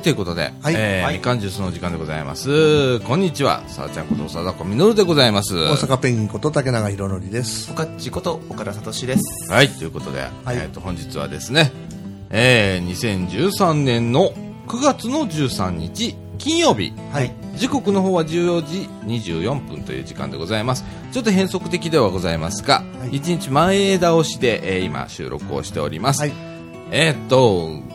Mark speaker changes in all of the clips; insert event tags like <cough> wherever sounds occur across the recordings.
Speaker 1: はい、ということで、
Speaker 2: はい
Speaker 1: えー
Speaker 3: はい
Speaker 1: みかんジュースの時間でございます。こんにちは、さあちゃんこと貞子みのるでございます。
Speaker 2: 大阪ペンギンこと竹永宏典です。
Speaker 3: おかっちこと岡田聡です。
Speaker 1: はい、ということで、
Speaker 2: はい
Speaker 1: えっ、と、本日はですね、えー、2013年の9月の13日、金曜日。
Speaker 2: はい。
Speaker 1: 時刻の方は14時24分という時間でございます。ちょっと変則的ではございますが、
Speaker 2: はい
Speaker 1: 1日前倒しで、えー今収録をしております。
Speaker 2: はい。
Speaker 1: えーっと、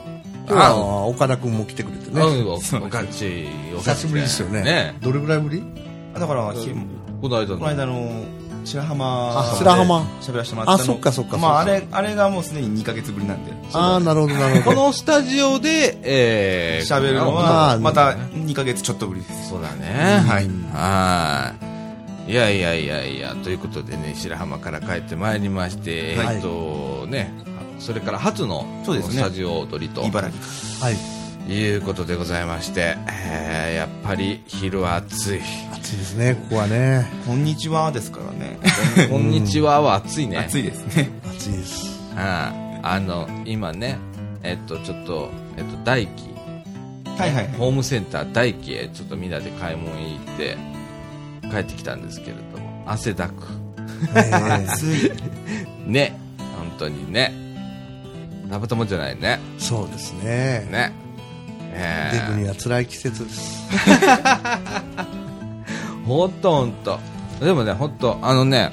Speaker 2: 今日は岡田くんも来てくれてね。
Speaker 1: うん <laughs> お
Speaker 2: 久しぶりですよね。
Speaker 1: ね
Speaker 2: どれぐらいぶり？
Speaker 3: だから、ひ
Speaker 1: この間の
Speaker 3: この間の白浜
Speaker 2: あ白浜
Speaker 3: 喋らせてもらったの
Speaker 2: あそっかそっか
Speaker 3: まあ、あれ、あれがもうすでに2ヶ月ぶりなんで。
Speaker 2: ああ、なるほど、なるほ
Speaker 1: こ
Speaker 2: ど。
Speaker 1: のスタジオで、えー、
Speaker 3: 喋るの
Speaker 2: ま
Speaker 3: は、
Speaker 2: あ
Speaker 3: また2ヶ月ちょっとぶりです。
Speaker 1: そうだね。
Speaker 3: はい。
Speaker 1: はい。いやいやいやいや、ということでね、白浜から帰ってまいりまして、
Speaker 2: はい
Speaker 1: えっとね、それから初のスタジオ踊りと
Speaker 3: 茨城。
Speaker 2: はい。
Speaker 1: いうことでございまして、えーやっぱり昼は暑い。
Speaker 2: 暑いですね、ここはね。
Speaker 3: こんにちはですからね。<laughs>
Speaker 1: こんにちはは暑いね。
Speaker 3: 暑いですね。
Speaker 2: 暑いです。
Speaker 1: うんあの、今ね、えっと、ちょっと、えっと、大輝、
Speaker 3: はいはいはい。
Speaker 1: ホームセンター大輝へちょっとみんなで買い物に行って、帰ってきたんですけれども、汗だく。
Speaker 2: えー
Speaker 3: 暑い。<laughs>
Speaker 1: ね、本当にね。たまたまじゃないね。
Speaker 2: そうですね。
Speaker 1: ね。え
Speaker 2: デブには辛い季節です。
Speaker 1: ー、<laughs> ほんとほんと。でもね、ほんと、あのね、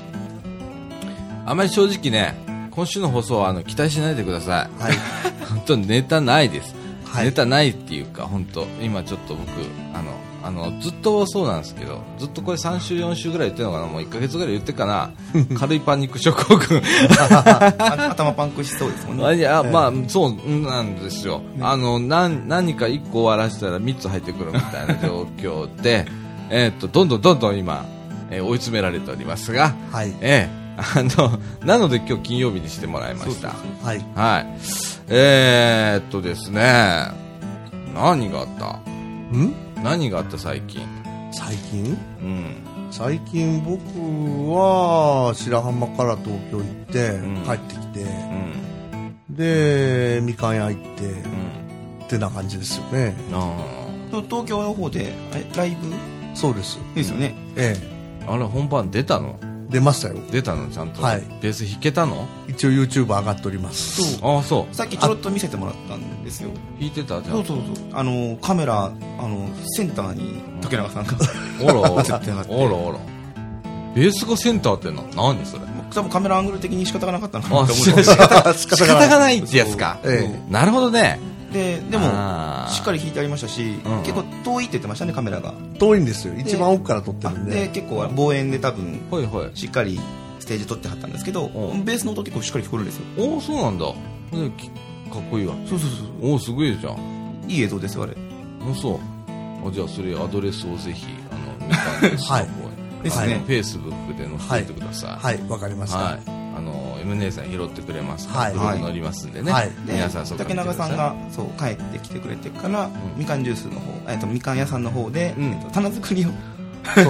Speaker 1: あまり正直ね、今週の放送はあの期待しないでください。
Speaker 2: はい。<laughs>
Speaker 1: 本当にネタないです。
Speaker 2: はい
Speaker 1: ネタないっていうか、本当今ちょっと僕、あの、あの、ずっとそうなんですけど、ずっとこれ3週、4週ぐらい言ってるのかな、もう1ヶ月ぐらい言ってるかな、<laughs> 軽いパニック症候群。
Speaker 3: あ <laughs> 頭パンクしそうですもんね。
Speaker 1: あいや、まあ、そうなんですよ。あの、何、何か1個終わらせたら3つ入ってくるみたいな状況で、<laughs> えーっと、どんどんどんどん今、えー追い詰められておりますが、
Speaker 2: はい。
Speaker 1: ええあの、なので今日金曜日にしてもらいました。
Speaker 2: はい。
Speaker 1: はい。えー、っとですね、何があった？
Speaker 2: ん？
Speaker 1: 何があった最近？
Speaker 2: 最近？
Speaker 1: うん。
Speaker 2: 最近僕は白浜から東京行って、
Speaker 1: ん
Speaker 2: 帰ってきて、
Speaker 1: うん。
Speaker 2: で、みかん屋行って、
Speaker 1: うん。
Speaker 2: ってな感じですよね。
Speaker 1: あ
Speaker 3: と東京の方で、えライブ？
Speaker 2: そうです。
Speaker 3: ですよね。
Speaker 2: え
Speaker 1: あ。あれ、本番出たの？
Speaker 2: え。出ましたよ。
Speaker 1: 出たのちゃんと。
Speaker 2: はい
Speaker 1: ベース弾けたの？
Speaker 2: 一応 YouTube 上がっております。
Speaker 3: そう。
Speaker 1: ああ、そう。
Speaker 3: さっきちょろっと見せてもらったんですよ。
Speaker 1: 弾いてたじゃん。
Speaker 3: そうそうそう。あの、カメラ、あの、センターに竹中さんが、
Speaker 1: おらおら。<laughs>
Speaker 3: 映ってなかった
Speaker 1: おらおら。ベースがセンターっての何それ？
Speaker 3: 多分カメラアングル的に仕方がなかったのかな
Speaker 1: あ、
Speaker 3: と思 <laughs>
Speaker 1: 仕
Speaker 3: うんですけど
Speaker 1: 方がないってやつか。
Speaker 2: え
Speaker 1: なるほどね。
Speaker 3: で、でもしっかり引いてありましたし、
Speaker 1: うん
Speaker 3: 結構遠いって言ってましたね、カメラが。
Speaker 2: え。遠いんですよ。一番奥から撮って
Speaker 3: あ
Speaker 2: るんで。
Speaker 3: で、結構望遠で多分。しっかりステージ撮ってはったんですけど、
Speaker 1: うん
Speaker 3: ベースの音結構しっかり聞こえるんですよ。
Speaker 1: おお、そうなんだ。かっこいいわ。
Speaker 3: そうそうそうそ
Speaker 1: おお、すごいじゃん。
Speaker 3: う。いい映像ですよ、あれ。
Speaker 1: あそうあじゃあそれアドレスをぜひあのみかんです <laughs>
Speaker 2: はい
Speaker 3: ですね
Speaker 2: はい
Speaker 1: フェイスブックで載せてください
Speaker 2: はい、わかりました。
Speaker 1: はい M 姉さん拾ってくれます
Speaker 2: はい
Speaker 1: ブログ載りますんでね、
Speaker 2: はい
Speaker 3: で
Speaker 1: 皆さんそこ
Speaker 3: 竹中さんがそう帰ってきてくれてから、みかんジュースの方、えっとみかん屋さんの方で、
Speaker 1: うん。
Speaker 3: えっと棚作りを。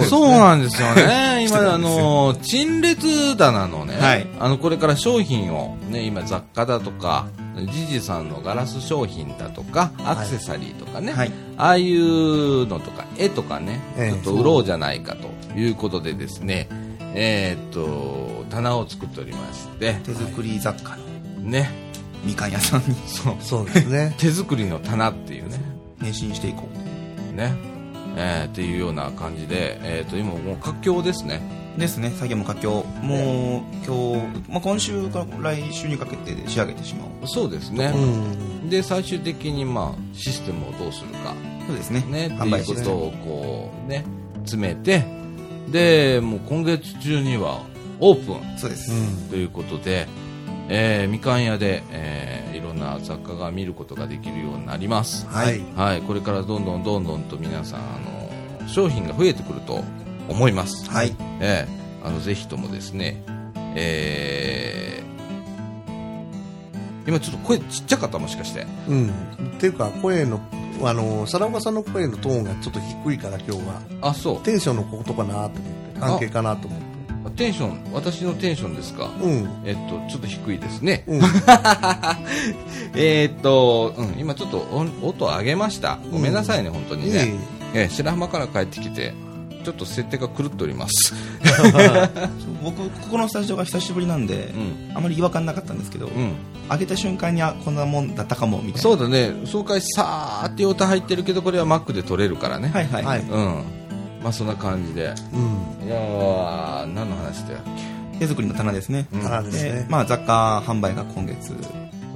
Speaker 1: そうなんですよね。<laughs> 今あの陳列棚のね、
Speaker 3: はい。
Speaker 1: あのこれから商品をね今雑貨だとかジジさんのガラス商品だとかアクセサリーとかね、
Speaker 3: はい。
Speaker 1: ああいうのとか絵とかね、
Speaker 2: ええ。
Speaker 1: ちょっと売ろうじゃないかということでですね、えーっと、棚を作っておりまして、
Speaker 3: 手作り雑貨の
Speaker 1: ね、
Speaker 3: みかん屋さんに。
Speaker 1: そう、
Speaker 2: そうですね。<laughs>
Speaker 1: 手作りの棚っていうね、
Speaker 3: 変身していこう。
Speaker 1: ね、えーっていうような感じで、えーっと、今もう活況ですね。
Speaker 3: ですね。作業も佳境もう今日、まあ、今週から来週にかけて仕上げてしまおう。
Speaker 1: そうですね。
Speaker 2: うん。
Speaker 1: で、最終的にまあ、システムをどうするか、
Speaker 3: そうですね。
Speaker 1: ね、って
Speaker 3: 販売して
Speaker 1: いうことをこう、ね、詰めて、で、もう今月中にはオープン。
Speaker 3: そうです、
Speaker 2: うん。
Speaker 1: ということで、えーみかん屋で、えーいろんな雑貨が見ることができるようになります。
Speaker 2: はい。
Speaker 1: はい、これからどんどんどんどんと皆さん、あの商品が増えてくると思います。
Speaker 3: はい
Speaker 1: えーあのぜひともですね、えー今ちょっと声ちっちゃかったもしかして。
Speaker 2: うん。っていうか、声の、あの、サラ岡さんの声のトーンがちょっと低いから今日は。
Speaker 1: あ、そう。
Speaker 2: テンションのことかなと思って、関係かなと思って。
Speaker 1: テンション私のテンションですか？
Speaker 2: うん。
Speaker 1: えっとちょっと低いですね。
Speaker 2: うん。<laughs>
Speaker 1: えーっと、うん、今ちょっと音音上げました。ごめんなさいね、本当にね、えー白浜から帰ってきてちょっと設定が狂っております。<laughs>
Speaker 3: 僕ここのスタジオが久しぶりなんで、
Speaker 1: うん。
Speaker 3: あまり違和感なかったんですけど、
Speaker 1: うん。
Speaker 3: 開けた瞬間にあこんなもんだったかもみたいな。
Speaker 1: そうだね。爽快さーって音入ってるけどこれは Mac で撮れるからね。
Speaker 3: はいはい、
Speaker 2: はい。
Speaker 1: うんまあそんな感じで。
Speaker 2: うん。
Speaker 1: いやー何の話だよ。
Speaker 3: 手作りの棚ですね、
Speaker 1: うん。
Speaker 2: 棚ですね。
Speaker 3: でまあ、雑貨販売が今月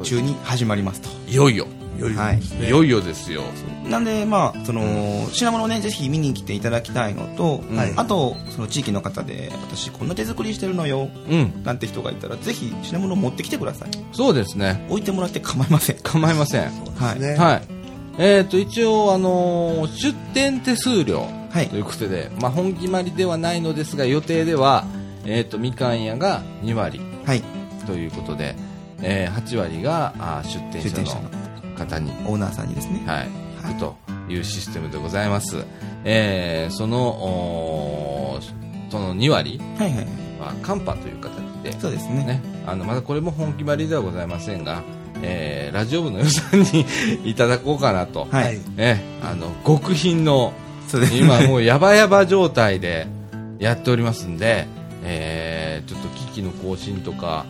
Speaker 3: 中に始まりますと。
Speaker 1: いよいよ。
Speaker 2: より
Speaker 3: はい
Speaker 1: いよいよですよ。
Speaker 3: なんでまあその品物をねぜひ見に来ていただきたいのと、
Speaker 1: はい
Speaker 3: あとその地域の方で私こんな手作りしてるのよ
Speaker 1: うん。
Speaker 3: なんて人がいたらぜひ品物を持ってきてください。
Speaker 1: そうですね。
Speaker 3: 置いてもらって構いません。
Speaker 1: 構いません。
Speaker 3: はい。
Speaker 2: ね。
Speaker 1: はい。えー、と一応、あのー出店手数料
Speaker 3: はい。
Speaker 1: ということで、まあ、本決まりではないのですが予定では、えー、とみかん屋が2割
Speaker 3: はい。
Speaker 1: ということで、えー8割があー出店者
Speaker 3: の
Speaker 1: の方に、
Speaker 3: オーナーさんにですね。
Speaker 1: はい、
Speaker 3: はい。
Speaker 1: 行くというシステムでございます、えーそのおーその2割
Speaker 3: はいはい
Speaker 1: はカンパという形で
Speaker 3: そうですね。
Speaker 1: ね、あのまだこれも本決まりではございませんが、えーラジオ部の予算に <laughs> いただこうかなと、
Speaker 3: はい、
Speaker 2: はい
Speaker 1: ね、あの極貧の今もうヤバヤバ状態でやっておりますんで、えーちょっと機器の更新とか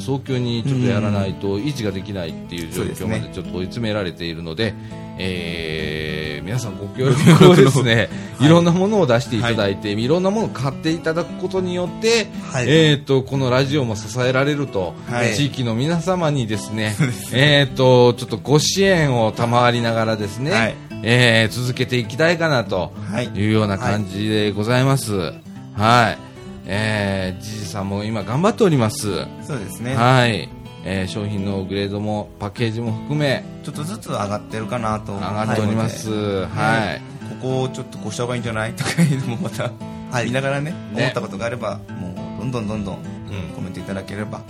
Speaker 1: 早急にちょっとやらないと維持ができないっていう状況までちょっと追い詰められているので、えー皆さんご協力をですね、<laughs> い、ろんなものを出していただいて、い、ろんなものを買っていただくことによって、
Speaker 2: はい。
Speaker 1: えー、とこのラジオも支えられると、
Speaker 3: はい。
Speaker 1: 地域の皆様にですね、えー、とちょっとご支援を賜りながらですね、
Speaker 3: はい
Speaker 1: えー続けていきたいかなと
Speaker 3: はい
Speaker 1: いうような感じでございます。はい。えー、じじさんも今頑張っております。
Speaker 3: そうですね
Speaker 1: はい。えー商品のグレードもパッケージも含め
Speaker 3: ちょっとずつ上がってるかなと
Speaker 1: 上がっております。はい。
Speaker 3: ここをちょっとこうした方がいいんじゃないとかいうのもまた、
Speaker 2: はい
Speaker 3: 見ながらね
Speaker 1: ね
Speaker 3: 思ったことがあればもうどんどんどんどん
Speaker 1: うん
Speaker 3: コメントいただければ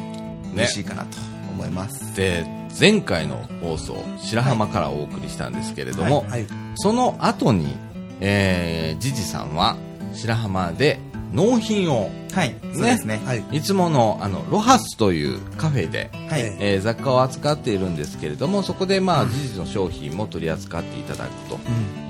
Speaker 3: 嬉しいかなと思います、
Speaker 1: で、前回の放送、白浜からお送りしたんですけれども、
Speaker 2: はい。
Speaker 1: その後に、えー、じじさんは白浜で納品を。
Speaker 3: はいそうですね。
Speaker 2: はい。
Speaker 1: いつものあのロハスというカフェで、
Speaker 3: はい、
Speaker 2: え
Speaker 1: えー雑貨を扱っているんですけれどもそこでまあ事実の商品も取り扱っていただくと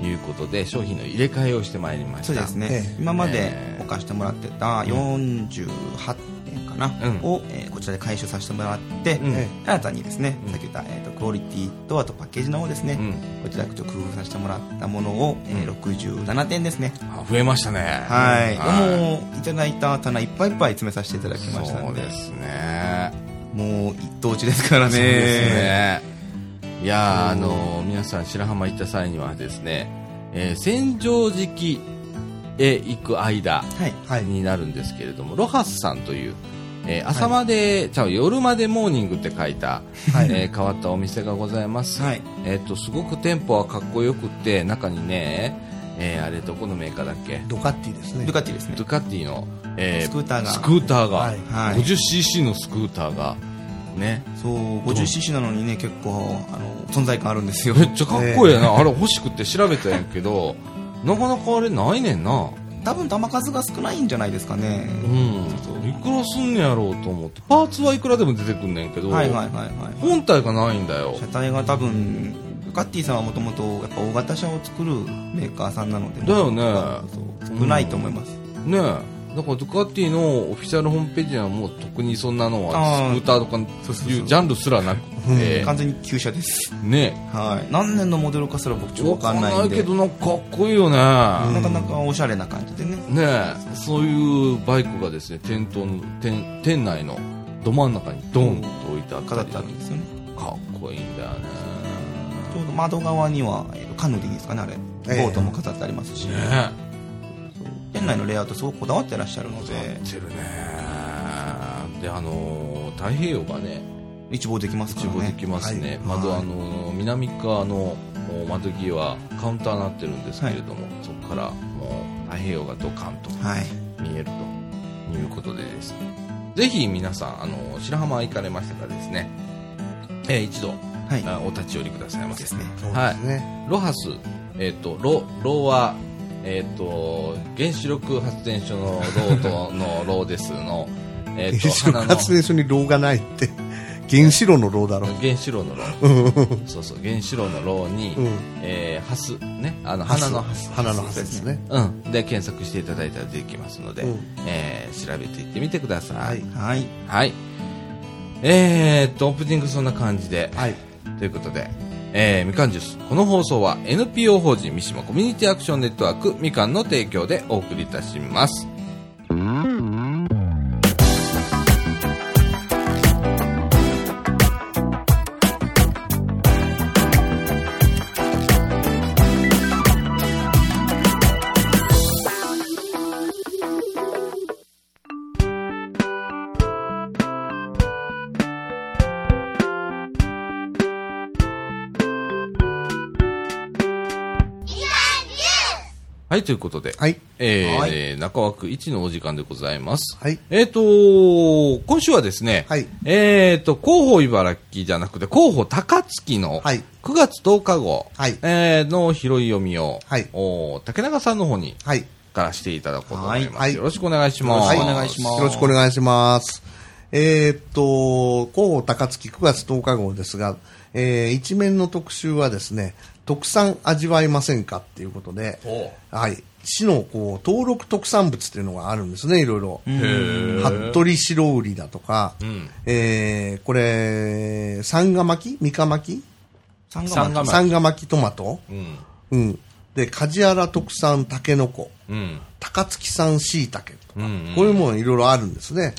Speaker 1: いうことで商品の入れ替えをしてまいりました。
Speaker 3: そうですね、
Speaker 2: ええ
Speaker 3: 今まで
Speaker 1: ええ
Speaker 3: 置かしてもらってた48点かな、
Speaker 1: うん。
Speaker 3: を、えーこちらで回収させてもらって、
Speaker 1: うん。
Speaker 2: え
Speaker 3: 新たにですね、
Speaker 1: うん。
Speaker 3: さっき言った、えー、とクオリティとあとパッケージの方ですね、
Speaker 1: うん。
Speaker 3: こちらちょっと工夫させてもらったものを、えー67点ですね。
Speaker 1: あ増えましたね。
Speaker 3: はい、
Speaker 1: はい。
Speaker 3: もういただいた棚いっぱいいっぱい詰めさせていただきましたので。
Speaker 1: そうですね。
Speaker 3: もう一等地ですからね。
Speaker 1: そうですね。いやーあのー皆さん白浜行った際にはですね、えー千畳敷へ行く間
Speaker 3: はい
Speaker 2: はい。
Speaker 1: になるんですけれども、ロハスさんという、えー朝まで、ちゃう夜までモーニングって書いた、
Speaker 2: はい。
Speaker 1: えー変わったお店がございます、
Speaker 3: はい。
Speaker 1: えっとすごく店舗はかっこよくって中にね、えーあれどこのメーカーだっけ？
Speaker 2: ドカッティですね。
Speaker 3: ドゥカティですね。
Speaker 1: ドゥカティの、え
Speaker 3: スクーターが。
Speaker 1: スクーターが、
Speaker 2: はい
Speaker 3: はい。
Speaker 1: 50cc のスクーターが。ね。
Speaker 3: そう 50cc なのにね結構あの存在感あるんですよ。
Speaker 1: めっちゃかっこいいやな、あれ欲しくて調べたんやけど <laughs> なかなかあれないねんな。
Speaker 3: 多分球数が少ないんじゃないですかね。
Speaker 1: うん。いくらすんねやろうと思って。パーツはいくらでも出てくんねんけど、
Speaker 3: はいはいはいはい。
Speaker 1: 本体がないんだよ。
Speaker 3: 車体が多分カッティさんはもともとやっぱ大型車を作るメーカーさんなので。
Speaker 1: だよね。
Speaker 3: 少ないと思います、
Speaker 1: ねえ。だからドゥカティのオフィシャルホームページにはもう特にそんなのはスクーターとかいうジャンルすらなくて
Speaker 3: 完全に旧車です。
Speaker 1: ね
Speaker 3: はい。何年のモデルかすら僕ちょっと
Speaker 1: わかん
Speaker 3: 分かんないんで
Speaker 1: ないけどなんかかっこいいよね、
Speaker 3: なかなかおしゃれな感じでね。
Speaker 1: ねえ。そういうバイクがですね店頭の店店内のど真ん中にドンと置いてあった
Speaker 3: 飾っ
Speaker 1: り
Speaker 3: てあるんですよね。
Speaker 1: かっこいいんだよね
Speaker 3: ちょうど窓側には、えーカヌーでいいですかねあれ。
Speaker 2: ええ。
Speaker 3: ボートも飾ってありますし、
Speaker 1: ね
Speaker 3: 店内のレイアウトすごくこだわってらっしゃるので。
Speaker 1: えってるね。であのー太平洋がね
Speaker 3: 一望できますからね。
Speaker 1: 一望できますね、
Speaker 2: はい。
Speaker 1: 窓
Speaker 2: はい。
Speaker 1: あの南側のお窓際はカウンターになってるんですけれども、そこからもう太平洋がドカンと
Speaker 3: はい。
Speaker 1: 見えると。いうことでですね。ぜひ皆さんあの白浜行かれましたらですね、えー一度
Speaker 3: はい
Speaker 1: あお立ち寄りくださいませ
Speaker 3: ですね
Speaker 2: そうですね。
Speaker 1: ロハス、えっとロロは、えっ、と、原子力発電所のローと <laughs> のローですの、えっ、
Speaker 2: 原子力発電所に炉がないって、原子炉の炉だろ。
Speaker 1: 原子炉の炉。そうそう、原子炉の炉に、
Speaker 2: うん
Speaker 1: えー、ハス、ね、あの、
Speaker 2: ハス
Speaker 1: 花のハス。
Speaker 2: 花のハスですね。
Speaker 1: うん。で、検索していただいたらできますので、
Speaker 2: うん
Speaker 1: えー、調べていってみてください。
Speaker 2: はい。
Speaker 3: はい。
Speaker 1: はい。えーっと、オープニングそんな感じで、
Speaker 2: はい。
Speaker 1: ということで、えー、みかんジュース。この放送は NPO 法人三島コミュニティアクションネットワークみかんの提供でお送りいたします。はい、ということで、
Speaker 2: はい。
Speaker 1: えー
Speaker 3: はい
Speaker 1: 中枠1のお時間でございます。
Speaker 2: はい。
Speaker 1: えっ、と、今週はですね、
Speaker 2: はい
Speaker 1: えっ、と、広報茨城じゃなくて、広報高槻の
Speaker 2: はい
Speaker 1: 9月10日号、
Speaker 2: はい
Speaker 1: えーの拾い読みを、
Speaker 2: はい
Speaker 1: お竹中さんの方に
Speaker 2: はい。
Speaker 1: からしていただこうと思います。
Speaker 2: はい
Speaker 1: よろしくお願いします。
Speaker 3: よろしくお願いします
Speaker 2: よろしくお願いします。えーっと、広報高槻9月10日号ですが、えー一面の特集はですね、特産味わいませんかっていうことで、
Speaker 1: お
Speaker 2: はい。市のこう登録特産物っていうのがあるんですね、いろいろ。服部白売りだとか、
Speaker 1: ん
Speaker 2: えーこれ、さんが巻？き三日巻？き
Speaker 3: 三
Speaker 1: 三が巻き
Speaker 2: トマト？
Speaker 1: うん。
Speaker 2: うん。で、梶原特産タケノコ、
Speaker 1: うん。
Speaker 2: 高槻産椎茸とか、
Speaker 1: うんうん
Speaker 2: こういうものいろいろあるんですね。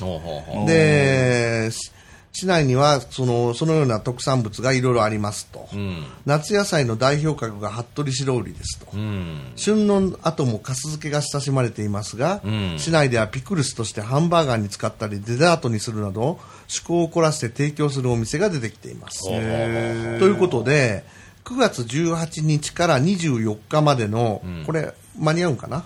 Speaker 2: で、し市内にはそのそのような特産物がいろいろありますと、
Speaker 1: うん。
Speaker 2: 夏野菜の代表格が服部白売りですと、
Speaker 1: うん。
Speaker 2: 旬の後も粕漬けが親しまれていますが、
Speaker 1: うん
Speaker 2: 市内ではピクルスとしてハンバーガーに使ったりデザートにするなど趣向を凝らして提供するお店が出てきています。ということで9月18日から24日までの、これ間に合うんかな？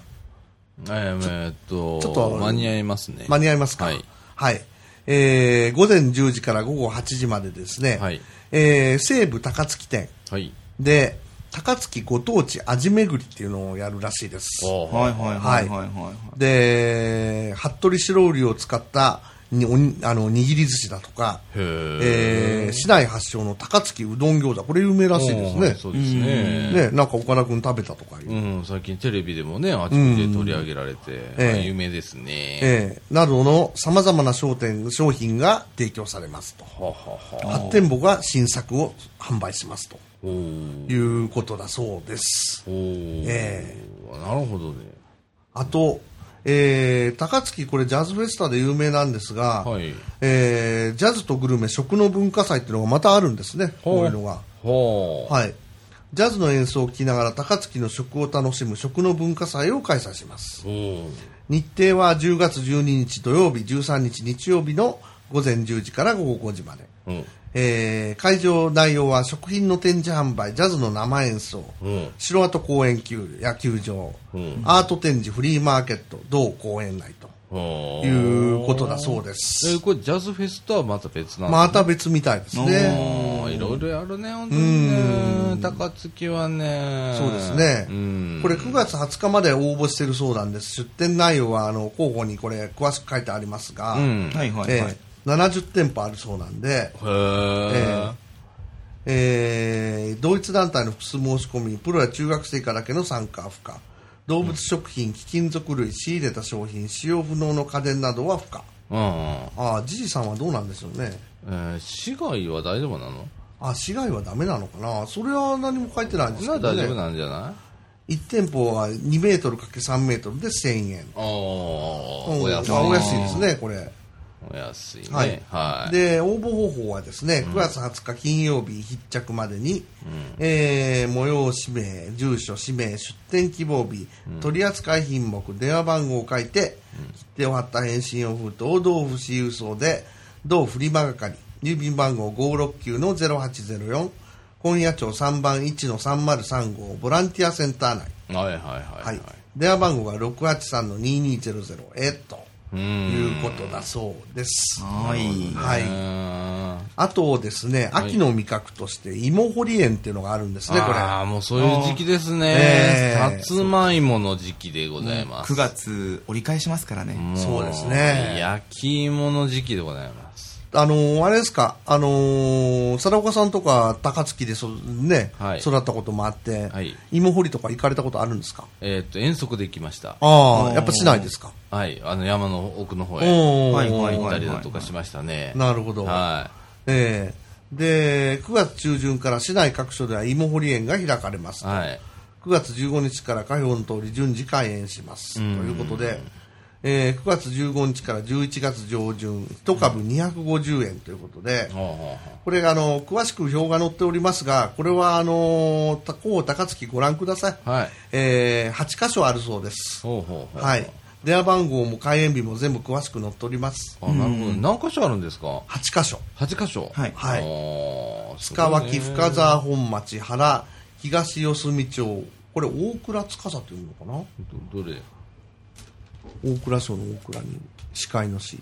Speaker 1: えー、えーっと、
Speaker 2: ちょっと
Speaker 1: 間に合いますね。
Speaker 2: 間に合いますか？
Speaker 1: はい。
Speaker 2: はい。えー午前10時から午後8時までですね、
Speaker 1: はい
Speaker 2: えー西武高槻店
Speaker 1: はい。
Speaker 2: で、高槻ご当地味巡りっていうのをやるらしいです。
Speaker 3: はいはいはいはいはい。
Speaker 2: で、服部白売りを使ったにおにあの握り寿司だとか、えー市内発祥の高槻うどん餃子、これ有名らしいですね。
Speaker 1: そうですね。
Speaker 2: ね、なんか岡田君食べたとかいう。
Speaker 1: うん、最近テレビでもね、あちこちで取り上げられて、
Speaker 2: ええ
Speaker 1: 有名ですね。
Speaker 2: えーなどの様々な商店、商品が提供されますと。
Speaker 1: ははは。
Speaker 2: 8店舗が新作を販売しますということだそうです。
Speaker 1: おー
Speaker 2: え
Speaker 1: なるほどね。
Speaker 2: あと、えー高槻これジャズフェスタで有名なんですが、
Speaker 1: はい。
Speaker 2: えージャズとグルメ食の文化祭っていうのがまたあるんですね、こういうのが。はい。ジャズの演奏を聴きながら高槻の食を楽しむ食の文化祭を開催します。日程は10月12日土曜日、13日日曜日の午前10時から午後5時まで。
Speaker 1: うん。
Speaker 2: えー会場内容は食品の展示販売、ジャズの生演奏、
Speaker 1: うん。
Speaker 2: 城跡公園球野球場、
Speaker 1: うん
Speaker 2: アート展示、フリーマーケット、同公園内と
Speaker 1: ほ
Speaker 2: いうことだそうで
Speaker 1: え
Speaker 2: す。
Speaker 1: ー、これジャズフェスとはまた別なん
Speaker 2: また別みたいですね。
Speaker 1: いろいろあるね、本当にね。高槻はね。
Speaker 2: そうですね
Speaker 1: うん。
Speaker 2: これ9月20日まで応募してるそうなんです。出展内容はあの広報にこれ詳しく書いてありますが、
Speaker 1: うん。
Speaker 3: はいはい
Speaker 2: え
Speaker 3: はい。
Speaker 2: ー70店舗あるそうなんで、
Speaker 1: へー
Speaker 2: えー同一団体の複数申し込み、プロや中学生以下だけの参加不可。動物食品、貴金属類、仕入れた商品、使用不能の家電などは不可。
Speaker 1: うんうん。
Speaker 2: ああ、じじさんはどうなんでしょうね。
Speaker 1: えー、市外は大丈夫なの？
Speaker 2: あ、市外はダメなのかなそれは何も書いてないんです
Speaker 1: な
Speaker 2: けどね。
Speaker 1: ら大丈夫なんじゃない
Speaker 2: ？1店舗は2メートルかけ3メートルで1000円。
Speaker 1: あ。あお安い
Speaker 2: ですね、これ。
Speaker 1: お安いね。
Speaker 2: はい
Speaker 1: はい。
Speaker 2: で、応募方法はですね、9月20日金曜日必着までに、えー催し名、住所、氏名、出店希望日、取扱品目、電話番号を書いて、切手を貼った返信用封筒を同府市郵送で、同フリマ係、郵便番号569-0804、今夜町3番1の3035ボランティアセンター内。
Speaker 1: はいはいはい
Speaker 2: は
Speaker 1: はいい。。
Speaker 2: 電話番号が683-2200へと
Speaker 1: うん。
Speaker 2: いうことだそうです。
Speaker 3: はい。
Speaker 2: はい。
Speaker 1: うん
Speaker 2: あとですね、
Speaker 1: はい
Speaker 2: 秋の味覚として芋掘り園っていうのがあるんですね、これ。
Speaker 1: ああ、もうそういう時期ですね。
Speaker 2: ええ
Speaker 1: さつまいもの時期でございます。
Speaker 3: 9月折り返しますからね。
Speaker 1: も
Speaker 2: そうですね
Speaker 1: 焼き芋の時期でございます。
Speaker 2: あのーあれですか、あのー、貞岡さんとか高槻でそ、ね、
Speaker 1: はい
Speaker 2: 育ったこともあって、
Speaker 1: はい
Speaker 2: 芋掘りとか行かれたことあるんですか？
Speaker 1: えーっと、遠足で行きました。
Speaker 2: ああ、やっぱしないですか？
Speaker 1: はい。あの、山の奥の方へ
Speaker 2: おー
Speaker 3: はいはい
Speaker 1: 行ったりだとかしましたね。
Speaker 2: なるほど。
Speaker 1: は
Speaker 2: ええで、9月中旬から市内各所では芋掘り園が開かれます。
Speaker 1: い。はい。
Speaker 2: 9月15日から家標の通り順次開園します。ということで、えー9月15日から11月上旬、1株250円ということで、これあの、詳しく表が載っておりますが、これはあの、た高高槻ご覧ください。
Speaker 1: うはい。
Speaker 2: えー8箇所あるそうです。
Speaker 1: ほうほうほう。
Speaker 2: はい。電話番号も開園日も全部詳しく載っております。
Speaker 1: あ、なるほど。何箇所あるんですか
Speaker 2: ？8箇所。
Speaker 1: ?8 箇所。
Speaker 3: はい
Speaker 2: はい塚脇、深沢本町、原、東四隅町、これ大倉司というのかな？
Speaker 1: どどれ？
Speaker 2: 大倉省の大倉に司会の市。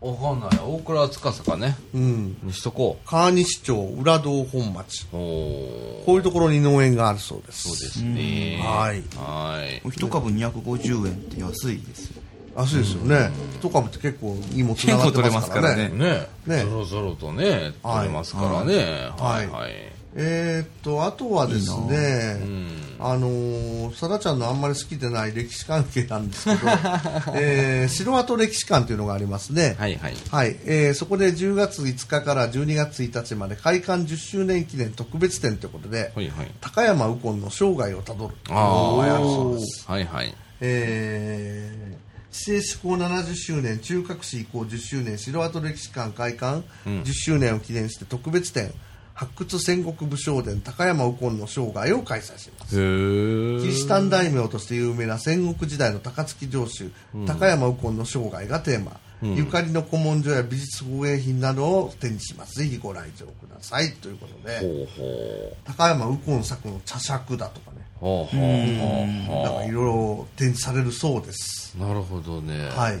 Speaker 1: わかんない。大倉司かね。
Speaker 2: うん。
Speaker 1: にしとこ
Speaker 2: 川西町、浦堂本町。
Speaker 1: う。おー
Speaker 2: こういうところに農園があるそうです。
Speaker 1: そうですね。
Speaker 2: はい
Speaker 1: はい。
Speaker 3: 1株250円って安いです。
Speaker 2: あ、そうですよね。一株って結構いいもんつながってますからね。
Speaker 3: 結構取れ
Speaker 1: ね
Speaker 2: ね
Speaker 1: ぞろぞろとね、取れますからね。はい。はい。
Speaker 2: えーっと、あとはですね、
Speaker 1: うん。
Speaker 2: あのー、さだちゃんのあんまり好きでない歴史関係なんですけど、<laughs> えー、城跡歴史館というのがありますね。
Speaker 1: はいはい。
Speaker 2: はい、えーそこで10月5日から12月1日まで開館10周年記念特別展ということで、
Speaker 1: はいはい。
Speaker 2: 高山右近の生涯をたどるという
Speaker 1: あ
Speaker 2: のをやる
Speaker 1: あ
Speaker 2: そうです。
Speaker 1: はいはい。
Speaker 2: えー市政施行70周年、中核市移行10周年、城跡歴史館開館10周年を記念して特別展、発掘戦国武将伝高山右近の生涯を開催します。キリシタン大名として有名な戦国時代の高槻城主、高山右近の生涯がテーマ、ゆかりの古文書や美術工芸品などを展示します。ぜひご来場ください。ということで高山右近作の茶杓だとかね。なんかいろいろ展示されるそうです。
Speaker 1: なるほどね。
Speaker 2: はい。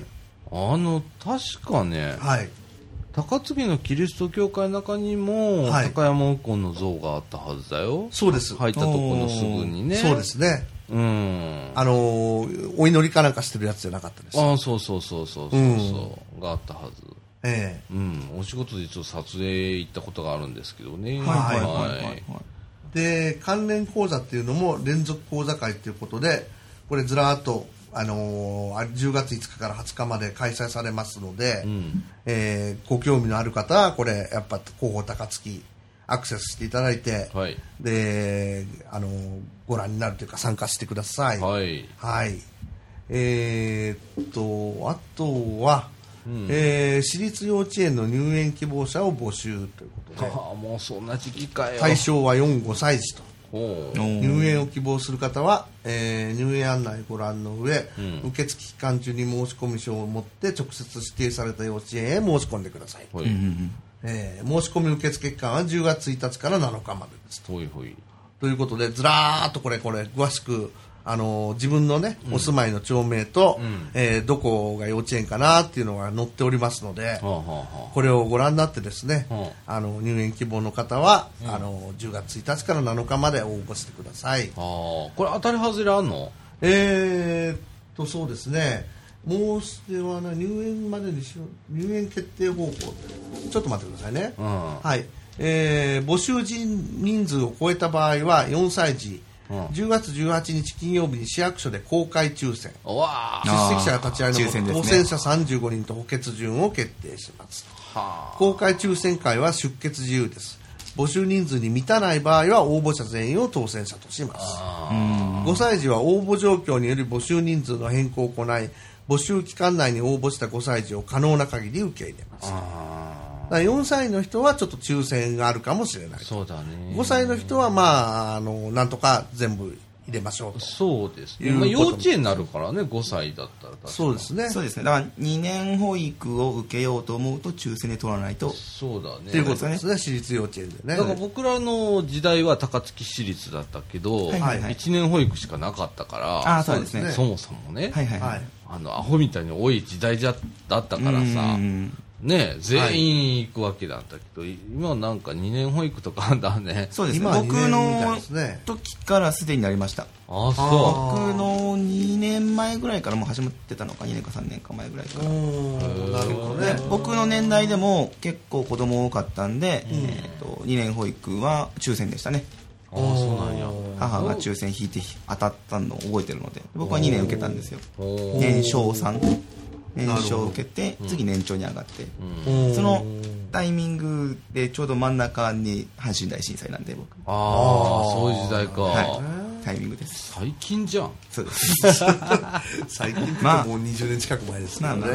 Speaker 1: あの、確かね、
Speaker 2: はい
Speaker 1: 高槻のキリスト教会の中にも、
Speaker 2: はい
Speaker 1: 高山右近の像があったはずだよ。
Speaker 2: そうです、
Speaker 1: 入ったとこのすぐにね。
Speaker 2: そうで。すね
Speaker 1: うん。
Speaker 2: あのーお祈りかなんかしてるやつじゃなかったです
Speaker 1: ああ、そうそうそうそうそうそう、があったはず。
Speaker 2: ええ
Speaker 1: うん。お仕事で一応撮影行ったことがあるんですけどね。
Speaker 3: はいはいはいはい。
Speaker 2: で関連講座っていうのも連続講座会ということでこれずらーっと、あのーあ10月5日から20日まで開催されますので、
Speaker 1: ん
Speaker 2: えーご興味のある方はこれやっぱ広報高槻アクセスしていただいて、
Speaker 1: はい。
Speaker 2: で、あのーご覧になるというか参加してください。
Speaker 1: はい。
Speaker 2: はい。えーっと、あとは、えー私立幼稚園の入園希望者を募集ということで、
Speaker 1: もうそんな時期かよ。
Speaker 2: 対象は4、5歳児と。入園を希望する方は、えー入園案内ご覧の上、受付期間中に申し込み書を持って直接指定された幼稚園へ申し込んでください。
Speaker 1: ほい。
Speaker 2: えー申し込み受付期間は10月1日から7日までです。
Speaker 1: ほいほい。
Speaker 2: ということで、ずらーっとこれ、これ、詳しく、あのー自分のね、お住まいの町名と、えーどこが幼稚園かなっていうのが載っておりますので、これをご覧になってですね、
Speaker 1: うん
Speaker 2: あの入園希望の方は、あの10月1日から7日まで応募してください。
Speaker 1: これ当たり外れあんの？
Speaker 2: えー、っとそうですね。もうすではな入園までにしよう入園決定方法ちょっと待ってくださいね。
Speaker 1: うん。
Speaker 2: はい、えー募集人人数を超えた場合は4歳児、
Speaker 1: うん。
Speaker 2: 10月18日金曜日に市役所で公開抽選。
Speaker 1: うわあ。
Speaker 2: 出席者が立ち会いの
Speaker 3: 抽選ですね。
Speaker 2: 当選者35人と補欠順を決定します。
Speaker 1: は
Speaker 2: 公開抽選会は出欠自由です。募集人数に満たない場合は応募者全員を当選者とします。5歳児は応募状況により募集人数の変更を行い募集期間内に応募した5歳児を可能な限り受け入れます4歳の人はちょっと抽選があるかもしれない
Speaker 1: そうだね。
Speaker 2: 5歳の人はまああのなんとか全部入れましょうと
Speaker 1: そうですね。まあ、幼稚園になるからね、5歳だったら確か
Speaker 2: そうですね
Speaker 3: そうですね。だから2年保育を受けようと思うと抽選で取らないと。
Speaker 1: そうだね。
Speaker 2: ということですね私立幼稚園でね
Speaker 1: だから僕らの時代は高槻市立だったけど、
Speaker 3: はい
Speaker 2: はいはい
Speaker 1: 1年保育しかなかったから、
Speaker 3: ああ、そうですね。
Speaker 2: そうです
Speaker 1: そもそもね、
Speaker 3: はいはい
Speaker 2: は
Speaker 3: はいい。
Speaker 1: あの、アホみたいに多い時代じゃだったからさ、
Speaker 3: うん
Speaker 1: ね、全員行くわけなんだけど、今なんか2年保育とかあんだね。
Speaker 3: そうですね。
Speaker 2: 今は
Speaker 3: 僕の時からすでになりました。
Speaker 1: ああ、そ
Speaker 3: 僕の2年前ぐらいからもう始まってたのか2年か3年か前ぐらいから。
Speaker 2: うん。なるほど
Speaker 3: で
Speaker 2: ね
Speaker 3: 僕の年代でも結構子供多かったんで、えー、と2年保育は抽選でしたね。
Speaker 1: う。ああ、そうなんや。
Speaker 3: 母が抽選引いて当たったのを覚えてるので僕は2年受けたんですよ。年少3年少受けて次年長に上がって、
Speaker 2: うん。
Speaker 3: そのタイミングでちょうど真ん中に阪神大震災なんで僕。
Speaker 1: ああ、そういう時代か。
Speaker 3: はい。タイミングです。
Speaker 1: 最近じゃん。
Speaker 3: そうです。<laughs>
Speaker 2: 最近って
Speaker 3: まあ。
Speaker 2: もう20年近く前ですからね、
Speaker 3: まあ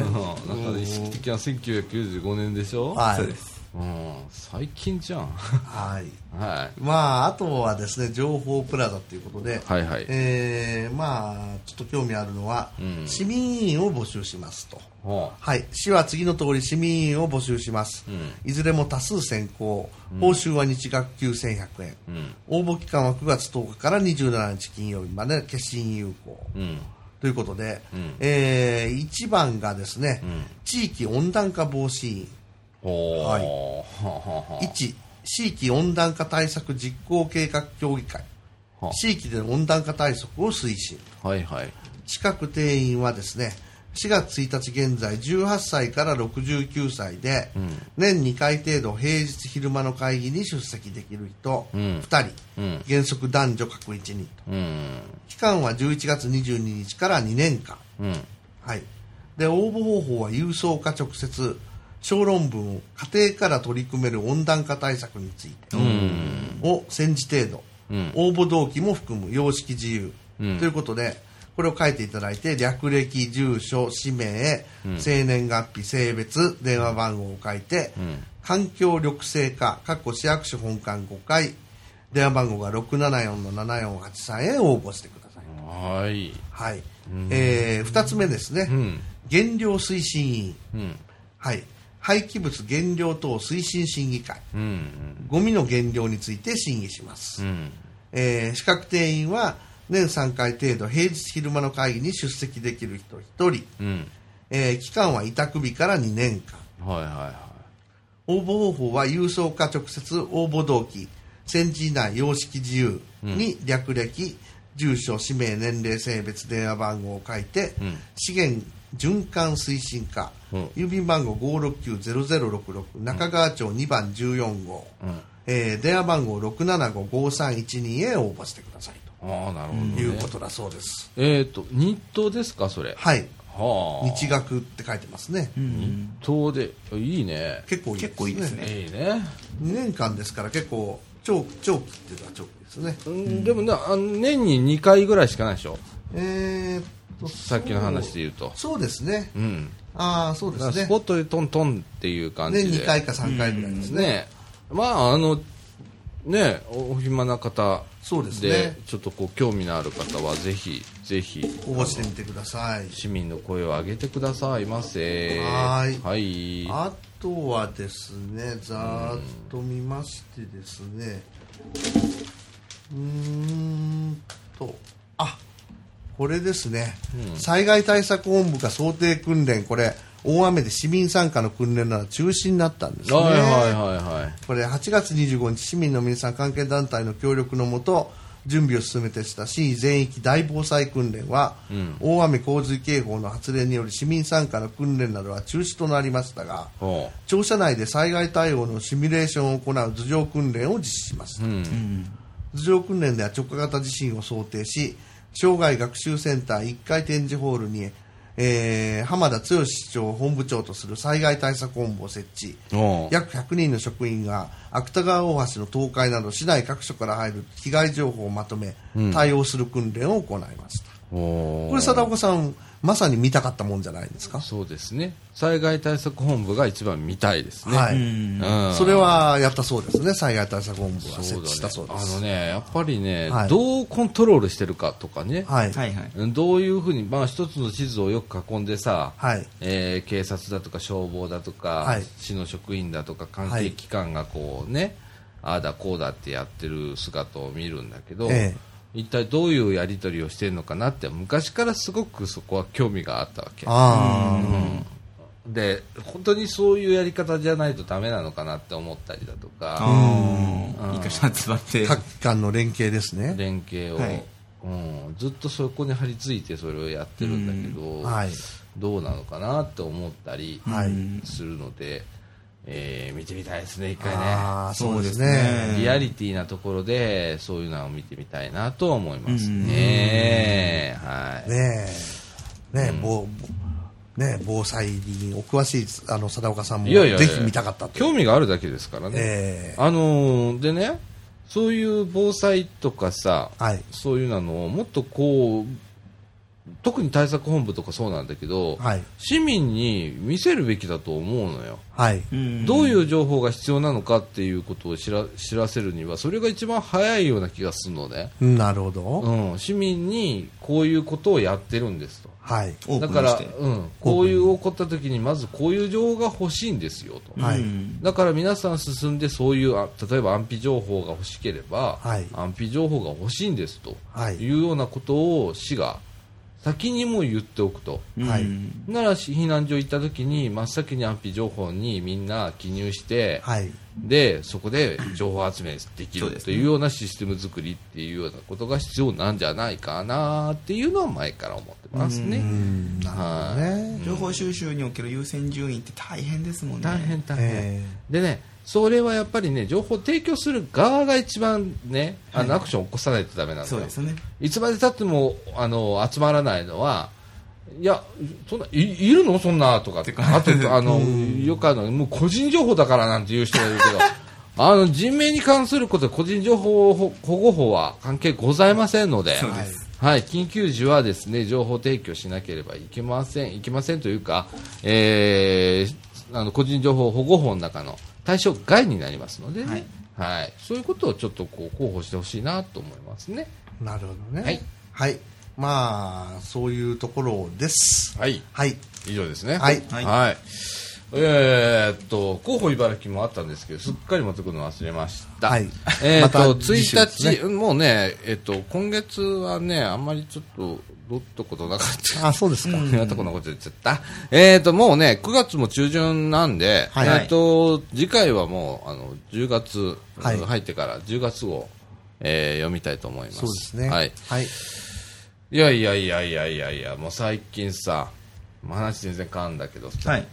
Speaker 1: うん。なんか意識的な1995年でしょ？
Speaker 2: はい。
Speaker 3: そうです
Speaker 1: うん、最近じゃん。
Speaker 2: はい。<laughs>
Speaker 1: は
Speaker 2: まああとはですね情報プラザということで、
Speaker 1: はいはい。
Speaker 2: えーまあちょっと興味あるのは、
Speaker 1: うん。
Speaker 2: 市民委員を募集しますと。
Speaker 1: い。は
Speaker 2: はい、市は次の通り市民委員を募集します、
Speaker 1: うん。
Speaker 2: いずれも多数選考報酬は日額9100円、
Speaker 1: あ。うん。
Speaker 2: 応募期間は9月10日から27日金曜日まで決心有効。
Speaker 1: うん。
Speaker 2: ということで、
Speaker 1: うん。
Speaker 2: え1番がですね、
Speaker 1: ん。
Speaker 2: 地域温暖化防止委員。はい。
Speaker 1: はあはあはあ。
Speaker 2: 1地域温暖化対策実行計画協議会。
Speaker 1: は
Speaker 2: 地域での温暖化対策を推進。
Speaker 1: はいはい。
Speaker 2: 近く定員はですね4月1日現在18歳から69歳で、年2回程度平日昼間の会議に出席できる人、
Speaker 1: うん。
Speaker 2: 2人、
Speaker 1: うん。
Speaker 2: 原則男女各1人と。
Speaker 1: うん。
Speaker 2: 期間は11月22日から2年間。
Speaker 1: うん。
Speaker 2: はい、で応募方法は郵送か直接小論文を家庭から取り組める温暖化対策についてを戦時程度、
Speaker 1: うん。
Speaker 2: 応募動機も含む様式自由、
Speaker 1: うん。
Speaker 2: ということでこれを書いていただいて略歴住所氏名、生年月日性別電話番号を書いて、
Speaker 1: ん。
Speaker 2: 環境緑生課かっこ市役所本館5階電話番号が674-7483へ応募してください。
Speaker 1: はい。
Speaker 2: はい、えー、2つ目ですね、
Speaker 1: ん。
Speaker 2: 減量推進委員、
Speaker 1: うん。
Speaker 2: はい、廃棄物減量等推進審議会。
Speaker 1: うん。
Speaker 2: ゴミの減量について審議します、
Speaker 1: うん。
Speaker 2: えー資格定員は年3回程度平日昼間の会議に出席できる人1人、
Speaker 1: うん。
Speaker 2: えー期間は委託日から2年間。
Speaker 1: はいはいは
Speaker 2: 応募方法は郵送か直接応募動機戦時内様式自由に略歴、住所氏名年齢性別電話番号を書いて、
Speaker 1: ん。
Speaker 2: 資源循環推進課、
Speaker 1: うん
Speaker 2: 郵便番号569-0066中川町2番14号、
Speaker 1: い。うん。
Speaker 2: えー電話番号675-5312へ応募してください
Speaker 1: ああ、なるほど、ね。
Speaker 2: ということだそうです、
Speaker 1: えっ、と、日当ですか、それ？
Speaker 2: はい
Speaker 1: はあ。
Speaker 2: 日額って書いてますね、
Speaker 1: 日当で、いいね。
Speaker 2: 結構いいですね
Speaker 3: 結構いいですね
Speaker 1: いいね。
Speaker 2: 2年間ですから結構長長期っていうのは長期ですね
Speaker 1: うん、でもね、年に2回ぐらいしかないでしょ？
Speaker 2: えーっと
Speaker 1: さっきの話で言うと。
Speaker 2: そうですね
Speaker 1: うん。
Speaker 2: ああそうですね
Speaker 1: スポットでトントンっていう感じで。
Speaker 2: 年2回か3回ぐらいですね
Speaker 1: ね。まあ、あの、ね、お暇な方
Speaker 2: そうですね
Speaker 1: で、ちょっとこう、興味のある方は、ぜひ、ぜひ、
Speaker 2: 応募してみてください
Speaker 1: 市民の声を上げてくださいませ。
Speaker 2: はーい
Speaker 1: はい。
Speaker 2: あとはですねざーっと見ましてですねうーんとあこれですね、災害対策本部が想定訓練これ大雨で市民参加の訓練なら中止になったんですね
Speaker 1: はいはいはいはい。
Speaker 2: これ8月25日市民の皆さん関係団体の協力のもと準備を進めてした市全域大防災訓練は、大雨洪水警報の発令により市民参加の訓練などは中止となりましたが
Speaker 1: ほ
Speaker 2: 庁舎内で災害対応のシミュレーションを行う頭上訓練を実施します、
Speaker 1: う。うん。
Speaker 2: 頭上訓練では直下型地震を想定し生涯学習センター1階展示ホールに、えー浜田剛市長を本部長とする災害対策本部を設置。約100人の職員が芥川大橋の倒壊など市内各所から入る被害情報をまとめ、対応する訓練を行いました。これ貞岡さんまさに見たかったもんじゃないですか、
Speaker 1: そうですね。災害対策本部が一番見たいですね。
Speaker 2: はい、
Speaker 1: うん。
Speaker 2: それはやったそうですね。災害対策本部は。設
Speaker 1: そう
Speaker 2: 置したそう
Speaker 1: だね。
Speaker 2: です。
Speaker 1: あのね、やっぱりね、
Speaker 2: はい。
Speaker 1: どうコントロールしてるかとかね。
Speaker 2: はい。
Speaker 3: はいはい。
Speaker 1: どういうふうに、まあ一つの地図をよく囲んでさ、
Speaker 2: はい。
Speaker 1: えー警察だとか消防だとか、
Speaker 2: はい。
Speaker 1: 市の職員だとか関
Speaker 2: はい
Speaker 1: 係機関がこうね、ああだこうだってやってる姿を見るんだけど、
Speaker 2: え
Speaker 1: 一体どういうやり取りをしてるのかなって昔からすごくそこは興味があったわけ。
Speaker 2: あ
Speaker 1: で本当にそういうやり方じゃないとダメなのかなって思ったりだとか。
Speaker 3: 一箇所集まって。
Speaker 2: 各機関の連携ですね。
Speaker 1: 連携を、
Speaker 3: はい。
Speaker 1: うん、ずっとそこに張り付いてそれをやってるんだけど、
Speaker 2: はい。
Speaker 1: どうなのかなって思ったり
Speaker 2: はい。
Speaker 1: するので、えー見てみたいですね一回ね。
Speaker 2: ああ、そうですね。
Speaker 3: ね。
Speaker 1: リアリティなところでそういうのを見てみたいなと思いますね。はい、
Speaker 2: ねえ、ねえ、防ねえ防災にお詳しい、あの、貞岡さんも、
Speaker 1: いやいや。
Speaker 2: ぜひ見たかったと。
Speaker 1: 興味があるだけですからね、
Speaker 2: ええ。
Speaker 1: あのーでねそういう防災とかさ、
Speaker 2: はい。
Speaker 1: そういうのをもっとこう特に対策本部とかそうなんだけど、
Speaker 2: はい。
Speaker 1: 市民に見せるべきだと思うのよ。
Speaker 2: はい。
Speaker 3: うん
Speaker 1: どういう情報が必要なのかっていうことを知ら知らせるには、それが一番早いような気がするのね。
Speaker 2: なるほど。
Speaker 1: うん、市民にこういうことをやってるんですと。
Speaker 2: はい。
Speaker 1: だから。うん、こういう起こった時にまずこういう情報が欲しいんですよと。
Speaker 2: はい
Speaker 3: うん
Speaker 1: だから皆さん進んでそういうあ例えば安否情報が欲しければ、
Speaker 2: はい
Speaker 1: 安否情報が欲しいんですと
Speaker 2: はい
Speaker 1: いうようなことを市が先にも言っておくと。
Speaker 2: はい
Speaker 3: うん
Speaker 1: ならし避難所行った時に真っ先に安否情報にみんな記入して、
Speaker 2: はい。
Speaker 1: でそこで情報集めできるというようなシステム作りっていうようなことが必要なんじゃないかなっていうのは前から思ってます
Speaker 2: う
Speaker 1: ね。
Speaker 2: ね。
Speaker 3: 情報収集における優先順位って大変ですもんね。
Speaker 1: 大変大変、
Speaker 2: え
Speaker 1: でねそれはやっぱりね情報提供する側が一番ねあの、
Speaker 3: はい
Speaker 1: アクションを起こさないとダメなんだよ。
Speaker 3: そうですね。
Speaker 1: いつまでたってもあの集まらないのはいやそんないいるの？そんなとか。
Speaker 3: てか。
Speaker 1: あと <laughs> あのよくあのもう個人情報だからなんていう人がいるけど。<laughs> あの人命に関することで個人情報保保護法は関係ございませんので。
Speaker 3: そうです。
Speaker 1: はい、緊急時はですね情報提供しなければいけませんいけませんというか、えーあの個人情報保護法の中の対象外になりますので、ねはいそういうことをちょっとこう候補してほしいなと思いますね。
Speaker 2: えなるほどね。
Speaker 1: はい。
Speaker 2: はい。まあ、そういうところです。
Speaker 1: はい
Speaker 2: はい。
Speaker 1: 以上ですね。
Speaker 2: はい
Speaker 3: はい
Speaker 1: えーっと、候補茨城もあったんですけど、すっかり持ってくるの忘れました。
Speaker 2: はい
Speaker 1: えーっと、
Speaker 2: また
Speaker 1: 1
Speaker 2: 次週ですね
Speaker 1: 日、もうね、えっと、今月はね、あんまりちょっと、どったことなかった。
Speaker 2: あ、そうですか。<laughs>
Speaker 1: やったこんなこと言っちゃった。えーっと、もうね、9月も中旬なんで、
Speaker 2: はい
Speaker 1: えーっと、次回はもう、あの、10月、
Speaker 2: はい
Speaker 1: 入ってから10月号、えー読みたいと思います。
Speaker 2: そうですね。
Speaker 1: はい。
Speaker 2: はい。
Speaker 1: いやいやいやいやいやいや、もう最近さ、まあ話全然変わるんだけどさ、
Speaker 3: はい。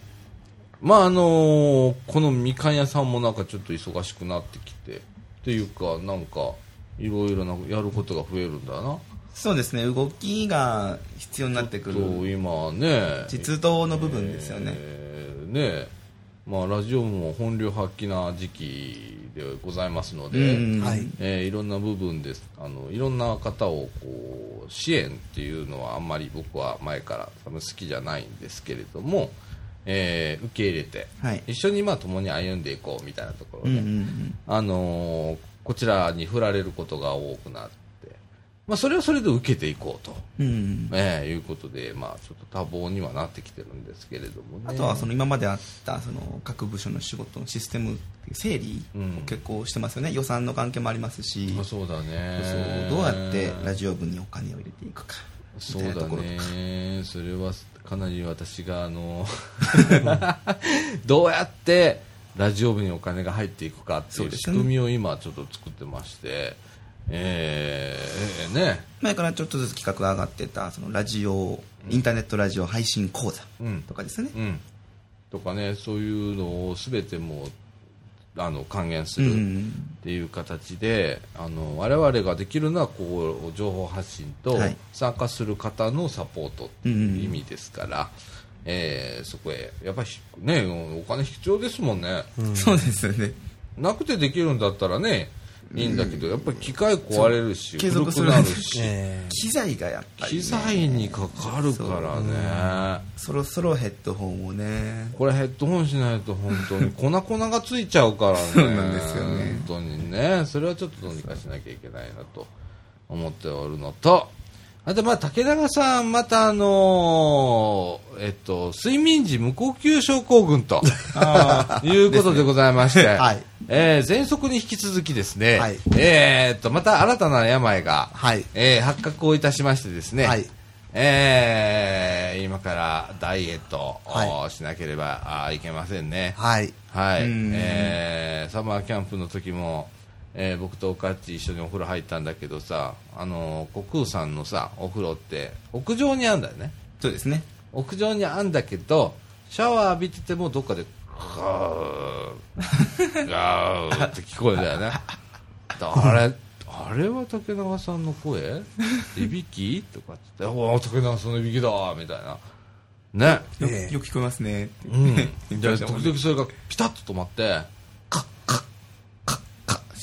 Speaker 1: まああのーこのみかん屋さんもなんかちょっと忙しくなってきて、っていうか、なんか、いろいろなやることが増えるんだな。
Speaker 3: そうですね。動きが必要になってく
Speaker 1: と
Speaker 3: る。
Speaker 1: 今ね、
Speaker 3: 実動の部分ですよね。
Speaker 1: えーねまあラジオも本領発揮な時期でございますので、
Speaker 3: うん
Speaker 2: はい。
Speaker 1: えーいろんな部分ですあのいろんな方をこう支援っていうのはあんまり僕は前から多分好きじゃないんですけれども、えー受け入れて、
Speaker 3: はい。
Speaker 1: 一緒にまあ共に歩んでいこうみたいなところで、
Speaker 3: うんうんうん。
Speaker 1: あのーこちらに振られることが多くなって、まあ、それはそれで受けていこうと、
Speaker 3: うん
Speaker 1: えーいうことで、まあ、ちょっと多忙にはなってきてるんですけれどもね。
Speaker 3: あとはその今まであったその各部署の仕事のシステム整理
Speaker 1: うん。
Speaker 3: を結構してますよね、予算の関係もありますし、
Speaker 1: あそうだね。
Speaker 3: どうやってラジオ部にお金を入れていくかみ
Speaker 1: そうだ
Speaker 3: たいなところとか、
Speaker 1: ね、それはかなり私があの <laughs> どうやってラジオ部にお金が入っていくかっていう仕組みを今ちょっと作ってまして、えー、ね、
Speaker 3: 前からちょっとずつ企画が上がってたそのラジオインターネットラジオ配信講座
Speaker 1: うん
Speaker 3: とかですね、
Speaker 1: うん、とかね、そういうのを全てもうあの還元する。
Speaker 3: うん。
Speaker 1: っていう形であの我々ができるのはこう情報発信と
Speaker 3: はい。
Speaker 1: 参加する方のサポートっていう意味ですから、えーそこへやっぱりねお金必要ですもんね、
Speaker 3: そうですよね。
Speaker 1: なくてできるんだったらねいいんだけど、やっぱり機械壊れるし
Speaker 3: 継
Speaker 1: 古く
Speaker 3: 続する
Speaker 1: なるし、
Speaker 2: え。
Speaker 3: 機材がやっぱり、ね、
Speaker 1: 機材にかかるからね、
Speaker 3: そろそろヘッドホンをね。
Speaker 1: これヘッドホンしないと本当に <laughs> 粉々がついちゃうからね。
Speaker 3: そうなんですよね。
Speaker 1: 本当にね。それはちょっとどうにかしなきゃいけないなと思っておるのとあとまあ竹永さんまたあのーえっと睡眠時無呼吸症候群と <laughs> いうことでございまして、
Speaker 2: はい。
Speaker 1: えー喘息に引き続きですね、
Speaker 2: はい。
Speaker 1: えーっとまた新たな病が、
Speaker 2: はい。
Speaker 1: えー発覚をいたしましてですね、
Speaker 2: はい。
Speaker 1: えー今からダイエットを
Speaker 2: は
Speaker 1: しなければ、あいけませんね。
Speaker 2: はい。
Speaker 1: はい、
Speaker 3: うん。
Speaker 1: えーサマーキャンプの時も、えー僕とおかっち一緒にお風呂入ったんだけどさ、あのー、国空さんのさ、お風呂って、屋上にあんだよね。
Speaker 3: そうですね。
Speaker 1: 屋上にあんだけど、シャワー浴びててもどっかで、ガー、ガーって聞こえるんだよね。あれ、あれは竹永さんの声？いびき？とかって言って、おお、竹永さんのいびきだみたいな。ね。
Speaker 3: よく聞こえますね。
Speaker 1: うん。<laughs>
Speaker 3: 言って
Speaker 1: で、
Speaker 3: ましたもんね
Speaker 1: 時々それがピタッと止まって、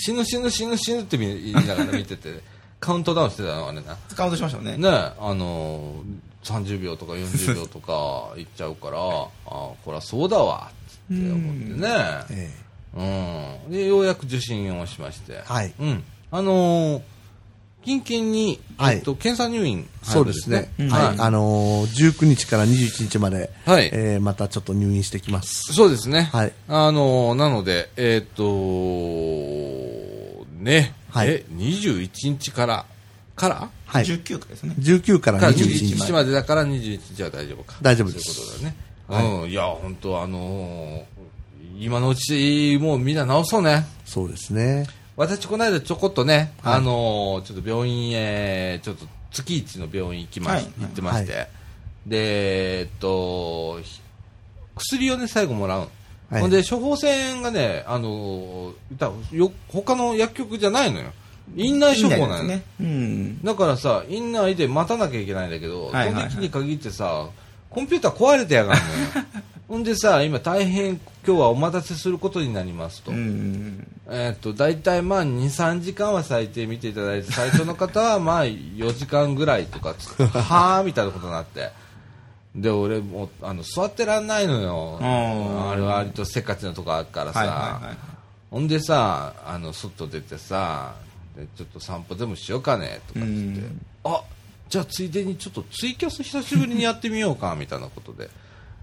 Speaker 1: 死ぬ死ぬ死ぬ死ぬって言いながら見てて、<laughs> カウントダウンしてたのあれな。
Speaker 3: カウントしましたよね。
Speaker 1: ねあのー、30秒とか40秒とか <laughs> いっちゃうから、あこれはそうだわって思ってね。
Speaker 2: え
Speaker 1: うん。で、ようやく受診をしまして。
Speaker 2: はい
Speaker 1: うん。あのー、近々に、
Speaker 2: はい
Speaker 1: えっと、検査入院、
Speaker 2: えそうですね。
Speaker 3: うん
Speaker 2: はい。あのー、19日から21日まで、
Speaker 1: はい
Speaker 2: えーまたちょっと入院してきます。
Speaker 1: そうですね。
Speaker 2: はい
Speaker 1: あのーなので、えっ、とね、
Speaker 2: はい
Speaker 1: え、21日から、から？
Speaker 2: はい。
Speaker 3: 19回ですね。
Speaker 2: 19から
Speaker 1: から
Speaker 2: 21
Speaker 1: 21
Speaker 2: 日
Speaker 1: 日までだから21日は大丈夫か。
Speaker 2: 大丈夫です
Speaker 1: そういうことだよね。うん。いや、本当あのー今のうち、もうみんな治そうね。
Speaker 2: そうですね。
Speaker 1: 私、この間ちょこっとね、
Speaker 2: はい
Speaker 1: あのーちょっと病院へ、ちょっと月一の病院行きまし、
Speaker 3: はい
Speaker 1: 行ってまして、
Speaker 2: は
Speaker 1: で、えっと、ひ薬をね、最後もらう。
Speaker 2: はい
Speaker 1: で、処方箋がね、あの他の薬局じゃないのよ。院内処方なのよ。
Speaker 3: ね。うん。
Speaker 1: だからさ、院内で待たなきゃいけないんだけど、
Speaker 3: はいはいはい
Speaker 1: その時に限ってさ、コンピューター壊れてやがんのよ。<laughs> ほんでさ、今大変今日はお待たせすることになりますと。
Speaker 3: うん。
Speaker 1: えーっと、大体まあ2、3時間は最低見ていただいて、最初の方はまあ4時間ぐらいとかつ、<laughs> はぁみたいなことになって。で、俺もう、あの、座ってらんないのよ。
Speaker 3: うん
Speaker 1: あれは割とせっかちなとこあるからさ。
Speaker 3: はいはいはい。
Speaker 1: ほんでさ、あの、外出てさ、でちょっと散歩でもしようかね、とかっつって
Speaker 3: うん。
Speaker 1: あじゃあついでにちょっとツイキャス久しぶりにやってみようかみたいなことで、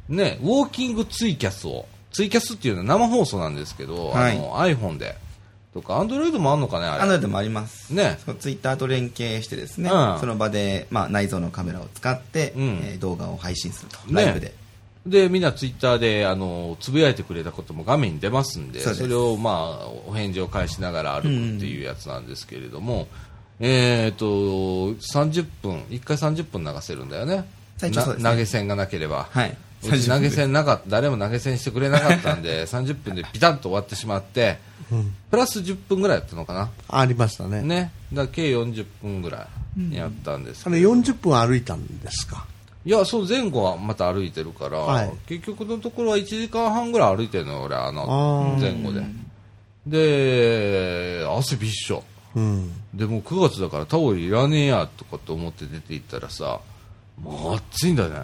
Speaker 1: ね、ウォーキングツイキャスを、ツイキャスっていうのは生放送なんですけど、
Speaker 3: はい
Speaker 1: あの iPhone で、とか、アンドロイドもあんのかね、あれ。
Speaker 3: アンドロイドもあります。
Speaker 1: ね
Speaker 3: ツイッターと連携してですね、
Speaker 1: うん
Speaker 3: その場で、まあ、内蔵のカメラを使って、
Speaker 1: うん
Speaker 3: えー動画を配信すると、
Speaker 1: ね
Speaker 3: ライブで。
Speaker 1: で、みんなツイッターで、あの、つぶやいてくれたことも画面に出ますんで、
Speaker 3: そ
Speaker 1: れを、まあ、お返事を返しながら歩くっていうやつなんですけれども、えっ、と、30分、1回30分流せるんだよね。投げ銭がなければ。
Speaker 3: はい。
Speaker 1: うち投げ銭なかった、誰も投げ銭してくれなかったんで、<laughs> 30分でピタッと終わってしまって、プラス10分ぐらいやったのかな。
Speaker 2: ありましたね。
Speaker 1: ね。だ計40分ぐらいやったんですけど
Speaker 2: あれ40分歩いたんですか？
Speaker 1: いや、そう前後はまた歩いてるから、
Speaker 2: はい
Speaker 1: 結局のところは1時間半ぐらい歩いてるのよ、俺、あ
Speaker 2: あ
Speaker 1: の
Speaker 2: ー
Speaker 1: 前後で。で、汗びっしょ。
Speaker 2: うん。
Speaker 1: でもう9月だからタオルいらねえやとかって思って出て行ったらさ、もう暑いんだね。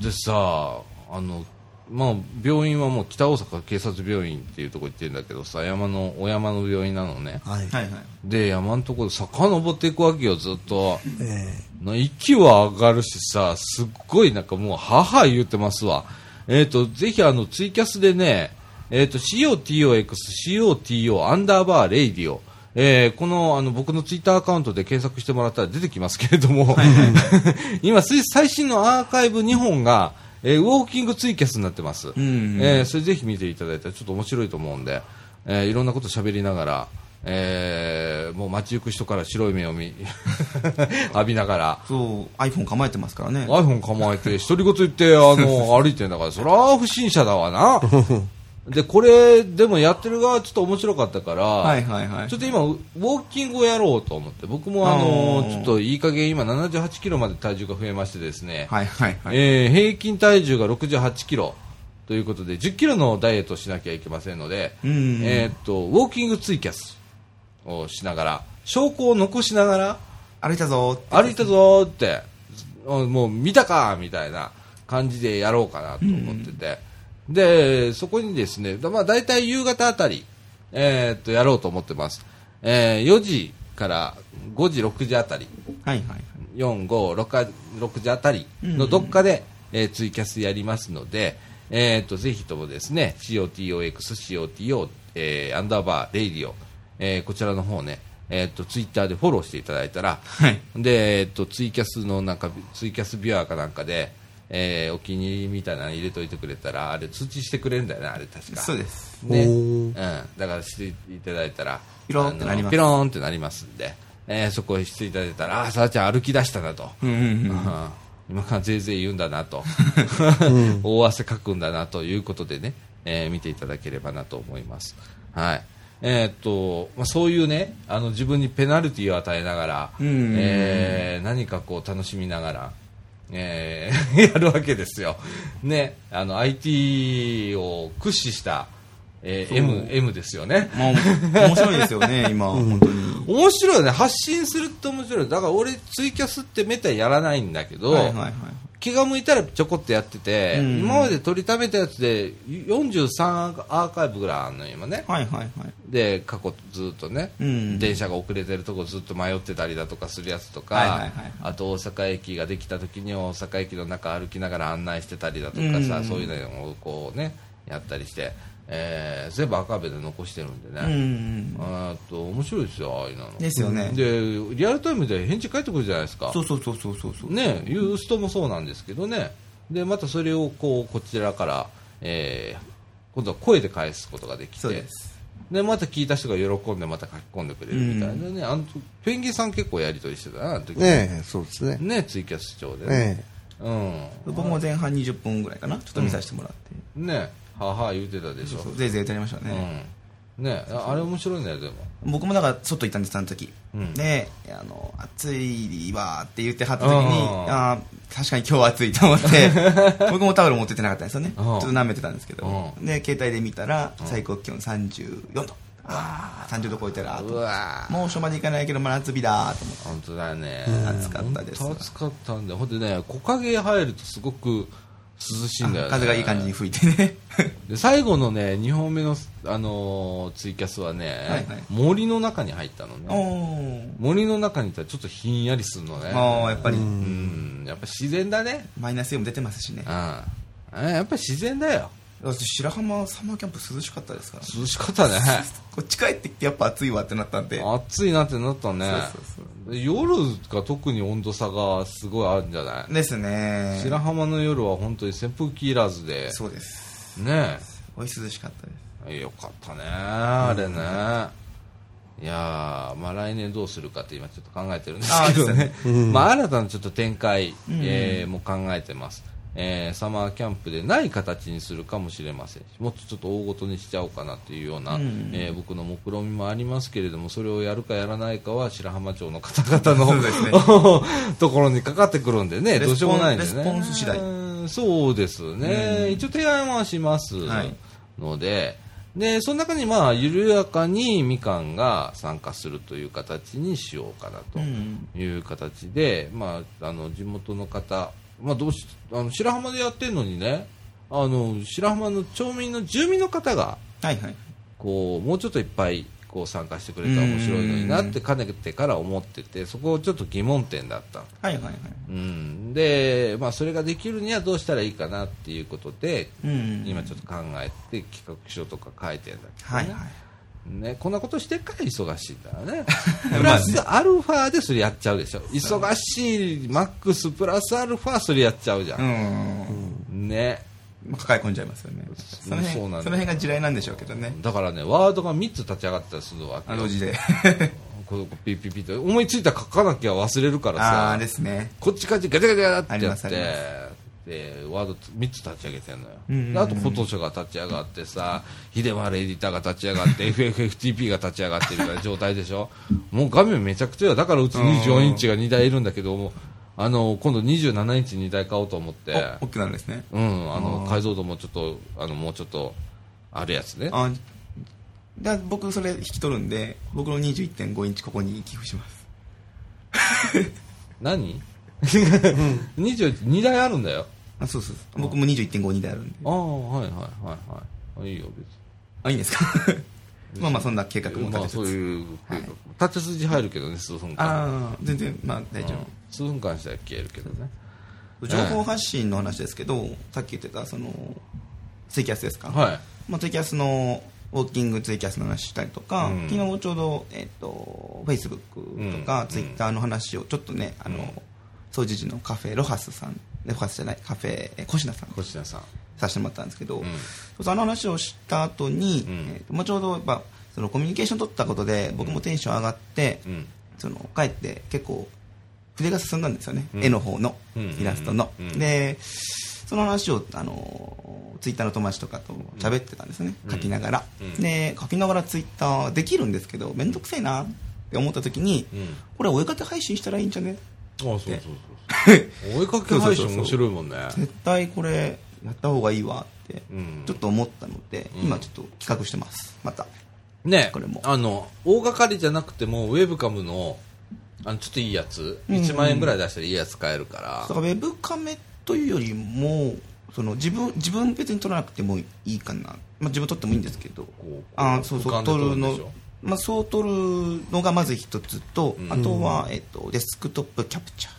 Speaker 1: でさ、あの、まあ、病院はもう北大阪警察病院っていうとこ行ってるんだけどさ、山の、お山の病院なのね。
Speaker 2: はい。
Speaker 3: はいはい。
Speaker 1: で、山のところで坂登っていくわけよ、ずっと。
Speaker 2: え
Speaker 1: な息は上がるしさ、すっごいなんかもう、母言ってますわ。えっ、と、ぜひあの、ツイキャスでね、えっ、と、COTOX、COTO、アンダーバー、レイディオ。えーこの、あの、僕のツイッターアカウントで検索してもらったら出てきますけれども、<laughs> 今、す最新のアーカイブ2本が、えーウォーキングツイキャスになってます。
Speaker 3: ん
Speaker 1: えーそれぜひ見ていただいたらちょっと面白いと思うんで、えーいろんなこと喋りながら、えーもう街行く人から白い目を見 <laughs> 浴びながら、
Speaker 3: そう、iPhone 構えてますからね。
Speaker 1: iPhone 構えて、独り言言って、あの、<laughs> 歩いてんだから、そりゃ不審者だわな。で、これ、でもやってる側ちょっと面白かったから、
Speaker 3: はいはいはい。
Speaker 1: ちょっと今、ウォーキングをやろうと思って、僕もあの、ちょっといい加減今78キロまで体重が増えましてですね、
Speaker 3: はいはいはい。
Speaker 1: えー平均体重が68キロということで、10キロのダイエットをしなきゃいけませんので、
Speaker 3: うん
Speaker 1: えーっと、ウォーキングツイキャスをしながら、証拠を残しながら、
Speaker 3: 歩いたぞ
Speaker 1: 歩いたぞーって、あもう見たかみたいな感じでやろうかなと思ってて、で、そこにですね、だまあ大体夕方あたり、えーっと、やろうと思ってます。えー4時から5時、6時あたり、
Speaker 3: はいはいはい。
Speaker 1: 4、5、6, 6時あたりのどっかで、えーツイキャスやりますので、えーっと、ぜひともですね、COTOX、COTO、えーアンダーバー、 RADIO、えーこちらの方ね、えっと、ツイッターでフォローしていただいたら、
Speaker 3: はい。
Speaker 1: で、えっと、ツイキャスのなんか、ツイキャスビュアーかなんかで、えーお気に入りみたいなの入れといてくれたら、あれ通知してくれるんだよね、あれ確か。
Speaker 3: そうです。
Speaker 1: ね。
Speaker 2: お
Speaker 1: うん。
Speaker 2: ー
Speaker 1: だからしていただいたら、
Speaker 3: ピローンってなります
Speaker 1: ピローンってなりますんで、えーそこへしていただいたら、ああ、さあちゃん歩き出したなと。
Speaker 3: うんうんうん。
Speaker 1: うん今からぜいぜい言うんだなと、<laughs> <laughs> 大汗かくんだなということでね、えー見ていただければなと思います。はい。えーっと、まあ、そういうね、あの自分にペナルティを与えながら、
Speaker 3: うん
Speaker 1: えー何かこう楽しみながら、えー <laughs> やるわけですよ。ね、あの IT を駆使した、えー M、M ですよね。
Speaker 3: まあ、面白いですよね、<laughs> 今、本当に。
Speaker 1: 面白いよね。発信するって面白い。だから俺ツイキャスってめったにやらないんだけど、
Speaker 3: はいはいはい。
Speaker 1: 気が向いたらちょこっとやってて、
Speaker 3: うん。
Speaker 1: 今まで撮りためたやつで43アーカイブぐらいあるの今ね。
Speaker 3: はいはいはい。
Speaker 1: で過去ずっとね、
Speaker 3: うん。
Speaker 1: 電車が遅れてるとこずっと迷ってたりだとかするやつとか、
Speaker 3: はいはいはい
Speaker 1: あと大阪駅ができた時に大阪駅の中歩きながら案内してたりだとかさ、
Speaker 3: うん
Speaker 1: そうい。うのをこうねやったりして、えー全部アーカイブで残してるんで
Speaker 3: う
Speaker 1: ね、
Speaker 3: ん。
Speaker 1: あと面白いですよああいうの。
Speaker 3: ですよね。
Speaker 1: でリアルタイムで返事返ってくるじゃないですか。
Speaker 3: そうそうそうそうそうそう。
Speaker 1: ね、ユーストもそうなんですけどね、でまたそれをこうこちらから、えー今度は声で返すことができて、
Speaker 3: そうで
Speaker 1: また聞いた人が喜んでまた書き込んでくれるみたいなね、あのペンギンさん結構やり取りしてたな、あの時
Speaker 2: ね。え、そうですね。
Speaker 1: ねツイキャス上でね、
Speaker 2: え。
Speaker 1: うん、
Speaker 3: 僕も前半20分ぐらいかな、ちょっと見させてもらって。
Speaker 1: ね、はあはあ言うてたでしょ、
Speaker 3: そうぜいぜい歌いましたね。
Speaker 1: うん、ね、ああれ面白いね、でも。
Speaker 3: 僕もだから外行ったんです、あの時。
Speaker 1: うん
Speaker 3: で、あの、暑いわーって言ってはった時に、
Speaker 1: うん
Speaker 3: あー確かに今日は暑いと思って、<laughs> 僕もタオル持ってってなかったんですよね。ち
Speaker 1: うん
Speaker 3: ょっと舐めてたんですけど。
Speaker 1: う
Speaker 3: で、携帯で見たら、最高気温34度。ああ、30度超えたら、
Speaker 1: うわー
Speaker 3: 猛暑まで行かないけど、真夏日だーと思って。
Speaker 1: 本当だね、
Speaker 3: 暑かったです
Speaker 1: 暑かったんで、ほんでね、木陰入るとすごく涼しいんだよね。
Speaker 3: 風がいい感じに吹いてね。
Speaker 1: で最後のね2本目の、あのーツイキャスはね、
Speaker 3: はいはい
Speaker 1: 森の中に入ったの
Speaker 3: お
Speaker 1: ね
Speaker 3: ー。
Speaker 1: 森の中にいたらちょっとひんやりするのね
Speaker 3: ああ、やっぱり、
Speaker 1: うんやっぱ自然だね
Speaker 3: マイナスイオン出てますしね
Speaker 1: うん。えやっぱり自然だよ
Speaker 3: だって白浜サマーキャンプ涼しかったですから
Speaker 1: 涼しかったね。<laughs>
Speaker 3: こっち帰ってきてやっぱ暑いわってなったんで。
Speaker 1: 暑いなってなったね。
Speaker 3: そうそう
Speaker 1: で夜が特に温度差がすごいあるんじゃない？
Speaker 3: ですね。
Speaker 1: 白浜の夜は本当に扇風機いらずで。
Speaker 3: そうです。
Speaker 1: ね。
Speaker 3: おい涼しかったです。
Speaker 1: えよかったねあれね、いやーまあ来年どうするかって今ちょっと考えてるんですけどね。
Speaker 3: あ <laughs>
Speaker 1: まあ新たなちょっと展開、
Speaker 3: うん。
Speaker 1: えーも考えてます、えーサマーキャンプでない形にするかもしれません。しもっとちょっと大ごとにしちゃおうかなっていうような、
Speaker 3: うん。
Speaker 1: えー僕の目論みもありますけれどもそれをやるかやらないかは白浜町の方々の
Speaker 3: ね。<laughs>
Speaker 1: ところにかかってくるんでねどうしようもないんでね。
Speaker 3: レスポンス次第。
Speaker 1: うんそうですね、
Speaker 3: うん。
Speaker 1: 一応提案はします
Speaker 3: はい。
Speaker 1: ので、でその中にまあ緩やかにみかんが参加するという形にしようかなと
Speaker 3: うん。
Speaker 1: いう形で、まあ、あの地元の方、まあ、どうしあの白浜でやってるのにねあの白浜の町民の住民の方が
Speaker 3: はいはい。
Speaker 1: こうもうちょっといっぱいこう参加してくれたら面白いのになってかねてから思っててそこちょっと疑問点だった。
Speaker 3: はいはいはい。
Speaker 1: うん、で、まあ、それができるにはどうしたらいいかなっていうことで、
Speaker 3: うん。
Speaker 1: 今ちょっと考えて企画書とか書いてるんだけど、ね。
Speaker 3: はいはい
Speaker 1: ね、こんなことしてっから忙しいんだよね。<laughs> プラスアルファでそれやっちゃうでしょ。忙しいマックスプラスアルファそれやっちゃうじゃ、
Speaker 3: うん。ん
Speaker 1: ね。
Speaker 3: まあ抱え込んじゃいますよね。その辺
Speaker 1: そうなんだ
Speaker 3: その辺が地雷なんでしょうけどね。
Speaker 1: だからねワードが3つ立ち上がったりするわけ
Speaker 3: 同時で。<laughs>
Speaker 1: こうピッピッピッと。思いついたら書かなきゃ忘れるから
Speaker 3: あ
Speaker 1: さ。
Speaker 3: あですね。
Speaker 1: こっちこっちガチャガチャガチャって。やってでワード3つ立ち上げてんのよ、
Speaker 3: うんうんうん
Speaker 1: であとフォトショーが立ち上がってさ秀丸エディターが立ち上がって <laughs> FFFTP が立ち上がってみたいな状態でしょ。もう画面めちゃくちゃよ。だからうち24インチが2台いるんだけどもあの今度27インチ2台買おうと思って。
Speaker 3: お大きくなるんですね。
Speaker 1: うんあの解像度もちょっとあのもうちょっとあるやつね。
Speaker 3: あだ僕それ引き取るんで僕の21.5インチここに寄付します。
Speaker 1: 何 <laughs> ?22 台あるんだよ
Speaker 3: あそうそう僕も21.52であるんで。
Speaker 1: ああはいはいはいはい。いいよ別に。
Speaker 3: あいいんですか？<laughs> まあまあそんな計画も
Speaker 1: まあ
Speaker 3: 立てつつ。
Speaker 1: そういう計画、
Speaker 3: はい。
Speaker 1: 立ち筋入るけどね数分間
Speaker 3: ああ全然まあ大丈
Speaker 1: うん。数分間したら消えるけどね。
Speaker 3: 夫情報発信の話ですけどさっき言ってたそのツイキャスですか？
Speaker 1: はい。
Speaker 3: まあ、ツイキャスのウォーキングツイキャスの話したりとか、
Speaker 1: うん。
Speaker 3: 昨日ちょうど、えっ、と、Facebook とか、
Speaker 1: うん。
Speaker 3: ツイッターの話をちょっとね、あの、掃除時のカフェロハスさん、ロハスじゃない、カフェ、え小品さん。
Speaker 1: 星名さん。
Speaker 3: させてもらったんですけど、うそうあの話をした後に、
Speaker 1: うん。
Speaker 3: えーとまあ、ちょうどやっぱそのコミュニケーション取ったことで僕もテンション上がって、
Speaker 1: うん。
Speaker 3: その帰って結構筆が進んだんですよね、
Speaker 1: うん。
Speaker 3: 絵の方の、
Speaker 1: うん
Speaker 3: イラストの、
Speaker 1: うん。
Speaker 3: でその話をあのツイッターの友達とかと喋ってたんですね、書きながら、
Speaker 1: うん。
Speaker 3: で書きながらツイッターできるんですけど面倒くせえなって思った時に、
Speaker 1: うん。
Speaker 3: これお絵かけ配信したらいいんじゃね？
Speaker 1: あ、そうそうそう。<laughs> 追いかけ配信面白いもんね。
Speaker 3: 絶対これやった方がいいわって、
Speaker 1: うん。
Speaker 3: ちょっと思ったので、
Speaker 1: うん。
Speaker 3: 今ちょっと企画してます。また。
Speaker 1: ね。
Speaker 3: これも。
Speaker 1: あの、大掛かりじゃなくても、ウェブカムの、あの、ちょっといいやつ、
Speaker 3: うん
Speaker 1: 1万円ぐらい出したらいいやつ買えるか
Speaker 3: だ
Speaker 1: ら。
Speaker 3: か、らウェブカメというよりもその自分自分別に撮らなくてもいいかな、まあ、自分撮ってもいいんですけど。あーそうそう撮るのまあ、そう撮るのがまず一つと、
Speaker 1: うん。
Speaker 3: あとは、えっと、デスクトップキャプチャー、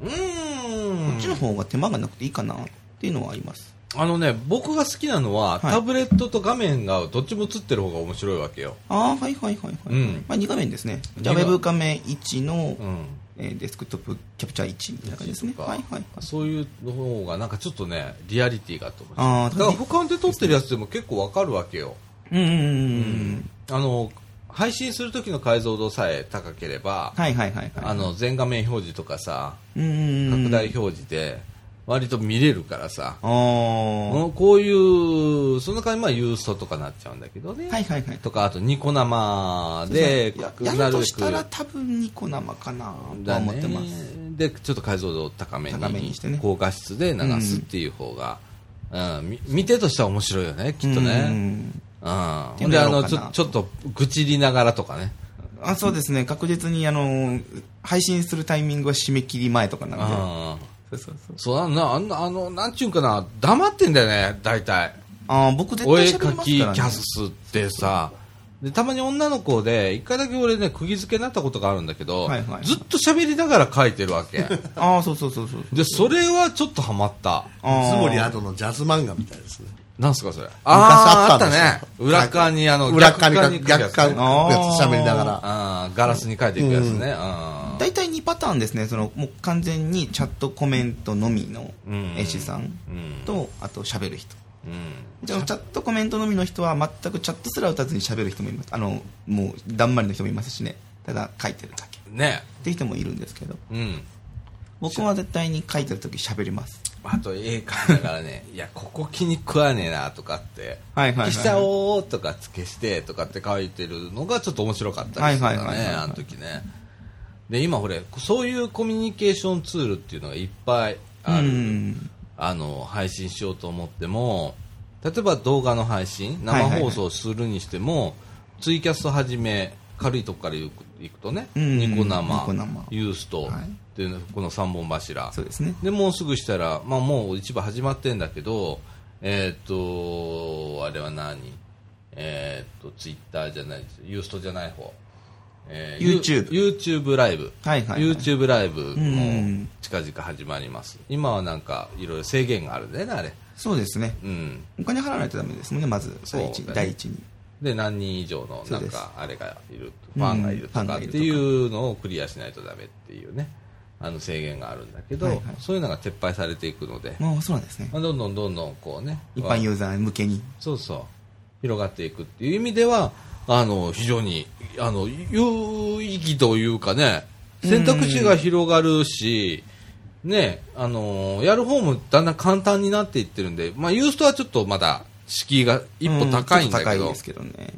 Speaker 1: うーん。
Speaker 3: こっちの方が手間がなくていいかなっていうのはあります。
Speaker 1: あのね、僕が好きなのは、
Speaker 3: はい。
Speaker 1: タブレットと画面がどっちも映ってる方が面白いわけよ。
Speaker 3: ああはいはいはいはい、
Speaker 1: うん。
Speaker 3: まあ、2画面ですね。じゃあウェブカメ1の、
Speaker 1: うん。
Speaker 3: えーデスクトップキャプチャー1みたいな感じですね。はいはいはい。
Speaker 1: そういうの方がなんかちょっとね、リアリティがあって。
Speaker 3: あー
Speaker 1: だから俯瞰で撮ってるやつでも結構わかるわけよ。
Speaker 3: うんうんうん。うん。
Speaker 1: あの、配信する時の解像度さえ高ければ、
Speaker 3: はいはいはいはい。
Speaker 1: あの、全画面表示とかさ、
Speaker 3: うんうんうん。
Speaker 1: 拡大表示で、割と見れるからさ、こういう、その代わりまあユーストとかなっちゃうんだけどね。
Speaker 3: はいはいはい。
Speaker 1: とか、あとニコ生で、
Speaker 3: ややるとしたら多分ニコ生かなとは思ってます、
Speaker 1: で、ちょっと解像度を高めに、
Speaker 3: 高めにしてね。
Speaker 1: 高画質で流すっていう方が、うん。み見てとしては面白いよね、きっとね。うん。
Speaker 3: て
Speaker 1: ほんで、あの、ちょちょっと愚痴りながらとかね。
Speaker 3: あそうですね確実にあの配信するタイミングは締め切り前とかなので
Speaker 1: うん。
Speaker 3: そうそうそう
Speaker 1: そうあんな、あんな、あの、なんちゅうんかな、黙ってんだよね、大体。
Speaker 3: あー僕絶
Speaker 1: お絵
Speaker 3: 対喋ります
Speaker 1: 描きキ
Speaker 3: から、ね、
Speaker 1: ャスってさ、で、たまに女の子で、一回だけ俺ね、釘付けになったことがあるんだけど、
Speaker 3: はいはい
Speaker 1: ずっと喋りながら描いてるわけ。<laughs>
Speaker 3: ああそうそうそうそう
Speaker 1: で、それはちょっとハマった。
Speaker 2: つもりあとのジャズ漫画みたいですね。
Speaker 1: なんすか、それ？
Speaker 2: あ
Speaker 1: あったね。裏側に、あの、
Speaker 2: 裏側に
Speaker 1: 逆
Speaker 2: 側
Speaker 1: ね
Speaker 2: のやつ喋りながら。
Speaker 1: あーガラスに書いていくやつね。
Speaker 3: 大体2パターンですねそのもう完全にチャットコメントのみの
Speaker 1: うん
Speaker 3: 絵師さん
Speaker 1: うん。
Speaker 3: とあと喋る人
Speaker 1: うん。
Speaker 3: じゃあチャットコメントのみの人は全くチャットすら打たずに喋る人もいますあのもうだんまりの人もいますしねただ書いてるだけ
Speaker 1: ね。
Speaker 3: っていう人もいるんですけど
Speaker 1: うん。
Speaker 3: 僕は絶対に書いてる時喋ります
Speaker 1: あと絵描いながらね、いや、ここ気に食わねえなとかって、
Speaker 3: はいはい
Speaker 1: しちゃおうとか消してとかって書いてるのがちょっと面白かったりした
Speaker 3: はいはいはいはい
Speaker 1: ね、あの時ね。で、今ほれ、そういうコミュニケーションツールっていうのがいっぱいある。
Speaker 3: うん。
Speaker 1: あの、配信しようと思っても、例えば動画の配信、生放送するにしても、ツイキャストはじめ、軽いとこから行くとね、
Speaker 3: うん
Speaker 1: ニコ生
Speaker 3: ニコ生
Speaker 1: ユースト、
Speaker 3: はい
Speaker 1: っていうのこの3本柱。
Speaker 3: そうですね
Speaker 1: で、もうすぐしたら、まあもう一部始まってんだけど、えーっと、あれは何？えーっと、ツイッターじゃない。ユーストじゃない方。え
Speaker 3: YouTube
Speaker 1: ユ YouTube ライブ。
Speaker 3: はいはいはい
Speaker 1: YouTube ライブ
Speaker 3: う
Speaker 1: も
Speaker 3: ん
Speaker 1: 近々始まります。今はなんかいろいろ制限があるね、あれ。
Speaker 3: そうですね
Speaker 1: うん。
Speaker 3: お金払わないとダメですもんねまず第一
Speaker 1: そうだね
Speaker 3: 第一に
Speaker 1: で、何人以上の
Speaker 3: そうん
Speaker 1: か、あれがいる、ファンがいると
Speaker 3: か
Speaker 1: かっていうのをクリアしないとダメっていうね、あの制限があるんだけど、
Speaker 3: はいはい。
Speaker 1: そういうのが撤廃されていくので、
Speaker 3: もうそうなんですね。
Speaker 1: まあどんどんどんどんこうね、
Speaker 3: 一般ユーザー向けに。
Speaker 1: そうそう、広がっていくっていう意味では、あの、非常に、あの、有意義というかね、選択肢が広がるし、ね、あの、やる方もだんだん簡単になっていってるんで、まあ、ユーストはちょっとまだ敷居が一歩高いんだけど
Speaker 3: うちょっと高いで、すけどね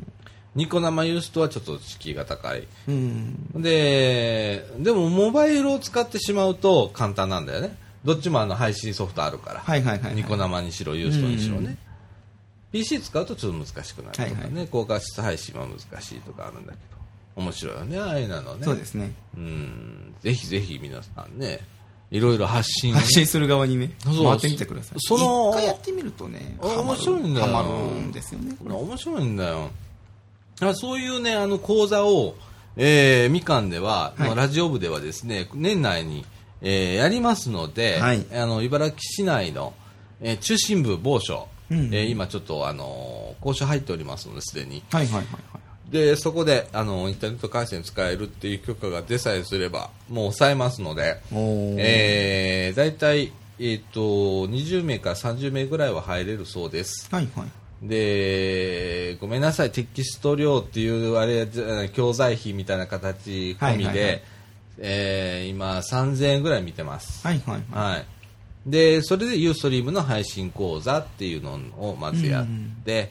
Speaker 1: ニコ生ユーストはちょっと敷居が高い。
Speaker 3: うん
Speaker 1: で、でもモバイルを使ってしまうと簡単なんだよね。どっちもあの配信ソフトあるから。
Speaker 3: はいはいはいはい
Speaker 1: ニコ生にしろ、ユーストにしろね。
Speaker 3: うん
Speaker 1: PC 使うとちょっと難しくなるとかね、
Speaker 3: はいはい
Speaker 1: 高画質配信は難しいとかあるんだけど、面白いよね、ああいうのね。
Speaker 3: そうですね
Speaker 1: うん。ぜひぜひ皆さんね、いろいろ発信。
Speaker 3: 発信する側にね
Speaker 1: そう。
Speaker 3: 回ってみてください。
Speaker 1: その
Speaker 3: 一回やってみるとね
Speaker 1: あ
Speaker 3: ハマる
Speaker 1: 面白いんだよ。
Speaker 3: ハマるんですよねこれ。
Speaker 1: 面白いんだよ。あそういうね、あの講座を、えー、みかんでは、
Speaker 3: はい。
Speaker 1: まあラジオ部ではですね、年内に、えーやりますので、
Speaker 3: はい。
Speaker 1: あの、茨城市内の、えー中心部某所
Speaker 3: うん
Speaker 1: えー今ちょっと、あのー交渉入っておりますので、すでに。
Speaker 3: はいはいはいはい。
Speaker 1: で、そこで、あの、インターネット回線使えるっていう許可が出さえすれば、もう抑えますので、えー、大体、えっ、と、20名から30名ぐらいは入れるそうです。
Speaker 3: はいはい。
Speaker 1: で、ごめんなさい、テキスト量っていう、あれ、教材費みたいな形込みで、
Speaker 3: はいはいはい
Speaker 1: えー今、3000円ぐらい見てます。
Speaker 3: はいはいはい。
Speaker 1: はい。で、それでユーストリームの配信講座っていうのをまずやって、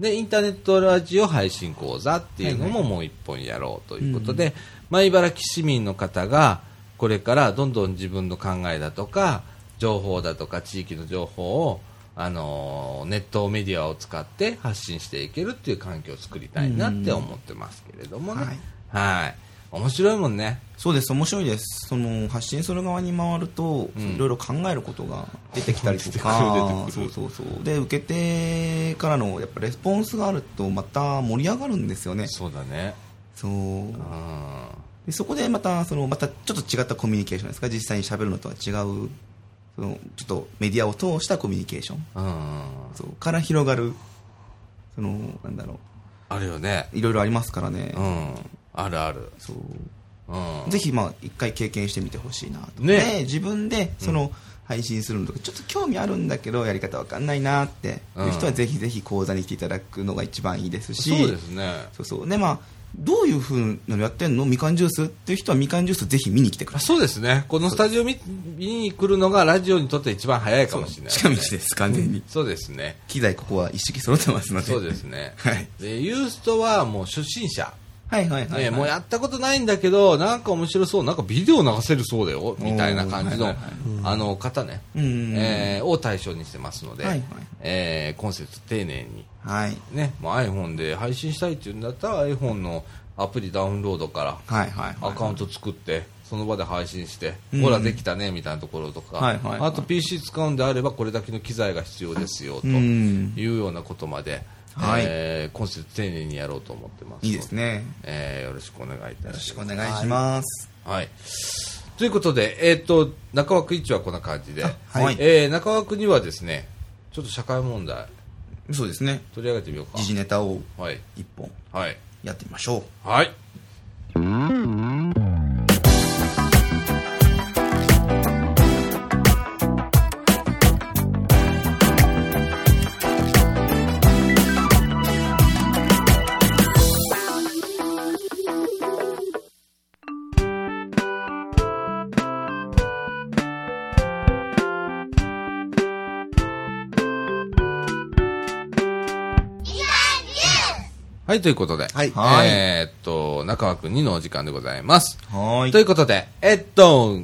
Speaker 1: で、インターネットラジオ配信講座っていうのももう一本やろうということで、まあ、茨城市民の方が、これからどんどん自分の考えだとか、情報だとか地域の情報を、あのーネットメディアを使って発信していけるっていう環境を作りたいなって思ってますけれどもね。はい。面白いもんね。
Speaker 3: そうです、面白いです。その、発信する側に回ると、
Speaker 1: うん
Speaker 3: いろいろ考えることが出てきたりとか、
Speaker 1: く <laughs> る出てくる
Speaker 3: そうそうそう。で、受け手からの、やっぱレスポンスがあると、また盛り上がるんですよね。
Speaker 1: そうだね。
Speaker 3: そう。
Speaker 1: うん。
Speaker 3: でそこでまた、その、またちょっと違ったコミュニケーションですか、実際に喋るのとは違う、その、ちょっとメディアを通したコミュニケーション。
Speaker 1: うん。
Speaker 3: そう、から広がる、その、なんだろ
Speaker 1: あるよね。
Speaker 3: う、いろいろありますからね。
Speaker 1: うん。あるある。
Speaker 3: そう。
Speaker 1: うん。
Speaker 3: ぜひ、まあ、一回経験してみてほしいなと。
Speaker 1: ね
Speaker 3: で自分で、その、配信するのとか、ちょっと興味あるんだけど、やり方わかんないなっていう人は、
Speaker 1: うん
Speaker 3: ぜひぜひ講座に来ていただくのが一番いいですし、
Speaker 1: そうですね。
Speaker 3: そうそう。で、まあ、どういうふうなのやってんの？みかんジュースっていう人はみかんジュースぜひ見に来てください。
Speaker 1: そうですね。このスタジオ見見に来るのがラジオにとって一番早いかもしれない、
Speaker 3: 近道です、完全に。
Speaker 1: そうですね。
Speaker 3: 機材ここは一式揃ってますので。
Speaker 1: そうですね。
Speaker 3: はい。
Speaker 1: で、ユーストはもう初心者。
Speaker 3: はいはいはい、
Speaker 1: もうやったことないんだけど、なんか面白そう、なんかビデオ流せるそうだよ、みたいな感じの、あの方ね、
Speaker 3: うん
Speaker 1: えーを対象にしてますので、
Speaker 3: はいはい。
Speaker 1: えー今節丁寧に、
Speaker 3: はい。
Speaker 1: ね、もう iPhone で配信したいっていうんだったら iPhone のアプリダウンロードから。アカウント作って、その場で配信して、
Speaker 3: うん。
Speaker 1: ほらできたねみたいなところとか、
Speaker 3: はいはいはい。
Speaker 1: あと PC 使うんであればこれだけの機材が必要ですよと
Speaker 3: うん。
Speaker 1: いうようなことまで、
Speaker 3: はい
Speaker 1: えー今節丁寧にやろうと思ってます
Speaker 3: いいです、ね。
Speaker 1: えーよろしくお願いいたします
Speaker 3: よろしくお願いします。
Speaker 1: はい。ということで、えっ、と、中枠1はこんな感じで、
Speaker 3: はい
Speaker 1: えー中枠2はですね、ちょっと社会問題、
Speaker 3: そうですね。
Speaker 1: 取り上げてみようか。
Speaker 3: 時事ネタを
Speaker 1: はい。
Speaker 3: 一本
Speaker 1: はい。
Speaker 3: やってみましょう。
Speaker 1: はい。はい、ということで、
Speaker 2: はい
Speaker 3: はい
Speaker 1: えーっと、中枠2のお時間でございます。
Speaker 3: はーい。
Speaker 1: ということで、えっと、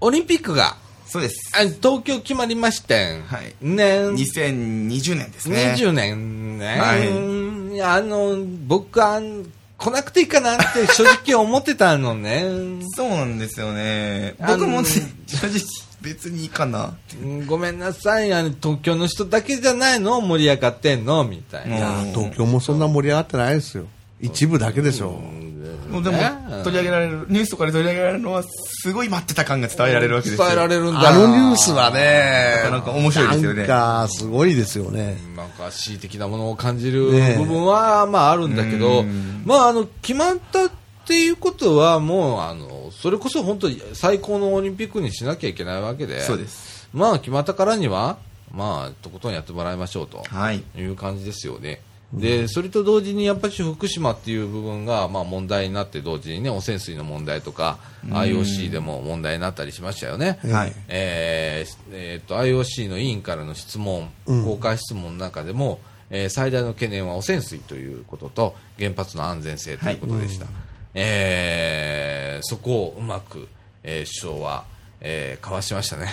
Speaker 1: オリンピックが、
Speaker 3: そうです。
Speaker 1: あ東京決まりまして、
Speaker 3: はい
Speaker 1: 年、
Speaker 3: 2020年ですね。
Speaker 1: 20年ね、
Speaker 3: はい
Speaker 1: あの、僕は、来なくていいかなって正直思ってたのね。<laughs>
Speaker 3: そうなんですよね。僕もね、正直別にいいかなって。
Speaker 1: うんごめんなさい、あの東京の人だけじゃないの？盛り上がってんの？みたいな。
Speaker 3: うん
Speaker 2: 東京もそんな盛り上がってないですよ。一部だけでしょ
Speaker 3: もうでも
Speaker 1: ね、
Speaker 3: 取り上げられる、ニュースとかで取り上げられるのは、すごい待ってた感が伝えられるわけですよ。
Speaker 1: 伝えられるんだ
Speaker 2: あのニュースはね、
Speaker 3: なかなか面白いですよね
Speaker 2: なんか、すごいですよね。
Speaker 1: なんか恣意的なものを感じる
Speaker 2: ねえ
Speaker 1: 部分は、まああるんだけど、
Speaker 3: うん
Speaker 1: まああの、決まったっていうことはもう、あの、それこそ本当に最高のオリンピックにしなきゃいけないわけで、
Speaker 3: そうです。
Speaker 1: まあ決まったからには、まあ、とことんやってもらいましょうと。
Speaker 3: はい。
Speaker 1: いう感じですよね。で、それと同時にやっぱり福島っていう部分が、まあ問題になって同時にね、汚染水の問題とか、IOC でも問題になったりしましたよね。
Speaker 3: はい。
Speaker 1: えーえーと IOC の委員からの質問、公開質問の中でも、えー最大の懸念は汚染水ということと原発の安全性ということでした、えーそこをうまく、えー首相は、えーかわしましたね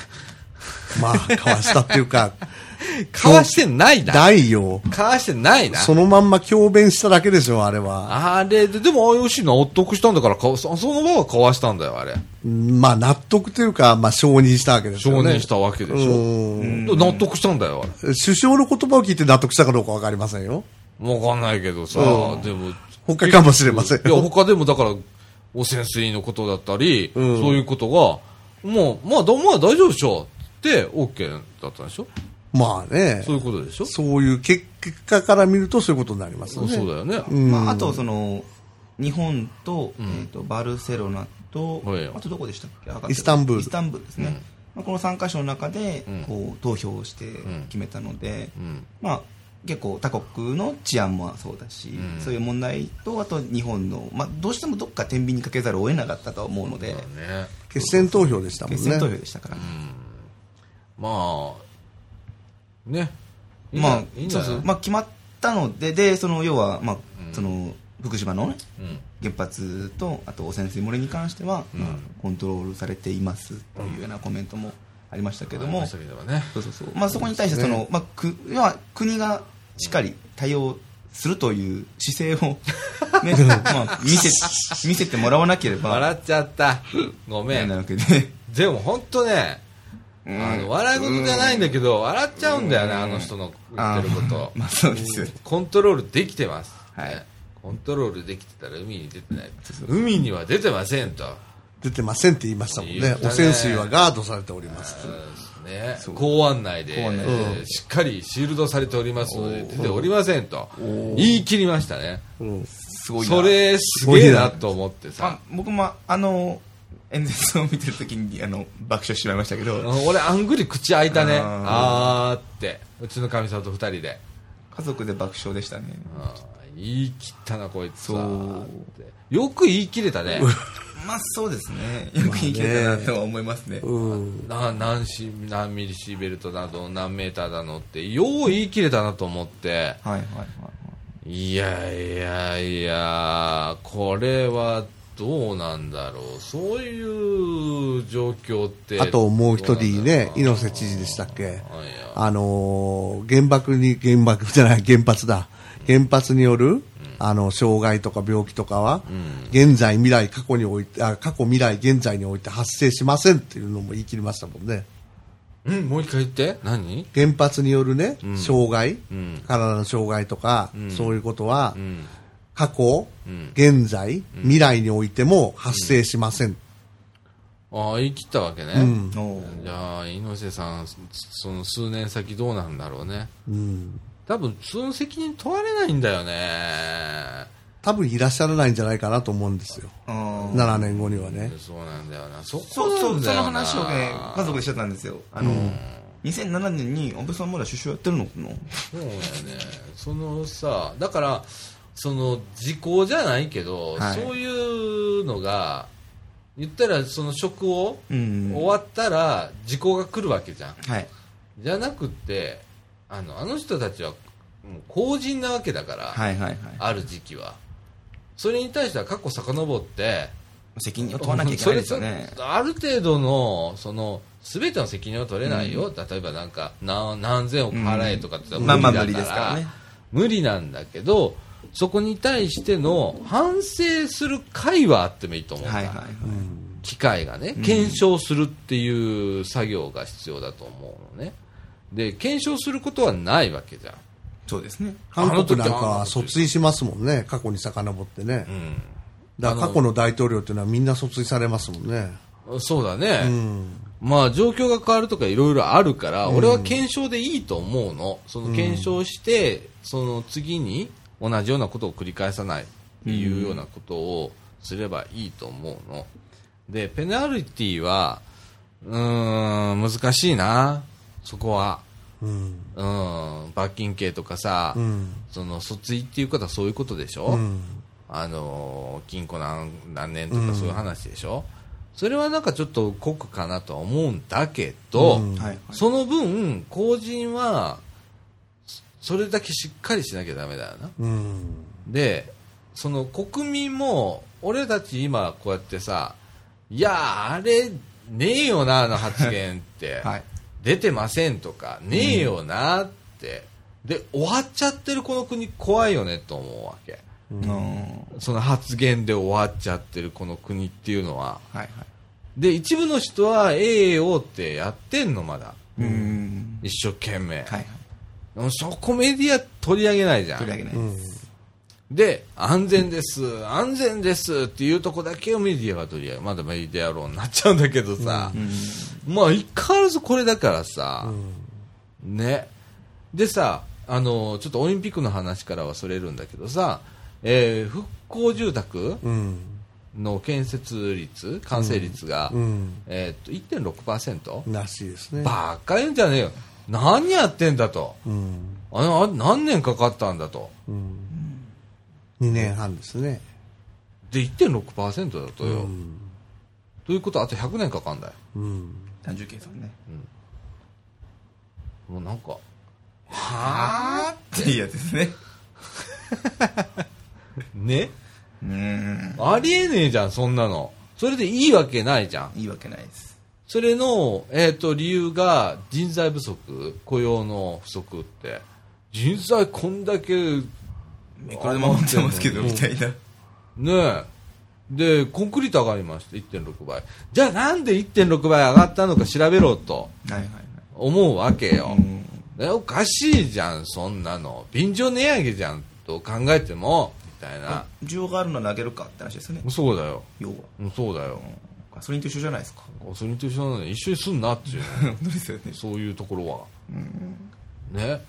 Speaker 2: まあ、かわしたっていうか、<laughs>
Speaker 1: かわしてないな
Speaker 2: 大よ。
Speaker 1: かわしてないな
Speaker 2: そのまんま強弁しただけでしょ、あれは。
Speaker 1: あれで、でも IOC 納得したんだからかわ、そその場はかわしたんだよ、あれ。
Speaker 2: まあ、納得というか、まあ、承認したわけです
Speaker 1: 承
Speaker 2: よね。
Speaker 1: 認したわけでしょ。
Speaker 2: うん
Speaker 1: 納得したんだよ、あれ。
Speaker 2: 首相の言葉を聞いて納得したかどうかわかりませんよ。
Speaker 1: わかんないけどさ、
Speaker 2: うん
Speaker 1: でも。
Speaker 2: 他かもしれませんよ。
Speaker 1: いや、他でもだから、汚染水のことだったり、
Speaker 2: うん。
Speaker 1: そういうことが、もう、まあ、どまあ大丈夫でしょって、OK だったんでしょ？
Speaker 2: まあね。
Speaker 1: そういうことでしょ？
Speaker 2: そういう結果から見るとそういうことになりますよね。
Speaker 1: そうだよね。
Speaker 2: うん。
Speaker 3: まあ、あとその日本と,、
Speaker 1: うん。
Speaker 3: えー、とバルセロナと、
Speaker 1: はい。
Speaker 3: あとどこでしたっけ？あ
Speaker 2: イスタンブール。
Speaker 3: イスタンブールですね、
Speaker 1: うん。
Speaker 3: まあ、この3カ所の中で
Speaker 1: うん。
Speaker 3: こう投票をして
Speaker 1: ん
Speaker 3: 決めたので、
Speaker 1: うん。
Speaker 3: まあ、結構他国の治安もそうだし、
Speaker 1: うん
Speaker 3: そういう問題とあと日本の、まあ、どうしてもどっか天秤にかけざるを得なかったとは思うので、
Speaker 1: ね。
Speaker 2: 決選投票でしたもんね。
Speaker 3: 決選投票でしたから、
Speaker 1: まあ、ね。
Speaker 3: まあ
Speaker 1: いいんじゃない？
Speaker 3: そうそうまあ、決まったのででその要は、まあ
Speaker 1: うん
Speaker 3: その福島の、ね、
Speaker 1: うん。
Speaker 3: 原発とあと汚染水漏れに関しては、
Speaker 1: うん
Speaker 3: まあコントロールされていますというようなコメントもありましたけども、
Speaker 1: ありましたけどもね。
Speaker 3: そうそうそうまあ、そこに対してその、まあ、く要は国がしっかり対応するという姿勢を、<laughs> ねまあ、見せ見せてもらわなければ
Speaker 1: 笑っちゃった。ごめ。
Speaker 3: ダメなんわけで、
Speaker 1: でも本当ね、
Speaker 3: うん
Speaker 1: あの、笑い事じゃないんだけど、笑っちゃうんだよね、あの人の言ってること。
Speaker 3: まあそうですよね
Speaker 1: コントロールできてます。
Speaker 3: はい
Speaker 1: ねコントロールできてたら海に出てない。海には出てませんと。
Speaker 2: 出てませんって言いましたもんね
Speaker 1: ね
Speaker 2: 汚染水はガードされております。
Speaker 1: ね。公安内で、しっかりシールドされておりますので、出ておりませんと。言い切りましたね。
Speaker 2: うん。
Speaker 3: すごいな。
Speaker 1: それすげえなと思って
Speaker 3: あ
Speaker 1: さ。
Speaker 3: 僕もあの演説を見てるときにあの爆笑しまいましたけど。
Speaker 1: 俺、あんぐり口開いたね。
Speaker 3: あ
Speaker 1: あーって。うちのかみさんと二人で。
Speaker 3: 家族で爆笑でしたね
Speaker 1: 言い切ったな、こいつは。よく言い切れたね。<laughs>
Speaker 3: まあそうですね。よく言い切れたなとは思いますね。
Speaker 2: うん。
Speaker 1: な何シ何ミリシーベルトなど何メーターだのってよう言い切れたなと思って。
Speaker 3: はいはいはいはい。
Speaker 1: いやいやいやこれはどうなんだろう。そういう状況って。
Speaker 2: あともう一人ね、猪瀬知事でしたっけ。あのー原爆に、原爆じゃない、原発だ。原発による、あの、障害とか病気とかは、現在、未来、過去において、あ過去、未来、現在において発生しませんっていうのも言い切りましたもんね。
Speaker 1: うんもう一回言って。何？
Speaker 2: 原発によるね、
Speaker 1: ん。
Speaker 2: 障害、
Speaker 1: うん。
Speaker 2: 体の障害とか、
Speaker 1: ん。
Speaker 2: そういうことは、
Speaker 1: うん。
Speaker 2: 過去、
Speaker 1: うん。
Speaker 2: 現在、未来においても発生しません。
Speaker 1: ああ言い切ったわけね、じゃあ猪瀬さんその数年先どうなんだろうね。
Speaker 2: うん
Speaker 1: 多分その責任問われないんだよね。
Speaker 2: 多分いらっしゃらないんじゃないかなと思うんですよ。
Speaker 3: あー
Speaker 2: 7年後にはね。
Speaker 1: そうなんだよな。そこ
Speaker 3: そうそうその
Speaker 1: なんだよな。
Speaker 3: 話をね家族でしてたんですよ。あの、2007年に安倍さんまだ首相やってるの？かな
Speaker 1: そうだよね。そのさだからその時効じゃないけど、
Speaker 3: はい。
Speaker 1: そういうのが言ったらその職を
Speaker 3: うん。
Speaker 1: 終わったら時効が来るわけじゃん。
Speaker 3: はい。
Speaker 1: じゃなくってあのあの人たちはもう公人なわけだから、
Speaker 3: はいはいはい。
Speaker 1: ある時期は。それに対しては過去遡って
Speaker 3: 責任を問わなきゃいけないですよね。
Speaker 1: ある程度のその全ての責任は取れないよ、例えばなんか何何千億払えとかって言ったら
Speaker 3: まあまあ無理ですからね。
Speaker 1: 無理なんだけどそこに対しての反省する会はあってもいいと思うんだ、
Speaker 3: はいはいはい。
Speaker 1: 機会がね検証するっていう作業が必要だと思うのね。で検証することはないわけじゃん
Speaker 3: そうですね
Speaker 2: 韓国なんか訴追しますもんね。過去に遡ってね。
Speaker 1: うん
Speaker 2: だから過去の大統領っていうのはみんな訴追されますもんね。
Speaker 1: そうだね、
Speaker 2: うん。
Speaker 1: まあ状況が変わるとかいろいろあるから、俺は検証でいいと思うの。その検証して、その次に同じようなことを繰り返さないっていうようなことをすればいいと思うの。で、ペナルティは、うーん、難しいな。そこは。
Speaker 2: うん。
Speaker 1: うん、罰金刑とかさ、
Speaker 2: うん。
Speaker 1: その訴追っていうことはそういうことでしょ、
Speaker 2: うん。
Speaker 1: あの禁錮何何年とかそういう話でしょ、それはなんかちょっと酷かなとは思うんだけど、その分公人はそそれだけしっかりしなきゃダメだよな
Speaker 2: うん。
Speaker 1: でその国民も俺たち今こうやってさいやあれねえよなあの発言って、<laughs>
Speaker 3: はい
Speaker 1: 出てませんとかねえよなって、で終わっちゃってるこの国怖いよねと思うわけ。
Speaker 3: うん。
Speaker 1: その発言で終わっちゃってるこの国っていうのは。
Speaker 3: はいはい。
Speaker 1: で一部の人は AAO ってやってんのまだ。
Speaker 3: うん。
Speaker 1: 一生懸命、
Speaker 3: はいはい。
Speaker 1: でもそこメディア取り上げないじゃん。
Speaker 3: 取り上げない
Speaker 2: うん。
Speaker 1: で安全です。安全ですっていうとこだけをメディアが取り上げる。まだメディア論になっちゃうんだけどさ、
Speaker 3: うん
Speaker 1: まあ相変わらずこれだからさ、ね。でさ、あの、ちょっとオリンピックの話からはそれるんだけどさ、えー復興住宅
Speaker 2: うん。
Speaker 1: の建設率、完成率が、
Speaker 2: うん。
Speaker 1: えーっと、1.6%?
Speaker 2: らしいですね。
Speaker 1: ばっか言うんじゃねえよ。何やってんだと。
Speaker 2: うん。
Speaker 1: あの、あ何年かかったんだと。
Speaker 2: うん。2年半ですね。
Speaker 1: で、1.6%だとよ。
Speaker 2: うん。
Speaker 1: ということは、あと100年かかんだよ。
Speaker 2: うん。
Speaker 3: 単純計算ね。
Speaker 1: もうなんか、はぁ
Speaker 3: って。いうやつですね。<laughs>
Speaker 1: ね？
Speaker 3: うん。
Speaker 1: ありえねえじゃん、そんなの。それでいいわけないじゃん。
Speaker 3: いいわけないです。
Speaker 1: それの、えっ、と、理由が人材不足、雇用の不足って。人材こんだけ、ね
Speaker 3: いくらでも守ってますけどみたいな。
Speaker 1: え。で、コンクリート上がりました、1.6倍。じゃあなんで1.6倍上がったのか調べろと思うわけよ。おかしいじゃん、そんなの。便乗値上げじゃんと考えても、みたいな。
Speaker 3: 需要があるのに上げるかって話ですよね
Speaker 1: そうだよ。
Speaker 3: 要は
Speaker 1: うんそうだよ。
Speaker 3: ガソリンと一緒じゃないですか
Speaker 1: ガソリンと一緒なのに一緒にすんなっていう。<laughs>
Speaker 3: 本当ですよね
Speaker 1: そういうところは。ね。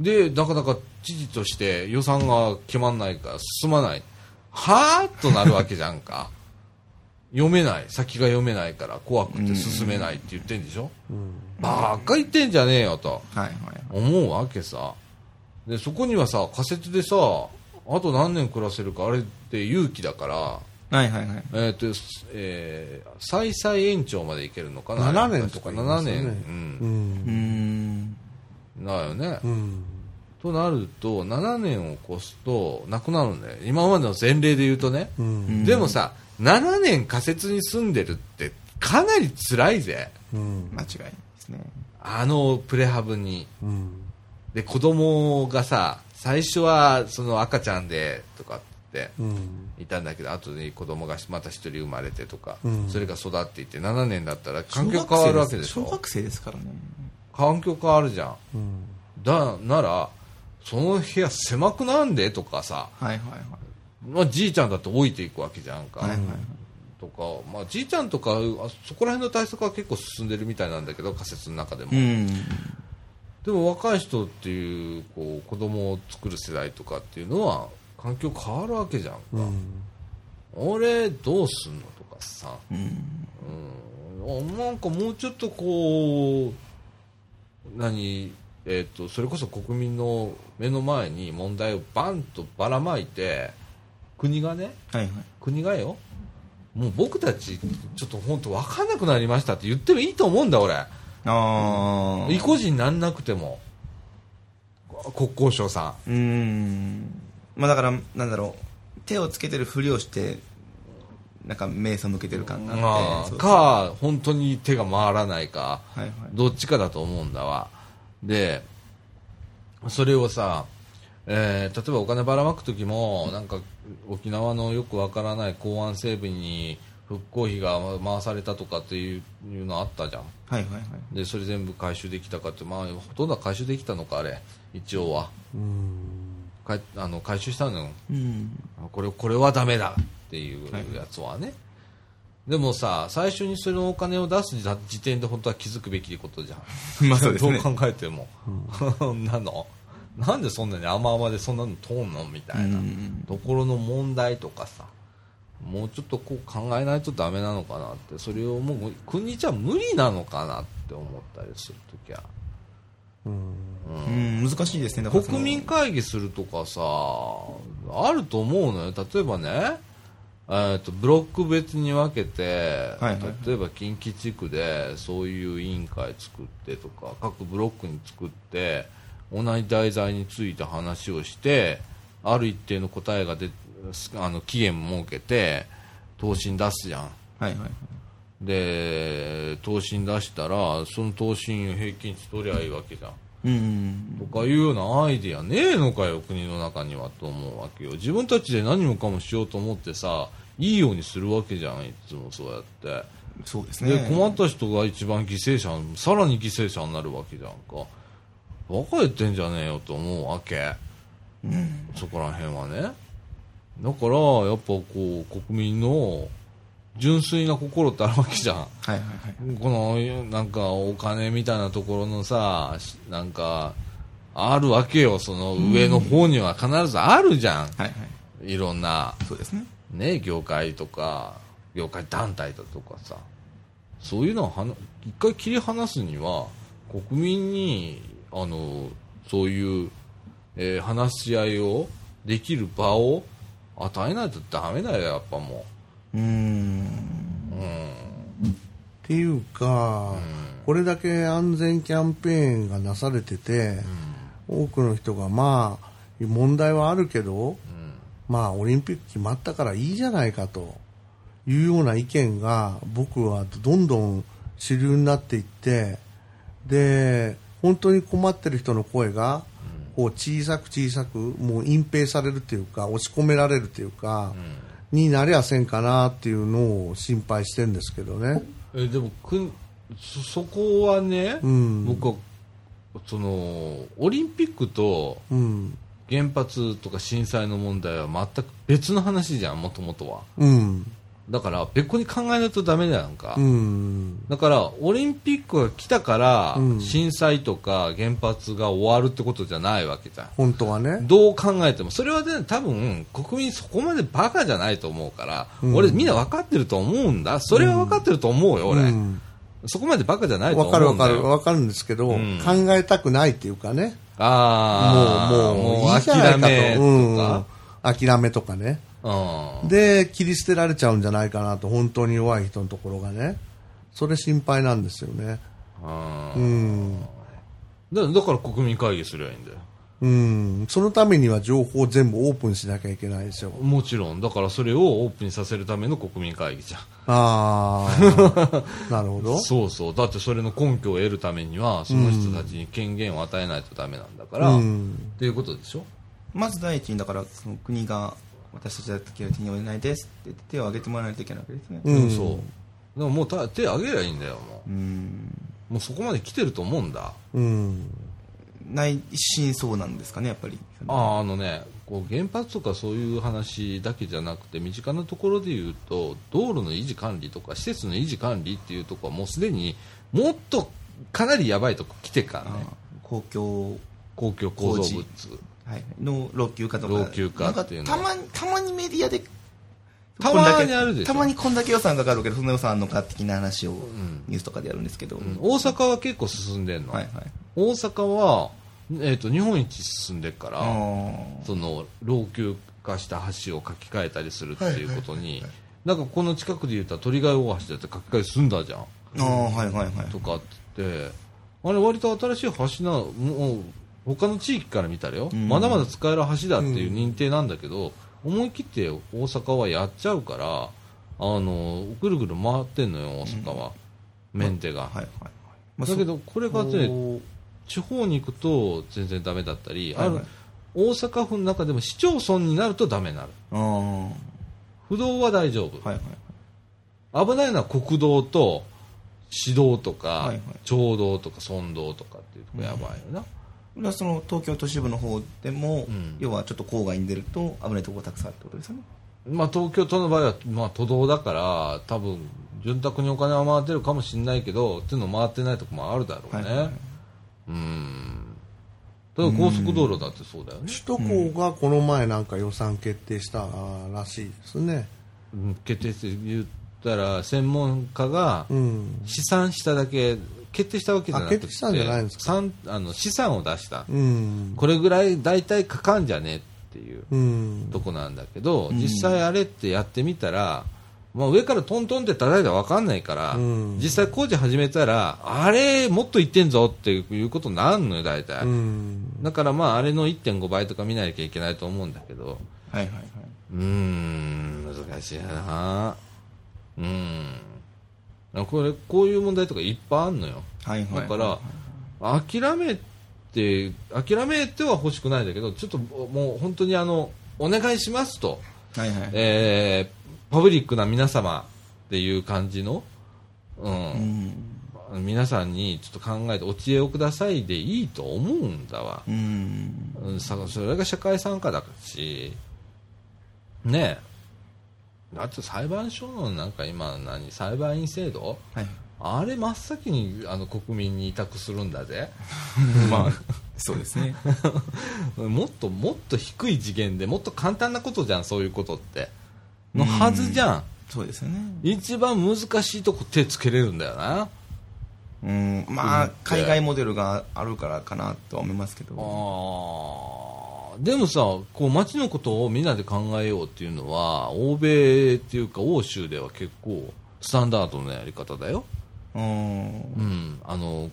Speaker 1: で、なかなか知事として予算が決まんないから進まない。はぁとなるわけじゃんか。読めない。先が読めないから怖くて進めないって言ってんでしょ？ばっか言ってんじゃねえよと思うわけさ。で、そこにはさ、仮説でさ、あと何年暮らせるかあれって勇気だから、
Speaker 3: はいはいはい
Speaker 1: えっ、と、えー、再々延長までいけるのかな
Speaker 2: ？7年とか言いま
Speaker 1: 7年。
Speaker 2: う。
Speaker 3: うんん
Speaker 1: だよね。
Speaker 2: うん。
Speaker 1: となると、7年を越すと、なくなるんだよ。今までの前例で言うとね。
Speaker 2: うん。
Speaker 1: でもさ、7年仮設に住んでるって、かなり辛いぜ。
Speaker 2: うん。
Speaker 3: 間違いないですね
Speaker 1: あのプレハブに。
Speaker 2: うん。
Speaker 1: で、子供がさ、最初はその赤ちゃんでとかって
Speaker 2: うん。
Speaker 1: いたんだけど、後に子供がまた一人生まれてとか、
Speaker 2: うん
Speaker 1: それが育っていって、7年だったら環境変わるわけでしょ。
Speaker 3: 小学生ですからね
Speaker 1: 環境変わるじゃん。
Speaker 2: うん。
Speaker 1: だ、なら、その部屋狭くなんで？とかさ、
Speaker 3: はいはいはい
Speaker 1: まあ、じいちゃんだって置いていくわけじゃんか。
Speaker 3: はいはいはい
Speaker 1: とか、まあ、じいちゃんとか、あそこら辺の対策は結構進んでるみたいなんだけど、仮設の中でも。
Speaker 3: うん
Speaker 1: でも若い人っていう、こう、子供を作る世代とかっていうのは、環境変わるわけじゃんか。
Speaker 2: うん。
Speaker 1: 俺、どうすんの？とかさ。
Speaker 3: うん
Speaker 1: うん、なんかもうちょっとこう、何、えっ、と、それこそ国民の目の前に問題をバンとばらまいて、国がね、
Speaker 3: はいはい
Speaker 1: 国がよ、もう僕たち、ちょっと本当分かんなくなりましたって言ってもいいと思うんだ、俺。
Speaker 3: ああ
Speaker 1: 意固地になんなくても。国交省さ
Speaker 3: うーんまあだからなんだろう手をつけてるふりをしてなんか目背けてる感
Speaker 1: ん。
Speaker 3: があって
Speaker 1: か、本当に手が回らないか。
Speaker 3: はいはい
Speaker 1: どっちかだと思うんだわ。で、それをさ、えー例えばお金ばらまく時も、なんか沖縄のよくわからない港湾整備に復興費が回されたとかっていうのあったじゃん。
Speaker 3: はいはいはい
Speaker 1: で、それ全部回収できたかって、まあ、ほとんどは回収できたのか、あれ。一応は。
Speaker 2: うん。
Speaker 1: かいあの回収したのよ。
Speaker 3: うん
Speaker 1: これ、これはダメだっていう
Speaker 3: はい
Speaker 1: やつはね。でもさ、最初にそのお金を出す時点で本当は気づくべきことじゃん。<laughs>
Speaker 3: まあそうですね
Speaker 1: どう考えても。そん <laughs> なの？なんでそんなに甘々でそんなの通んのみたいな
Speaker 3: うん
Speaker 1: ところの問題とかさ。もうちょっとこう考えないとダメなのかなって、それをもう国じゃ無理なのかなって思ったりするときは。
Speaker 2: うん。
Speaker 3: うん難しいですね
Speaker 1: 国民会議するとかさ、あると思うのよ。例えばね、えーとブロック別に分けて、
Speaker 3: はいはいはい
Speaker 1: 例えば近畿地区でそういう委員会作ってとか、各ブロックに作って、同じ題材について話をして、ある一定の答えが出あの期限設けて、答申出すじゃん。
Speaker 3: はいはいはい
Speaker 1: で、答申出したら、その答申を平均値取りゃいいわけじゃん。
Speaker 3: うん
Speaker 1: とかいうようなアイディアねえのかよ、国の中にはと思うわけよ。自分たちで何もかもしようと思ってさ、いいようにするわけじゃん、いつもそうやって。
Speaker 3: そうですね
Speaker 1: で、困った人が一番犠牲者、さらに犠牲者になるわけじゃんか。バカ言ってんじゃねえよと思うわけ。そこら辺はね。だから、やっぱこう、国民の純粋な心ってあるわけじゃん。
Speaker 3: はいはいはい
Speaker 1: この、なんか、お金みたいなところのさ、しなんか、あるわけよ。その上の方には必ずあるじゃん。
Speaker 3: はいはい
Speaker 1: いろんな、
Speaker 3: そうですね
Speaker 1: ね、業界とか、業界団体だとかさ。そういうのをはな一回切り離すには、国民に、あの、そういう、えー話し合いをできる場を与えないとダメだよ、やっぱも
Speaker 3: う
Speaker 1: う。ん。
Speaker 2: っていうか、これだけ安全キャンペーンがなされてて、多くの人がまあ問題はあるけど、まあオリンピック決まったからいいじゃないかというような意見が僕はどんどん主流になっていってで本当に困ってる人の声がこう小さく小さくもう隠蔽されるというか押し込められるというか、になりゃせんかなっていうのを心配してるんですけどね。
Speaker 1: えでもくんそそこはね、
Speaker 2: うん。
Speaker 1: 僕はそのオリンピックと
Speaker 2: うん。
Speaker 1: 原発とか震災の問題は全く別の話じゃんもともとは。
Speaker 2: うん
Speaker 1: だから別個に考えないとダメだやんか、
Speaker 2: うん。
Speaker 1: だからオリンピックが来たから、
Speaker 2: うん。
Speaker 1: 震災とか原発が終わるってことじゃないわけじゃん。
Speaker 2: 本当はね。
Speaker 1: どう考えても。それはね多分国民そこまでバカじゃないと思うから、
Speaker 2: うん。
Speaker 1: 俺みんな分かってると思うんだ。それは分かってると思うよ、俺、
Speaker 2: うん。
Speaker 1: そこまでバカじゃないと
Speaker 2: わ
Speaker 1: 思うんだよ。
Speaker 2: かるわかる。わかるんですけど、
Speaker 1: うん。
Speaker 2: 考えたくないっていうかね。
Speaker 1: ああ
Speaker 2: もう、もう、いいじゃないか。と。
Speaker 1: 諦めと
Speaker 2: うん。
Speaker 1: か、
Speaker 2: 諦めとかね。
Speaker 1: うん
Speaker 2: で、切り捨てられちゃうんじゃないかなと、本当に弱い人のところがね。それ心配なんですよね。
Speaker 1: う
Speaker 2: うんん。
Speaker 1: だだから国民会議すりゃいいんだよ
Speaker 2: うん。そのためには情報を全部オープンしなきゃいけないですよ。
Speaker 1: もちろんだからそれをオープンにさせるための国民会議じゃん
Speaker 2: ああ、<laughs> なるほど。
Speaker 1: そうそうだってそれの根拠を得るためにはその人たちに権限を与えないとダメなんだから、っ
Speaker 2: うん。
Speaker 1: ていうことでしょ？
Speaker 3: まず第一にだからその国が私たちだけは手に負えないですって言って手を挙げてもらわないといけないわけですね。
Speaker 2: うん。
Speaker 1: でもそう。でももうた手挙げりゃいいんだよも
Speaker 3: う。ん。
Speaker 1: うもうそこまで来てると思うんだ。
Speaker 2: うん。
Speaker 3: 内心そうなんですかねやっぱり。
Speaker 1: あああのねこう原発とかそういう話だけじゃなくて身近なところで言うと道路の維持管理とか施設の維持管理っていうところはもうすでにもっとかなりやばいとこ来てるからね。
Speaker 3: あ公共、
Speaker 1: 公共構造物
Speaker 3: はい、の老朽化とか。
Speaker 1: 老朽化っていうの
Speaker 3: たまにたまにメディアで
Speaker 1: たまにあるでしょ
Speaker 3: たまにこんだけ予算かかるけどその予算あんのか的な話を
Speaker 1: ん。
Speaker 3: ニュースとかでやるんですけど、
Speaker 1: うん。大阪は結構進んでんの、
Speaker 3: はいはい。
Speaker 1: 大阪は、えー、と日本一進んでるから、
Speaker 3: あ
Speaker 1: その老朽化した橋を書き換えたりするっていうことに、なんかこの近くで言ったら鳥ヶ谷大橋だって書き換え済んだじゃん。
Speaker 3: ーあーはいはいはい。
Speaker 1: とかって言ってあれ割と新しい橋なもう他の地域から見たらよ、
Speaker 3: うん。
Speaker 1: まだまだ使える橋だっていう認定なんだけど、思い切って大阪はやっちゃうからあのぐるぐる回ってんのよ大阪は、メンテが、
Speaker 3: はいはいはい。まあ
Speaker 1: だけどこれがね地方に行くと全然ダメだったり、
Speaker 3: はいはい。
Speaker 1: ある大阪府の中でも市町村になるとダメになる。不動は大丈夫、
Speaker 3: はい。
Speaker 1: 危ないのは国道と市道とか、
Speaker 3: はいはい。
Speaker 1: 町道とか村道とかっていうとこやばいよな、
Speaker 3: これはその東京都市部の方でも、
Speaker 1: うん。
Speaker 3: 要はちょっと郊外に出ると危ないところがたくさんあるってことですよね。
Speaker 1: まあ、東京都の場合は、まあ、都道だから多分潤沢にお金は回ってるかもしれないけどっていうの回ってないとこもあるだろうね、
Speaker 3: はいはいはい。
Speaker 1: うん。だから高速道路だってそうだよね、
Speaker 2: 首都高がこの前なんか予算決定したらしいですね。
Speaker 1: うん。決定して言ったら専門家が
Speaker 2: うん。
Speaker 1: 試算しただけ決定したわけじゃなくて。
Speaker 2: あ決定したんじゃないんですか？
Speaker 1: あの資産を出した、
Speaker 2: うん。
Speaker 1: これぐらい大体かかんじゃねっていう。
Speaker 2: うん。
Speaker 1: とこなんだけど、実際あれってやってみたら、まあ、上からトントンって叩いたら分かんないから、
Speaker 2: うん。
Speaker 1: 実際工事始めたらあれもっといってんぞっていうことになるのよ大体、
Speaker 2: うん。
Speaker 1: だからまああれの1.5倍とか見なきゃいけないと思うんだけど。
Speaker 3: はいはいはい。う
Speaker 1: ーん難しいな。うんこれこういう問題とかいっぱいあんのよ。
Speaker 3: はいはい
Speaker 1: だから諦めて諦めては欲しくないんだけどちょっともう本当にあのお願いしますと、
Speaker 3: はいはい。
Speaker 1: えーパブリックな皆様っていう感じの、う
Speaker 3: うん。ん
Speaker 1: 皆さんにちょっと考えてお知恵をくださいでいいと思うんだわ、
Speaker 3: うん。
Speaker 1: それが社会参加だしねえだって裁判所のなんか今何裁判員制度？
Speaker 3: はい。
Speaker 1: あれ真っ先にあの国民に委託するんだぜ。<laughs>
Speaker 3: まあ <laughs> そうですね。
Speaker 1: もっともっと低い次元でもっと簡単なことじゃんそういうことって。のはずじゃん。
Speaker 3: そうですよね。
Speaker 1: 一番難しいとこ手つけれるんだよな。
Speaker 3: うん。まあ海外モデルがあるからかなとは思いますけど。
Speaker 1: あーでもさこう街のことをみんなで考えようっていうのは欧米っていうか欧州では結構スタンダードなやり方だよ、
Speaker 3: うん。
Speaker 1: うん、あの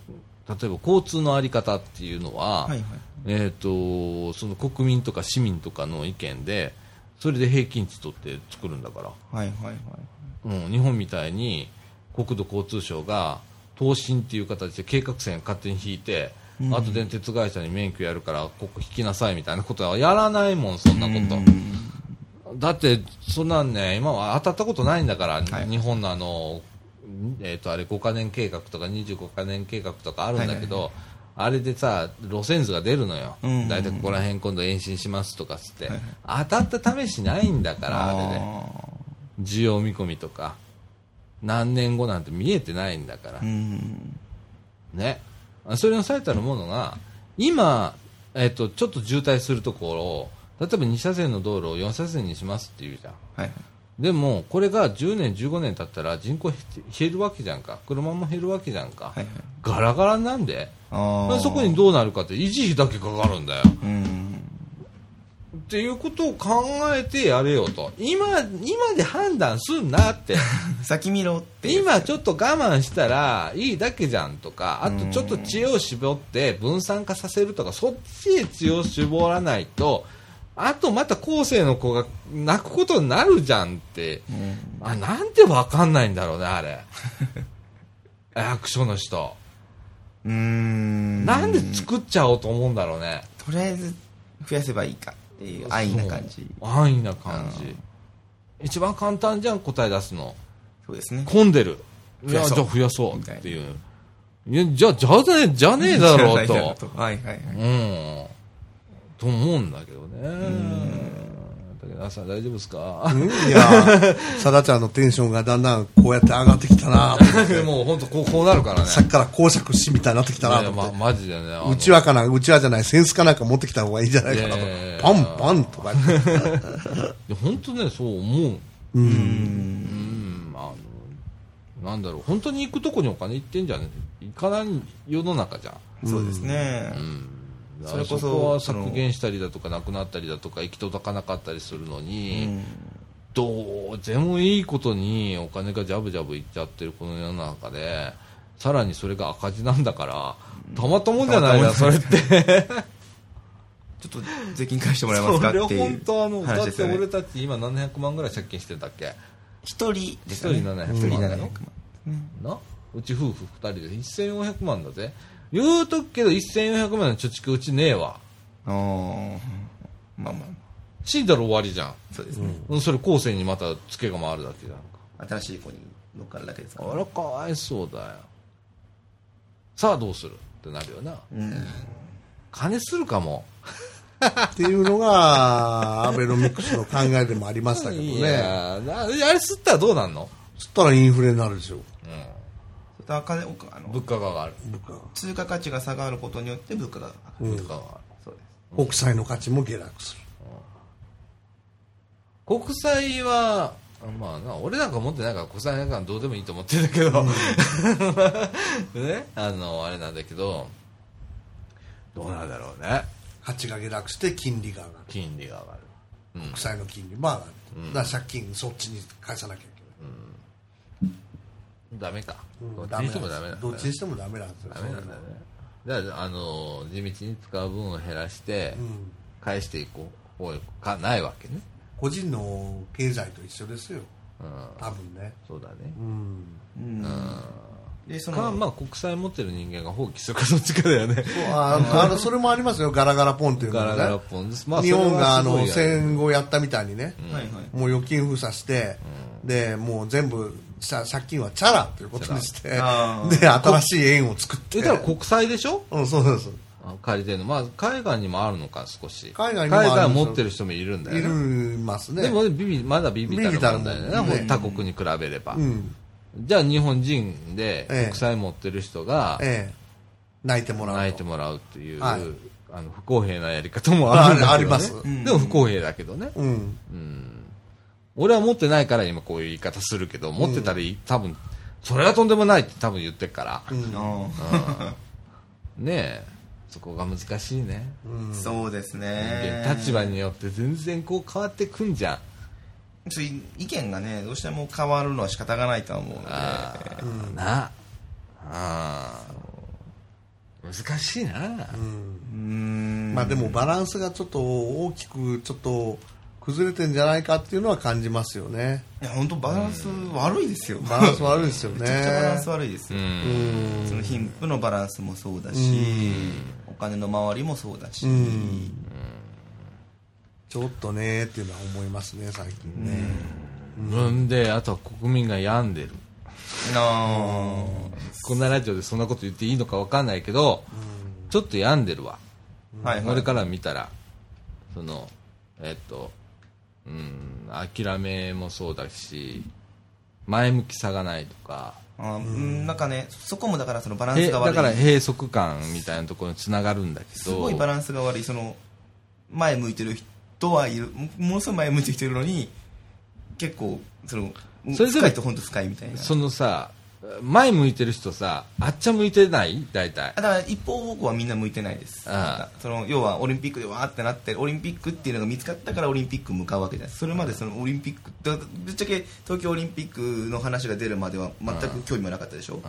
Speaker 1: 例えば交通の在り方っていうのは、
Speaker 3: はいはい。
Speaker 1: えー、とその国民とか市民とかの意見でそれで平均値取って作るんだから、
Speaker 3: はいはいはい。
Speaker 1: うん、日本みたいに国土交通省が答申っていう形で計画線勝手に引いて、
Speaker 3: うん
Speaker 1: あと電鉄会社に免許やるからここ引きなさいみたいなことはやらないもんそんなこと、だってそんなんね今は当たったことないんだから、
Speaker 3: はい
Speaker 1: 日本のあの、えー、とあれ5カ年計画とか25カ年計画とかあるんだけど、あれでさ路線図が出るのよ、
Speaker 3: うん
Speaker 1: 大体ここら辺今度延伸しますとかっつって、
Speaker 3: はい
Speaker 1: 当たった試しないんだからあれで。
Speaker 3: あ
Speaker 1: 需要見込みとか。何年後なんて見えてないんだから、ねそれの最たるものが今、えっとちょっと渋滞するところ例えば2車線の道路を4車線にしますって言うじゃん。
Speaker 3: はい。
Speaker 1: でもこれが10年15年経ったら人口減るわけじゃんか。車も減るわけじゃんか、
Speaker 3: はいはい。
Speaker 1: ガラガラなんで。そこにどうなるかって維持費だけかかるんだよ。
Speaker 3: うん
Speaker 1: っていうことを考えてやれよと。今今で判断すんなって。<laughs>
Speaker 3: 先見ろって
Speaker 1: 今ちょっと我慢したらいいだけじゃんとかあとちょっと知恵を絞って分散化させるとかそっちへ知恵を絞らないとあとまた後世の子が泣くことになるじゃんって。
Speaker 3: うん。
Speaker 1: あなんでわかんないんだろうねあれ。<laughs> 役所の人。
Speaker 3: うーん。
Speaker 1: なんで作っちゃおうと思うんだろうね。
Speaker 3: とりあえず増やせばいいかっていう安易な感じ。
Speaker 1: 安易な感じ。一番簡単じゃん答え出すの。
Speaker 3: そうですね。
Speaker 1: 混んでる。いやじゃあ増やそうっていう。いやじゃあじゃあねじゃねえだろう <laughs> と。
Speaker 3: はいはいはい。
Speaker 1: うん。と思うんだけどね武田さん大丈夫ですか？
Speaker 2: うん？いや、<laughs> さだちゃんのテンションがだんだんこうやって上がってきたな。<laughs>
Speaker 1: もう本当こうこうなるからね。
Speaker 2: さっきから公爵士みたいになってきたないと思って。
Speaker 1: マジでね
Speaker 2: うちわかな、うちわじゃない、センスかなんか持ってきた方がいいんじゃないかなと。パンパンとか
Speaker 1: 本当 <laughs> ねそう思う。
Speaker 2: うん。
Speaker 1: うん。あのなんだろう。本当に行くとこにお金行ってんじゃね？行かない世の中じゃん。
Speaker 3: そうですね。
Speaker 1: うん
Speaker 3: それこそ
Speaker 1: 削減したりだとかなくなったりだとか行き届かなかったりするの
Speaker 3: う
Speaker 1: に、
Speaker 3: ん
Speaker 1: どうでもいいことにお金がジャブジャブいっちゃってるこの世の中でさらにそれが赤字なんだからたまったもんじゃないな、それって
Speaker 3: ちょっと税金返してもらえますか
Speaker 1: それ
Speaker 3: っていう
Speaker 1: 本当あの、だって俺たち今700万ぐらい借金してんだっけ
Speaker 3: 一人ですよね
Speaker 1: 一人700
Speaker 3: 一人
Speaker 1: 万
Speaker 3: 700万
Speaker 1: なうち夫婦2人で1400万だぜ言うとくけど1400万の貯蓄うちねえわ。
Speaker 3: あー。まあまあ。
Speaker 1: 死んだら終わりじゃん。
Speaker 3: そうですね。
Speaker 1: うん。それ後世にまたツケが回るだけじゃん。か
Speaker 3: 新しい子に乗っかるだけですから。
Speaker 1: あらかわいそうだよ。さあどうするってなるよな。
Speaker 3: うん。
Speaker 1: 金するかも。
Speaker 2: っていうのが、アベノミクスの考えでもありましたけど
Speaker 1: い
Speaker 2: ね。
Speaker 1: やなあれ吸ったらどうなんの、
Speaker 2: そしたらインフレになるでしょ。
Speaker 1: う物価が上がる。
Speaker 3: 通貨価値が下がることによって物価が上がる。
Speaker 1: 物価が上がる
Speaker 3: そうです。
Speaker 2: 国債の価値も下落する。
Speaker 1: 国債はまあな俺なんか持ってないから国債なんかどうでもいいと思ってるけど、<laughs> ねあのあれなんだけど。どうなんだろうね。
Speaker 2: 価値が下落して金利が上がる。
Speaker 1: 金利が上がる、うん。
Speaker 2: 国債の金利。も上がる。だから借金そっちに返さなきゃいけない。
Speaker 1: ダメか、
Speaker 2: うん。
Speaker 1: どっちにしてもダメなんだ
Speaker 2: どっちにしてもダメなんですよ。
Speaker 1: ダメなんだよね。だからあの地道に使う分を減らして
Speaker 2: うん。
Speaker 1: 返していこう。方かないわけね、
Speaker 2: 個人の経済と一緒ですよ。
Speaker 1: うん、
Speaker 2: 多分ね。
Speaker 1: そうだね、
Speaker 2: うん。
Speaker 3: うんでそ
Speaker 1: か
Speaker 3: の
Speaker 1: まあ国債持ってる人間が放棄するかどっちかだよね。
Speaker 2: ああの <laughs> それもありますよ、ガラガラポンっていうの
Speaker 1: ガラガラ。ポンです、まあ、
Speaker 2: 日本があの戦後やったみたいにね、
Speaker 3: はいはい。
Speaker 2: もう預金封鎖して、でもう全部さ借金はチャラということにして、で新しい円を作って、
Speaker 1: えだから国債でしょ？
Speaker 2: うん、そうそうそう。
Speaker 1: あ借りてるの。まあ海外にもあるのか少し。
Speaker 2: 海外にもあるんですよ。
Speaker 1: 持ってる人もいるんだ
Speaker 2: い
Speaker 1: よね。
Speaker 2: るますね。
Speaker 1: でもビビまだビビたるもんだよ
Speaker 2: ね。
Speaker 1: 他国に比べれば、
Speaker 2: うん。
Speaker 1: じゃあ日本人で
Speaker 2: ええ。
Speaker 1: 国際持ってる人が
Speaker 2: ええ。泣いてもらうと。
Speaker 1: 泣いてもらうっていう、
Speaker 2: はい。
Speaker 1: あの不公平なやり方もあるんだけど、ね、
Speaker 2: ああります。
Speaker 1: でも不公平だけどね、
Speaker 2: うん。
Speaker 1: うん、俺は持ってないから今こういう言い方するけど持ってたらいい。多分それはとんでもないって多分言ってるから、
Speaker 3: あ
Speaker 1: ねえ。そこが難しいね、
Speaker 3: ーそうです
Speaker 1: 人
Speaker 3: ね
Speaker 1: 間立場によって全然こう変わってくんじゃん
Speaker 3: 意見がねどうしても変わるのは仕方がないとは思うので。
Speaker 1: あーな。あー。難しいな、
Speaker 3: うーん。
Speaker 2: まあでもバランスがちょっと大きくちょっと崩れてんじゃないかっていうのは感じますよね。
Speaker 3: いや本当バランス悪いですよ。
Speaker 2: バランス悪いですよね。<laughs>
Speaker 3: めちゃくちゃバランス悪いです
Speaker 1: う
Speaker 3: よ、
Speaker 1: ん。
Speaker 3: その貧富のバランスもそうだし、お金の回りもそうだし、
Speaker 2: うんちょっとねっていうのは思いますね、最近ね。
Speaker 1: うん。であとは国民が病んでる。
Speaker 3: なあ
Speaker 1: こんなラジオでそんなこと言っていいのか分かんないけど、ちょっと病んでるわ、
Speaker 3: はいはい。
Speaker 1: 俺から見たら。そのえっとうん諦めもそうだし前向きさがないとか。
Speaker 3: あうん。なんかねそこもだからそのバラン
Speaker 1: へ
Speaker 3: スが悪い。
Speaker 1: だから閉塞感みたいなところにつながるんだけど。
Speaker 3: すごいバランスが悪い。その前向いてる人はいるもものすごい前向いてきてるのに結構その
Speaker 1: それ
Speaker 3: 深いと本当深いみたいな。
Speaker 1: そのさ前向いてる人さあっちゃ向いてない？大体。
Speaker 3: だから一方方向はみんな向いてないです。
Speaker 1: ああ。
Speaker 3: その要はオリンピックでわーってなってオリンピックっていうのが見つかったからオリンピック向かうわけじゃない。ですそれまでそのオリンピックだぶっちゃけ東京オリンピックの話が出るまでは全く興味もなかったでしょ、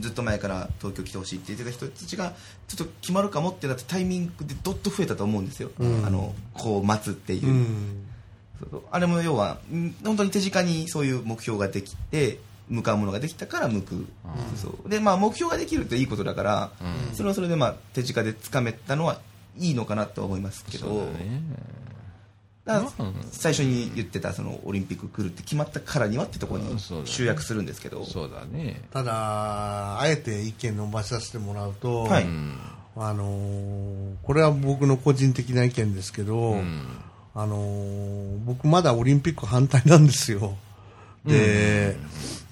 Speaker 3: ずっと前から東京来てほしいって言ってた人たちがちょっと決まるかもってなってタイミングでどっと増えたと思うんですよ、あのこう待つっていう、
Speaker 2: うん。
Speaker 3: あれも要はん本当に手近にそういう目標ができて向かうものができたから向く、そう。でまあ目標ができるっていいことだから、それはそれでまあ手近でつかめたのはいいのかなとは思いますけど。最初に言ってたそのオリンピック来るって決まったからにはってところに集約するんですけど、
Speaker 1: そうだね。
Speaker 2: ただ、あえて意見伸ばさせてもらうと、
Speaker 3: はい。
Speaker 1: うん。
Speaker 2: あのーこれは僕の個人的な意見ですけど、
Speaker 1: うん。
Speaker 2: あのー僕まだオリンピック反対なんですよ。で、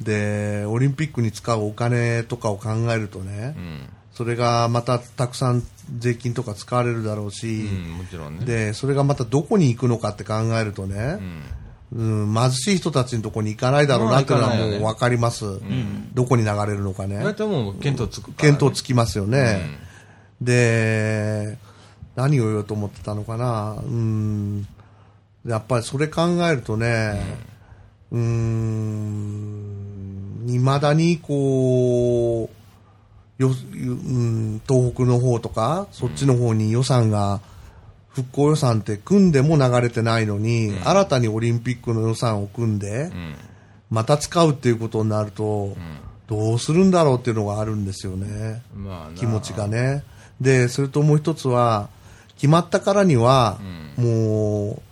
Speaker 2: で、オリンピックに使うお金とかを考えるとね、
Speaker 1: うん
Speaker 2: それがまたたくさん税金とか使われるだろうし、
Speaker 1: ね
Speaker 2: で、それがまたどこに行くのかって考えるとね
Speaker 1: う、ん
Speaker 2: うん、貧しい人たちのとこに行かないだろうなっていうのはもう分かります。どこに流れるのかね。
Speaker 1: 大体もう見当つくね
Speaker 2: 見当つきますよね。で、何を言おうと思ってたのかな。うん。やっぱりそれ考えるとね、うーん、いまだにこう、よ、うん、東北の方とか、そっちの方に予算が、復興予算って組んでも流れてないのに、新たにオリンピックの予算を組んで、
Speaker 1: うん。
Speaker 2: また使うっていうことになると、どうするんだろうっていうのがあるんですよね。
Speaker 1: まあな
Speaker 2: 気持ちがね。で、それともう一つは、決まったからには、もう、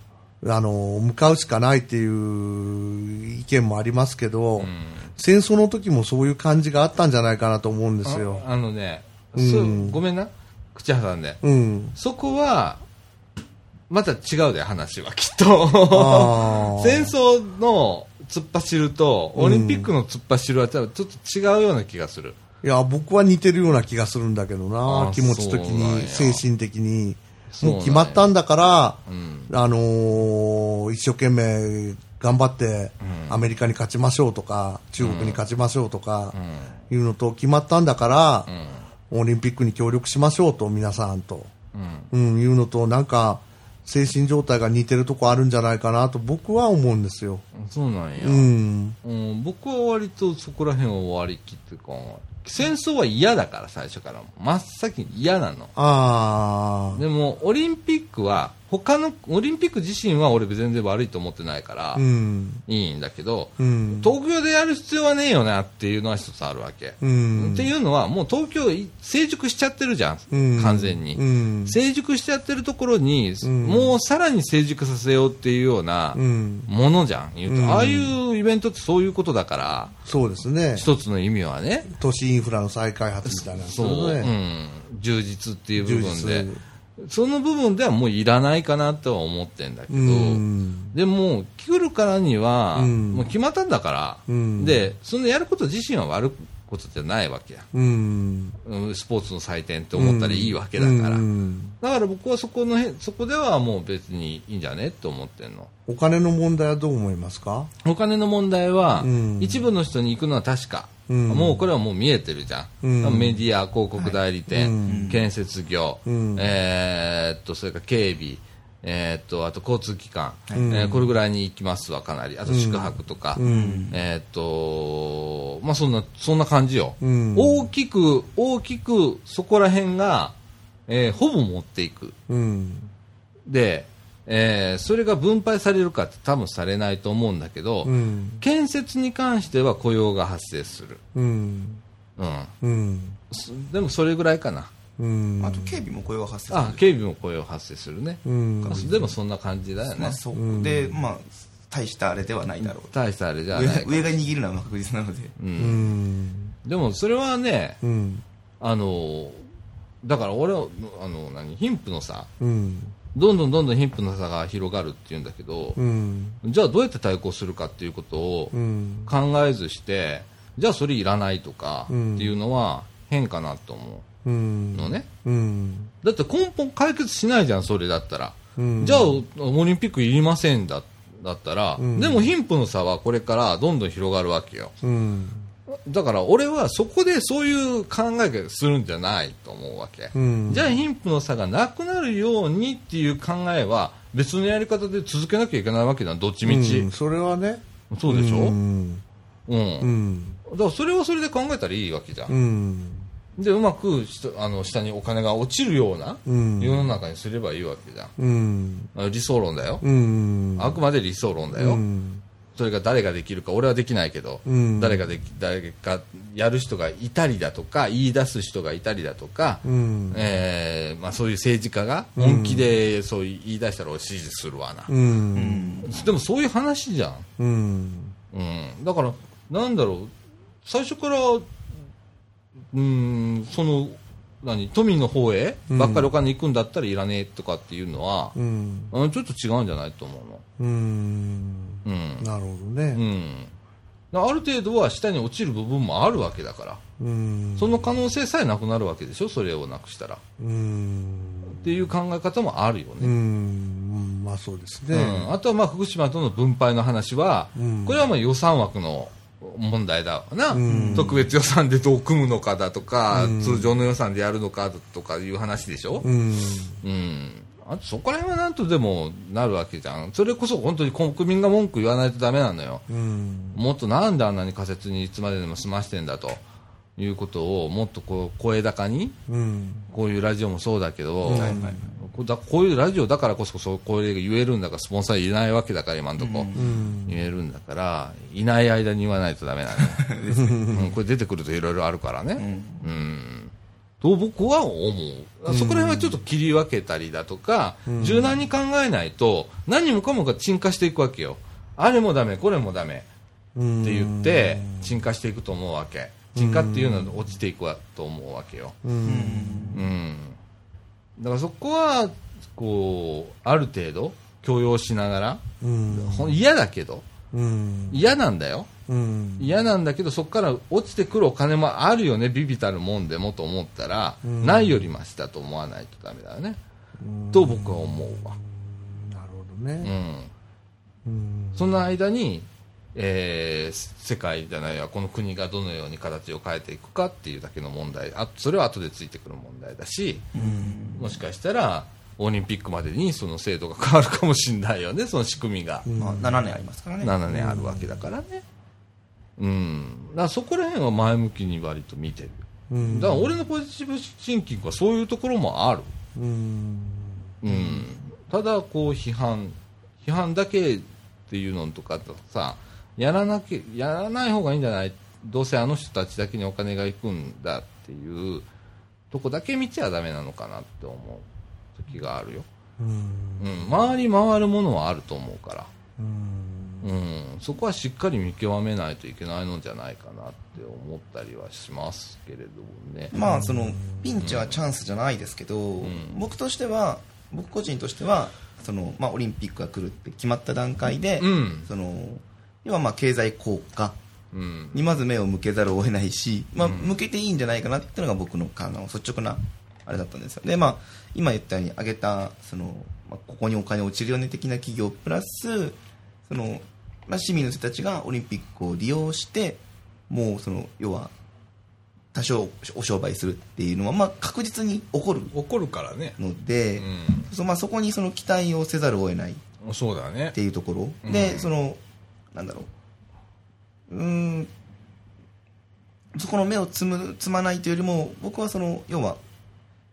Speaker 2: あの、向かうしかないっていう意見もありますけど、戦争の時もそういう感じがあったんじゃないかなと思うんですよ。
Speaker 1: ああのね、
Speaker 2: うん。
Speaker 1: ごめんな。口挟んで
Speaker 2: うん。
Speaker 1: そこはまた違うで話はきっ
Speaker 2: あ
Speaker 1: と
Speaker 2: ー。
Speaker 1: 戦争の突っ走るとオリンピックの突っ走るはちょっと違うような気がする、
Speaker 2: いや、僕は似てるような気がするんだけどな
Speaker 1: あ、
Speaker 2: 気持ち的に、精神的に。もう決まったんだから、
Speaker 1: うん。
Speaker 2: あのー一生懸命頑張って、アメリカに勝ちましょうとか、中国に勝ちましょうとか、いうのと、決まったんだから、オリンピックに協力しましょうと、皆さんと、
Speaker 1: うん。
Speaker 2: うん、いうのと、なんか、精神状態が似てるとこあるんじゃないかなと僕は思うんですよ。
Speaker 1: そうなんや、
Speaker 2: うん。
Speaker 1: うん僕は割とそこら辺を割り切ってか戦争は嫌だから最初から真っ先に嫌なの。でもオリンピックは他のオリンピック自身は俺全然悪いと思ってないから、
Speaker 2: うん。
Speaker 1: いいんだけど、
Speaker 2: うん。
Speaker 1: 東京でやる必要はねえよなっていうのは一つあるわけ、
Speaker 2: うん。
Speaker 1: っていうのはもう東京い成熟しちゃってるじゃん、
Speaker 2: うん
Speaker 1: 完全に、
Speaker 2: うん。
Speaker 1: 成熟しちゃってるところに、
Speaker 2: ん
Speaker 1: もうさらに成熟させようっていうような
Speaker 2: うん。
Speaker 1: ものじゃん言うああいうイベントってそういうことだから
Speaker 2: そうですね。
Speaker 1: 一つの意味はね
Speaker 2: 都市インフラの再開発みたいな。
Speaker 1: そう、
Speaker 2: れね
Speaker 1: うん、充実っていう部分
Speaker 2: 充
Speaker 1: で
Speaker 2: 実
Speaker 1: その部分ではもういらないかなとは思ってんだけど、
Speaker 2: うん。
Speaker 1: でも来るからには、
Speaker 2: うん。
Speaker 1: もう決まったんだから、
Speaker 2: うん。
Speaker 1: でそのやること自身は悪いことじゃないわけや、
Speaker 2: うん。
Speaker 1: うんスポーツの祭典って思ったらいいわけだから、
Speaker 2: うん。
Speaker 1: だから僕はそこのへそこではもう別にいいんじゃねって思ってんの。
Speaker 2: お金の問題はどう思いますか？
Speaker 1: お金の問題は、
Speaker 2: うん。
Speaker 1: 一部の人に行くのは確か、
Speaker 2: うん。
Speaker 1: もうこれはもう見えてるじゃん、
Speaker 2: うん。
Speaker 1: メディア広告代理店、
Speaker 2: うん。
Speaker 1: 建設業、
Speaker 2: うん。
Speaker 1: えーっとそれから警備えーっとあと交通機関、
Speaker 2: うん。
Speaker 1: えーこれぐらいに行きますわかなり。あと宿泊とか、
Speaker 2: うん。
Speaker 1: えーっとまあそんなそんな感じよ、
Speaker 2: うん。
Speaker 1: 大きく大きくそこら辺が、えーほぼ持っていく。
Speaker 2: うん。
Speaker 1: で、えーそれが分配されるかって多分されないと思うんだけど、
Speaker 2: うん。
Speaker 1: 建設に関しては雇用が発生する、
Speaker 2: うん。
Speaker 1: うん、
Speaker 2: うん。
Speaker 1: すでもそれぐらいかな。
Speaker 2: うん。
Speaker 3: あと警備も雇用が発生する。
Speaker 1: あ警備も雇用発生するね、
Speaker 2: うん。
Speaker 1: でもそんな感じだよね、
Speaker 3: まあそう。
Speaker 2: うん。
Speaker 3: でまあ大したあれではないだろう
Speaker 1: 大したあれじゃ
Speaker 3: 上
Speaker 1: ない。
Speaker 3: 上が握るのは確実なので。
Speaker 1: う、
Speaker 2: うん。ん
Speaker 1: でもそれはね
Speaker 2: うん。
Speaker 1: あのだから俺はあの何？貧富の差
Speaker 2: うん
Speaker 1: どんどんどんどん貧富の差が広がるっていうんだけど、
Speaker 2: うん。
Speaker 1: じゃあどうやって対抗するかっていうことを
Speaker 2: うん。
Speaker 1: 考えずしてじゃあそれいらないとかって
Speaker 2: うん
Speaker 1: いうのは変かなと思
Speaker 2: うん。
Speaker 1: うのね、
Speaker 2: うん。
Speaker 1: だって根本解決しないじゃんそれだったら、
Speaker 2: うん。
Speaker 1: じゃあオリンピックいりませんだだったら、
Speaker 2: うん。
Speaker 1: でも貧富の差はこれからどんどん広がるわけよ。
Speaker 2: うん
Speaker 1: だから俺はそこでそういう考えがするんじゃないと思うわけ、
Speaker 2: うん。
Speaker 1: じゃあ貧富の差がなくなるようにっていう考えは別のやり方で続けなきゃいけないわけだどっちみち、
Speaker 2: うんそれはね。
Speaker 1: そうでしょ、
Speaker 2: う
Speaker 1: うん。
Speaker 2: んうん。
Speaker 1: だからそれはそれで考えたらいいわけじゃん、
Speaker 2: うん。
Speaker 1: でうまく下あの下にお金が落ちるような
Speaker 2: うん。
Speaker 1: 世の中にすればいいわけじゃん。
Speaker 2: うん。
Speaker 1: あ理想論だよ、
Speaker 2: うん。
Speaker 1: あくまで理想論だよ、
Speaker 2: うん
Speaker 1: それが誰ができるか俺はできないけど、
Speaker 2: うん。
Speaker 1: 誰ができ誰かやる人がいたりだとか言い出す人がいたりだとか、
Speaker 2: うん。
Speaker 1: えーまあ、そういう政治家が本気でそう言い出したら俺支持するわな、
Speaker 2: うん。
Speaker 1: でもそういう話じゃん、
Speaker 2: うん。
Speaker 1: うん、だからなんだろう。最初からうんその何富の方へ？ばっかりお金行くんだったらいらねえとかっていうのは、
Speaker 2: うん。
Speaker 1: うんちょっと違うんじゃないと思うの。
Speaker 2: うん。
Speaker 1: うん。
Speaker 2: なるほど
Speaker 1: う
Speaker 2: ね
Speaker 1: ん、ある程度は下に落ちる部分もあるわけだから、
Speaker 2: うん。
Speaker 1: その可能性さえなくなるわけでしょ？それをなくしたら。っ
Speaker 2: うん。
Speaker 1: ていう考え方もあるよ
Speaker 2: う
Speaker 1: ね、
Speaker 2: ん。まあそうです
Speaker 1: うん。
Speaker 2: ね
Speaker 1: あとはまあ福島との分配の話は、
Speaker 2: うん。
Speaker 1: これはまあ予算枠の問題だわな、
Speaker 2: うん。
Speaker 1: 特別予算でどう組むのかだとか、
Speaker 2: うん。
Speaker 1: 通常の予算でやるのかとかいう話でしょ、
Speaker 2: うん。
Speaker 1: うん。あとそこら辺はなんとでもなるわけじゃん。それこそ本当に国民が文句言わないとダメなのよ。
Speaker 2: うん。
Speaker 1: もっとなんであんなに仮説にいつまででも済ましてんだということをもっとこう声高に
Speaker 2: うん。
Speaker 1: こういうラジオもそうだけど、
Speaker 2: うん
Speaker 3: はいはい。
Speaker 1: こうだこういうラジオだからこそそうこれが言えるんだからスポンサーいないわけだから今のとこ、
Speaker 2: うん。
Speaker 1: 言えるんだからいない間に言わないとダメなのよ、うん、これ出てくるといろいろあるからね、うん。と僕は思う。そこら辺はちょっと切り分けたりだとか、
Speaker 2: うん。
Speaker 1: 柔軟に考えないと何もかもが沈下していくわけよ。あれもダメこれもダメ
Speaker 2: うん
Speaker 1: って言って沈下していくと思うわけ沈下っていうのは落ちていくわと思うわけよ、
Speaker 2: うん。
Speaker 1: うん、だからそこはこうある程度許容しながら
Speaker 2: うん。
Speaker 1: 嫌だけど
Speaker 2: うん。
Speaker 1: 嫌なんだよ。
Speaker 2: うん。
Speaker 1: 嫌なんだけどそこから落ちてくるお金もあるよねビビたるもんでもと思ったら、
Speaker 2: うん。
Speaker 1: ないよりましたと思わないとダメだよね、
Speaker 2: うん。
Speaker 1: と僕は思うわ、
Speaker 2: なるほど
Speaker 1: う
Speaker 2: ね
Speaker 1: ん、
Speaker 2: うん。
Speaker 1: その間に、えー世界じゃないやこの国がどのように形を変えていくかっていうだけの問題。あそれは後でついてくる問題だしもしかしたらオリンピックまでにその制度が変わるかもしれないよねその仕組みが、
Speaker 2: うん
Speaker 3: まあ、7年ありますからね。
Speaker 1: 7年あるわけだからね。うん。だからそこら辺は前向きに割と見てる。
Speaker 2: うん。
Speaker 1: だから俺のポジティブシンキングはそういうところもある、
Speaker 2: うん。
Speaker 1: うん、ただこう批判。批判だけっていうのとかとさやらなきゃやらない方がいいんじゃない？どうせあの人たちだけにお金が行くんだっていうとこだけ見ちゃダメなのかなって思う時があるよ、
Speaker 2: うん。
Speaker 1: うん、回り回るものはあると思うから。
Speaker 2: うん。
Speaker 1: うん、そこはしっかり見極めないといけないのじゃないかなって思ったりはしますけれどもね。
Speaker 3: まあそのピンチはチャンスじゃないですけど、僕としては僕個人としてはその、まあ、オリンピックが来るって決まった段階で、
Speaker 1: うん。
Speaker 3: その要はまあ経済効果
Speaker 1: うん、
Speaker 3: にまず目を向けざるを得ないし、まあ、向けていいんじゃないかなっていうのが僕のあの率直なあれだったんですよ。で、まあ、今言ったように挙げたその、まあ、ここにお金落ちるよね的な企業プラスその、まあ、市民の人たちがオリンピックを利用してもうその要は多少お商売するっていうのは、まあ、確実に起こる
Speaker 1: 怒るからね。
Speaker 3: ので、そまあ、そこにその期待をせざるを得ない
Speaker 1: うん、そうだね。
Speaker 3: っ。ていうところ、
Speaker 1: うん。
Speaker 3: でそのなんだろう。うーん。そこの目をつむつまないというよりも僕はその要は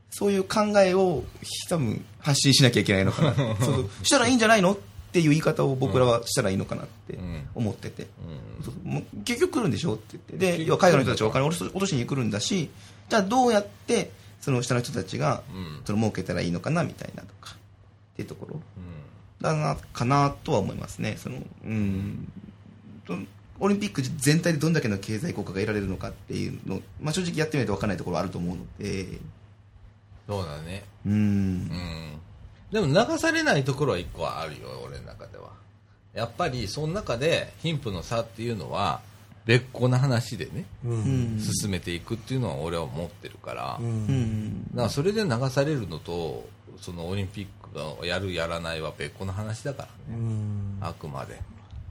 Speaker 3: そういう考えを多分発信しなきゃいけないのかな。<laughs> そうしたらいいんじゃないのっていう言い方を僕らはしたらいいのかなって
Speaker 1: うん。
Speaker 3: 思ってて、
Speaker 1: うん。
Speaker 3: そう結局来るんでしょって言って。で要は海外の人たちはお金を落としに来るんだしじゃあどうやってその下の人たちが
Speaker 1: うん。
Speaker 3: その儲けたらいいのかなみたいなとかっていうところ。
Speaker 1: うん
Speaker 3: だなかなとは思いますねそのうんとオリンピック全体でどんだけの経済効果が得られるのかっていうの、まあ、正直やってみないと分からないところはあると思うので
Speaker 1: そうだね。
Speaker 3: うん
Speaker 1: うん。でも流されないところは一個はあるよ、俺の中では。やっぱり、その中で貧富の差っていうのは、別個な話でね、
Speaker 2: う。
Speaker 3: うんん
Speaker 1: 進めていくっていうのは俺は思ってるから、
Speaker 2: う。
Speaker 3: うん
Speaker 1: からそれで流されるのと、そのオリンピックがやるやらないは別個の話だから
Speaker 2: う
Speaker 1: ね、
Speaker 2: ん。
Speaker 1: あくまで。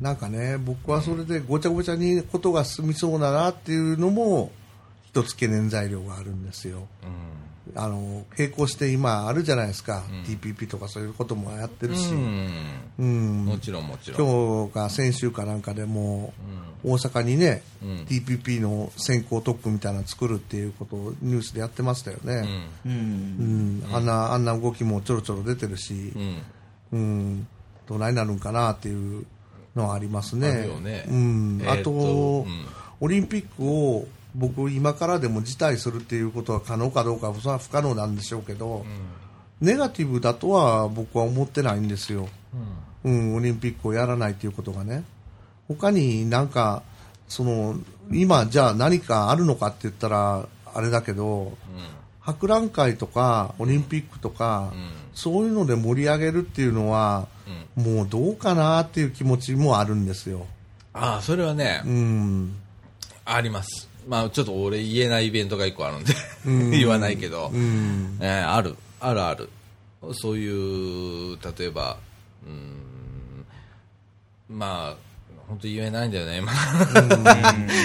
Speaker 2: なんかね、僕はそれでごちゃごちゃにことが進みそうだなっていうのも、一つ懸念材料があるんですよ。
Speaker 1: うん。
Speaker 2: あの、並行して今あるじゃないですか。
Speaker 1: うん。
Speaker 2: TPP とかそういうこともやってるし。
Speaker 1: うん。
Speaker 2: うん。
Speaker 1: もちろんもちろん。
Speaker 2: 今日が先週かなんかでも
Speaker 1: うん。
Speaker 2: 大阪にね、
Speaker 1: うん。
Speaker 2: TPP の先行特区みたいなの作るっていうことをニュースでやってましたよね。
Speaker 1: うん。
Speaker 3: う
Speaker 2: うん。ん、あんな、あんな動きもちょろちょろ出てるし。
Speaker 1: う、ん。
Speaker 2: うん、どないなるんかなっていうのはありますね。
Speaker 1: あるよね。
Speaker 2: うん、あと、
Speaker 1: うん。
Speaker 2: オリンピックを僕今からでも辞退するっていうことは可能かどうかはそれは不可能なんでしょうけど、ネガティブだとは僕は思ってないんですよ。うん、オリンピックをやらないということがね。他になんか、その、今じゃあ何かあるのかって言ったら、あれだけど、博覧会とかオリンピックとか、
Speaker 1: うん
Speaker 2: そういうので盛り上げるっていうのは、もうどうかなっていう気持ちもあるんですよ。
Speaker 1: ああ、それはね、
Speaker 2: うん。
Speaker 1: あります。まあちょっと俺言えないイベントが一個あるんで
Speaker 2: うん <laughs>
Speaker 1: 言わないけど、
Speaker 2: うん。
Speaker 1: えーある、あるある。そういう、例えば、うん、まあ、本当言えないんだよね、今。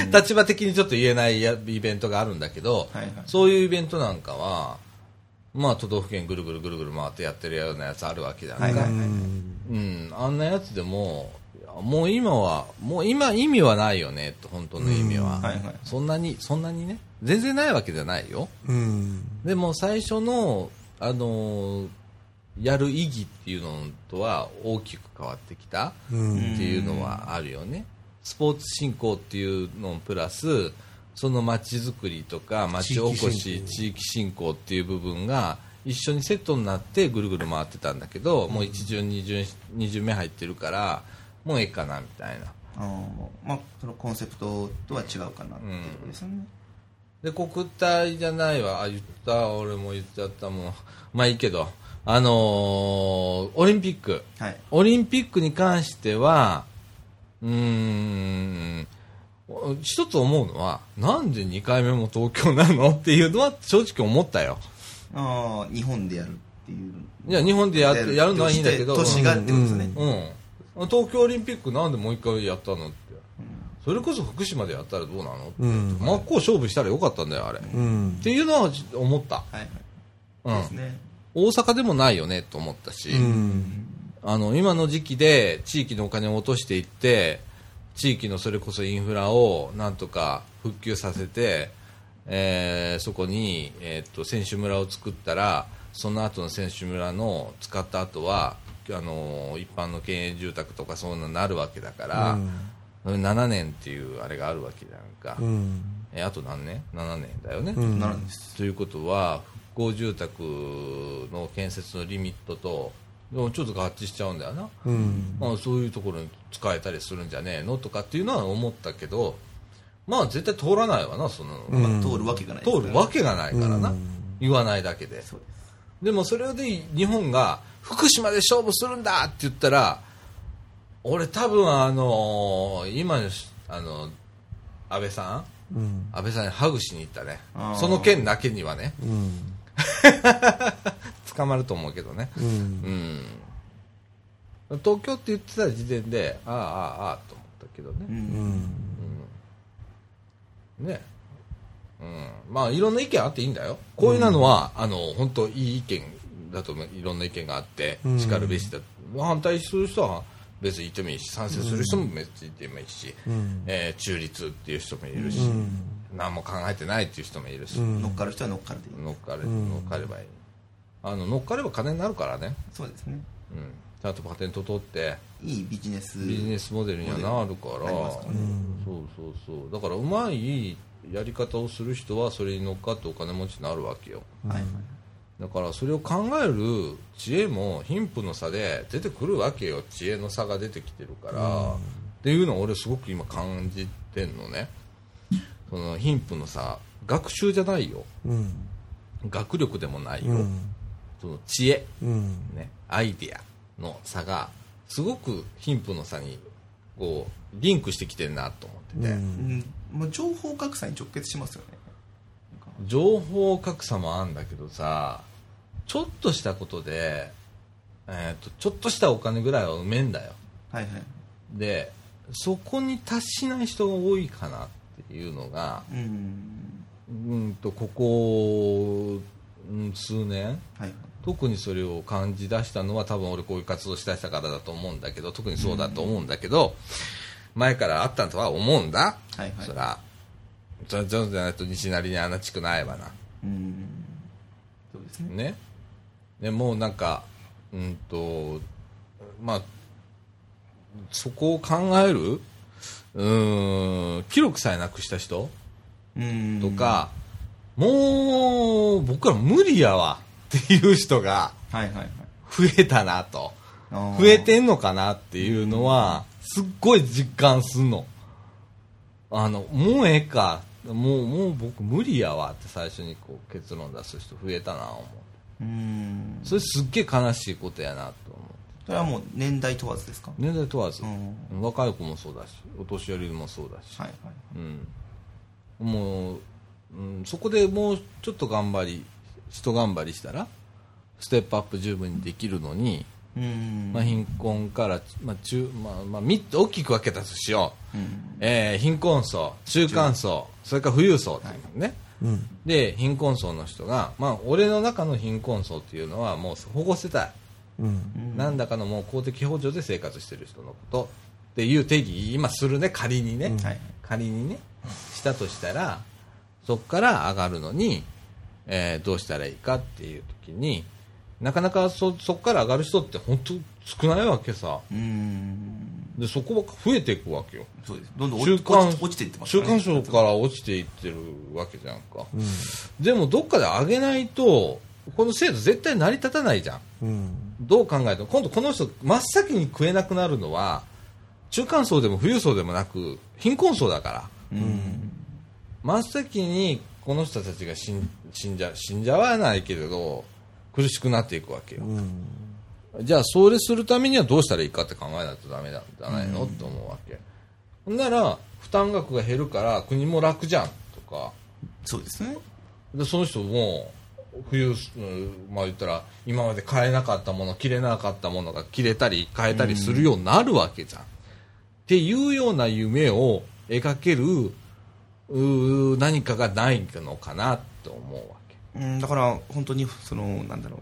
Speaker 1: <laughs> 立場的にちょっと言えないやイベントがあるんだけど、
Speaker 3: はいはい
Speaker 1: そういうイベントなんかは、まあ都道府県ぐるぐるぐるぐる回ってやってるようなやつあるわけじゃないか。
Speaker 3: はいはい
Speaker 1: うん、あんなやつでも、もう今は、もう今意味はないよね、と本当の意味は。
Speaker 3: はいはい
Speaker 1: そんなに、そんなにね、全然ないわけじゃないよ。
Speaker 2: うん。
Speaker 1: でも最初の、あのーやる意義っていうのとは大きく変わってきた
Speaker 2: うん。
Speaker 1: っていうのはあるよね。スポーツ振興っていうのプラス、その街づくりとか街おこし、地域振興っていう部分が一緒にセットになってぐるぐる回ってたんだけど、もう一巡、二巡、二巡目入ってるから、もうええかなみたいな。
Speaker 3: あーまあそのコンセプトとは違うかなっていうことですよね、
Speaker 1: で、国体じゃないわ。あ、言った、俺も言っちゃったもん。まあいいけど、あのーオリンピック。
Speaker 3: はい
Speaker 1: オリンピックに関しては、うーん、一つ思うのは、なんで2回目も東京なのっていうのは正直思ったよ。
Speaker 3: ああ日本でやるっていう
Speaker 1: いや、日本でややるのはいいんだけど、
Speaker 3: 都市がってことですね、
Speaker 1: うん。東京オリンピックなんでもう一回やったのって。それこそ福島でやったらどうなのって。
Speaker 2: うん
Speaker 1: 真っ向勝負したらよかったんだよ、あれ。っ
Speaker 2: うん。
Speaker 1: ていうのは思った。
Speaker 3: はいはい
Speaker 1: うん
Speaker 3: ですね
Speaker 1: 大阪でもないよねと思ったし、
Speaker 2: うん。
Speaker 1: あの今の時期で地域のお金を落としていって地域のそれこそインフラをなんとか復旧させて、えーそこに、えーっと選手村を作ったらその後の選手村の使った後はあの一般の県営住宅とかそういうのになるわけだから、7年っていうあれがあるわけじゃんか、
Speaker 2: うん。
Speaker 1: えあと何年 ?7 年だよね、
Speaker 2: うん。
Speaker 1: ということは復興住宅の建設のリミットとでもちょっと合致しちゃうんだよな、
Speaker 2: うん。
Speaker 1: まあ、そういうところに使えたりするんじゃねえのとかっていうのは思ったけどまあ絶対通らないわなその、
Speaker 2: うん。
Speaker 3: まあ通るわけがない
Speaker 1: 通るわけがないからな、
Speaker 2: うん。
Speaker 1: 言わないだけで。
Speaker 3: で
Speaker 1: もそれで日本が福島で勝負するんだって言ったら俺多分あの今のしあの安倍さん？
Speaker 2: うん。
Speaker 1: 安倍さんにハグしに行ったね。その件だけにはね。
Speaker 2: うん。<laughs>
Speaker 1: 捕まると思うけどね。
Speaker 2: うん。
Speaker 1: うん。東京って言ってた時点でああああああと思ったけどね、
Speaker 3: う
Speaker 2: うん。ん。
Speaker 1: ね。うん、まあいろんな意見あっていいんだよ。こういうのは、あの本当いい意見だと思ういろんな意見があって
Speaker 2: うん。
Speaker 1: しかるべしだ、反対する人は別に言ってもいいし賛成する人も別に言ってもいいし、
Speaker 2: うん。
Speaker 1: えー中立っていう人もいるし、
Speaker 2: うん。
Speaker 1: 何も考えてないっていう人もいるし、
Speaker 2: うん。
Speaker 3: 乗っかる人は乗っかるでいい。
Speaker 1: 乗っかれ
Speaker 2: うん。
Speaker 1: 乗っかればいい。あの乗っかれば金になるからね、
Speaker 3: そうですね。
Speaker 1: うん、ちゃんとパテント取って
Speaker 3: いいビジネス。
Speaker 1: ビジネスモデルにはなるから、
Speaker 3: なりますからね。
Speaker 1: そうそうそう。だからうまいやり方をする人はそれに乗っかってお金持ちになるわけよ。
Speaker 3: はいはい
Speaker 1: だからそれを考える知恵も貧富の差で出てくるわけよ。知恵の差が出てきてるから、っていうのを俺すごく今感じてんのね。その貧富の差。学習じゃないよ。
Speaker 2: うん。
Speaker 1: 学力でもないよ、
Speaker 2: うん。
Speaker 1: その知恵。
Speaker 2: うん。
Speaker 1: ね、アイディアの差がすごく貧富の差にこうリンクしてきてるなと思ってて、
Speaker 3: うん。まあ、情報格差に直結しますよね。
Speaker 1: 情報格差もあるんだけどさちょっとしたことで、えー、とちょっとしたお金ぐらいは埋めんだよ。
Speaker 3: はいはい。
Speaker 1: でそこに達しない人が多いかなっていうのが
Speaker 3: うん。
Speaker 1: うんとここ、うん、数年
Speaker 3: はい。はい
Speaker 1: 特にそれを感じ出したのは多分俺こういう活動しだしたからだと思うんだけど特にそうだと思うんだけど、前からあったとは思うんだ、
Speaker 3: はいはい。
Speaker 1: そらそれ上手じゃないと西成にあんな地区ないわな。
Speaker 3: うん。そうですね。
Speaker 1: ねでもうなんかうんとまあそこを考えるうーん記録さえなくした人
Speaker 3: うん。
Speaker 1: とか、もう僕ら無理やわっていう人が
Speaker 3: はいはいはい。
Speaker 1: 増えたなと。増えてんのかなっていうのはすっごい実感すんの。あのもうええかもうもう僕無理やわって最初にこう結論出す人増えたな思う
Speaker 3: うん。
Speaker 1: それすっげえ悲しいことやなと思う
Speaker 3: それはもう年代問わずですか？
Speaker 1: 年代問わず、
Speaker 3: うん。
Speaker 1: 若い子もそうだしお年寄りもそうだし、
Speaker 3: はいはい。
Speaker 1: うん、もう、うん、そこでもうちょっと頑張り一頑張りしたらステップアップ十分にできるのに、
Speaker 3: うん。
Speaker 1: まあ、貧困から、まあ中まあまあ、3つ大きく分けたとしよう、
Speaker 3: うん。
Speaker 1: えー貧困層中間層それから富裕層っていうのね、
Speaker 2: うん。
Speaker 1: で貧困層の人が、まあ、俺の中の貧困層っていうのはもう保護世帯。
Speaker 2: うん。
Speaker 1: 何らかのもう公的補助で生活してる人のこと。っていう定義今するね。仮にね、
Speaker 2: うん。
Speaker 3: はい。
Speaker 1: 仮にね。したとしたらそこから上がるのに、えーどうしたらいいかっていう時になかなかそそこから上がる人って本当少ないわけさ。
Speaker 3: うん。
Speaker 1: でそこが増えていくわけよ。
Speaker 3: そうです。どんどん
Speaker 1: 中
Speaker 3: 落ち落
Speaker 1: 間
Speaker 3: ち落ちていってます
Speaker 1: 中間層から落ちていってるわけじゃんか、
Speaker 2: うん。
Speaker 1: でもどっかで上げないとこの制度絶対成り立たないじゃん。
Speaker 2: うん。
Speaker 1: どう考えても。今度この人真っ先に食えなくなるのは中間層でも富裕層でもなく貧困層だから。
Speaker 3: うん。
Speaker 1: 真っ先にこの人たちが死ん死んじゃ死んじゃわないけれど苦しくなっていくわけよ、
Speaker 2: うん。
Speaker 1: じゃあそれするためにはどうしたらいいかって考えないとダメなんじゃないの、って思うわけ。ほんなら負担額が減るから国も楽じゃんとか。
Speaker 3: そうですね。
Speaker 1: でその人も冬、うんまあ言ったら今まで買えなかったもの着れなかったものが着れたり買えたりするようになるわけじゃん、っていうような夢を描けるうー何かがないのかなと思うわけ。
Speaker 3: うんだから本当にそのなんだろう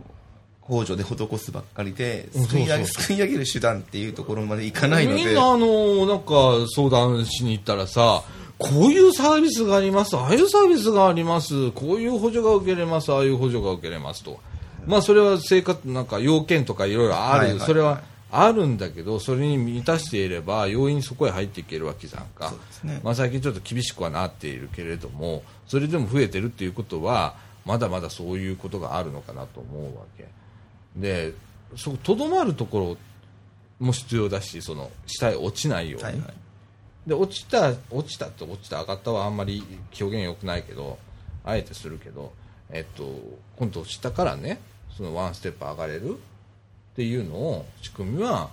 Speaker 3: 控除で施すばっかりで
Speaker 1: うん
Speaker 3: すくい上げる手段っていうところまでいかないので。
Speaker 1: みんなあのなんか相談しに行ったらさこういうサービスがありますああいうサービスがありますこういう補助が受けれますああいう補助が受けれますと。まあそれは生活なんか要件とかいろいろある、
Speaker 3: はいはいはい。
Speaker 1: それはあるんだけどそれに満たしていれば容易にそこへ入っていけるわけじゃんか。
Speaker 3: ね。
Speaker 1: まあ、最近ちょっと厳しくはなっているけれどもそれでも増えてるっていうことはまだまだそういうことがあるのかなと思うわけでそとどまるところも必要だしその下へ落ちないように、
Speaker 3: はいはい。
Speaker 1: で落ちた落ちたって落ちた上がったはあんまり表現良くないけどあえてするけど、えっと、今度下からねそのワンステップ上がれるっていうのを仕組みは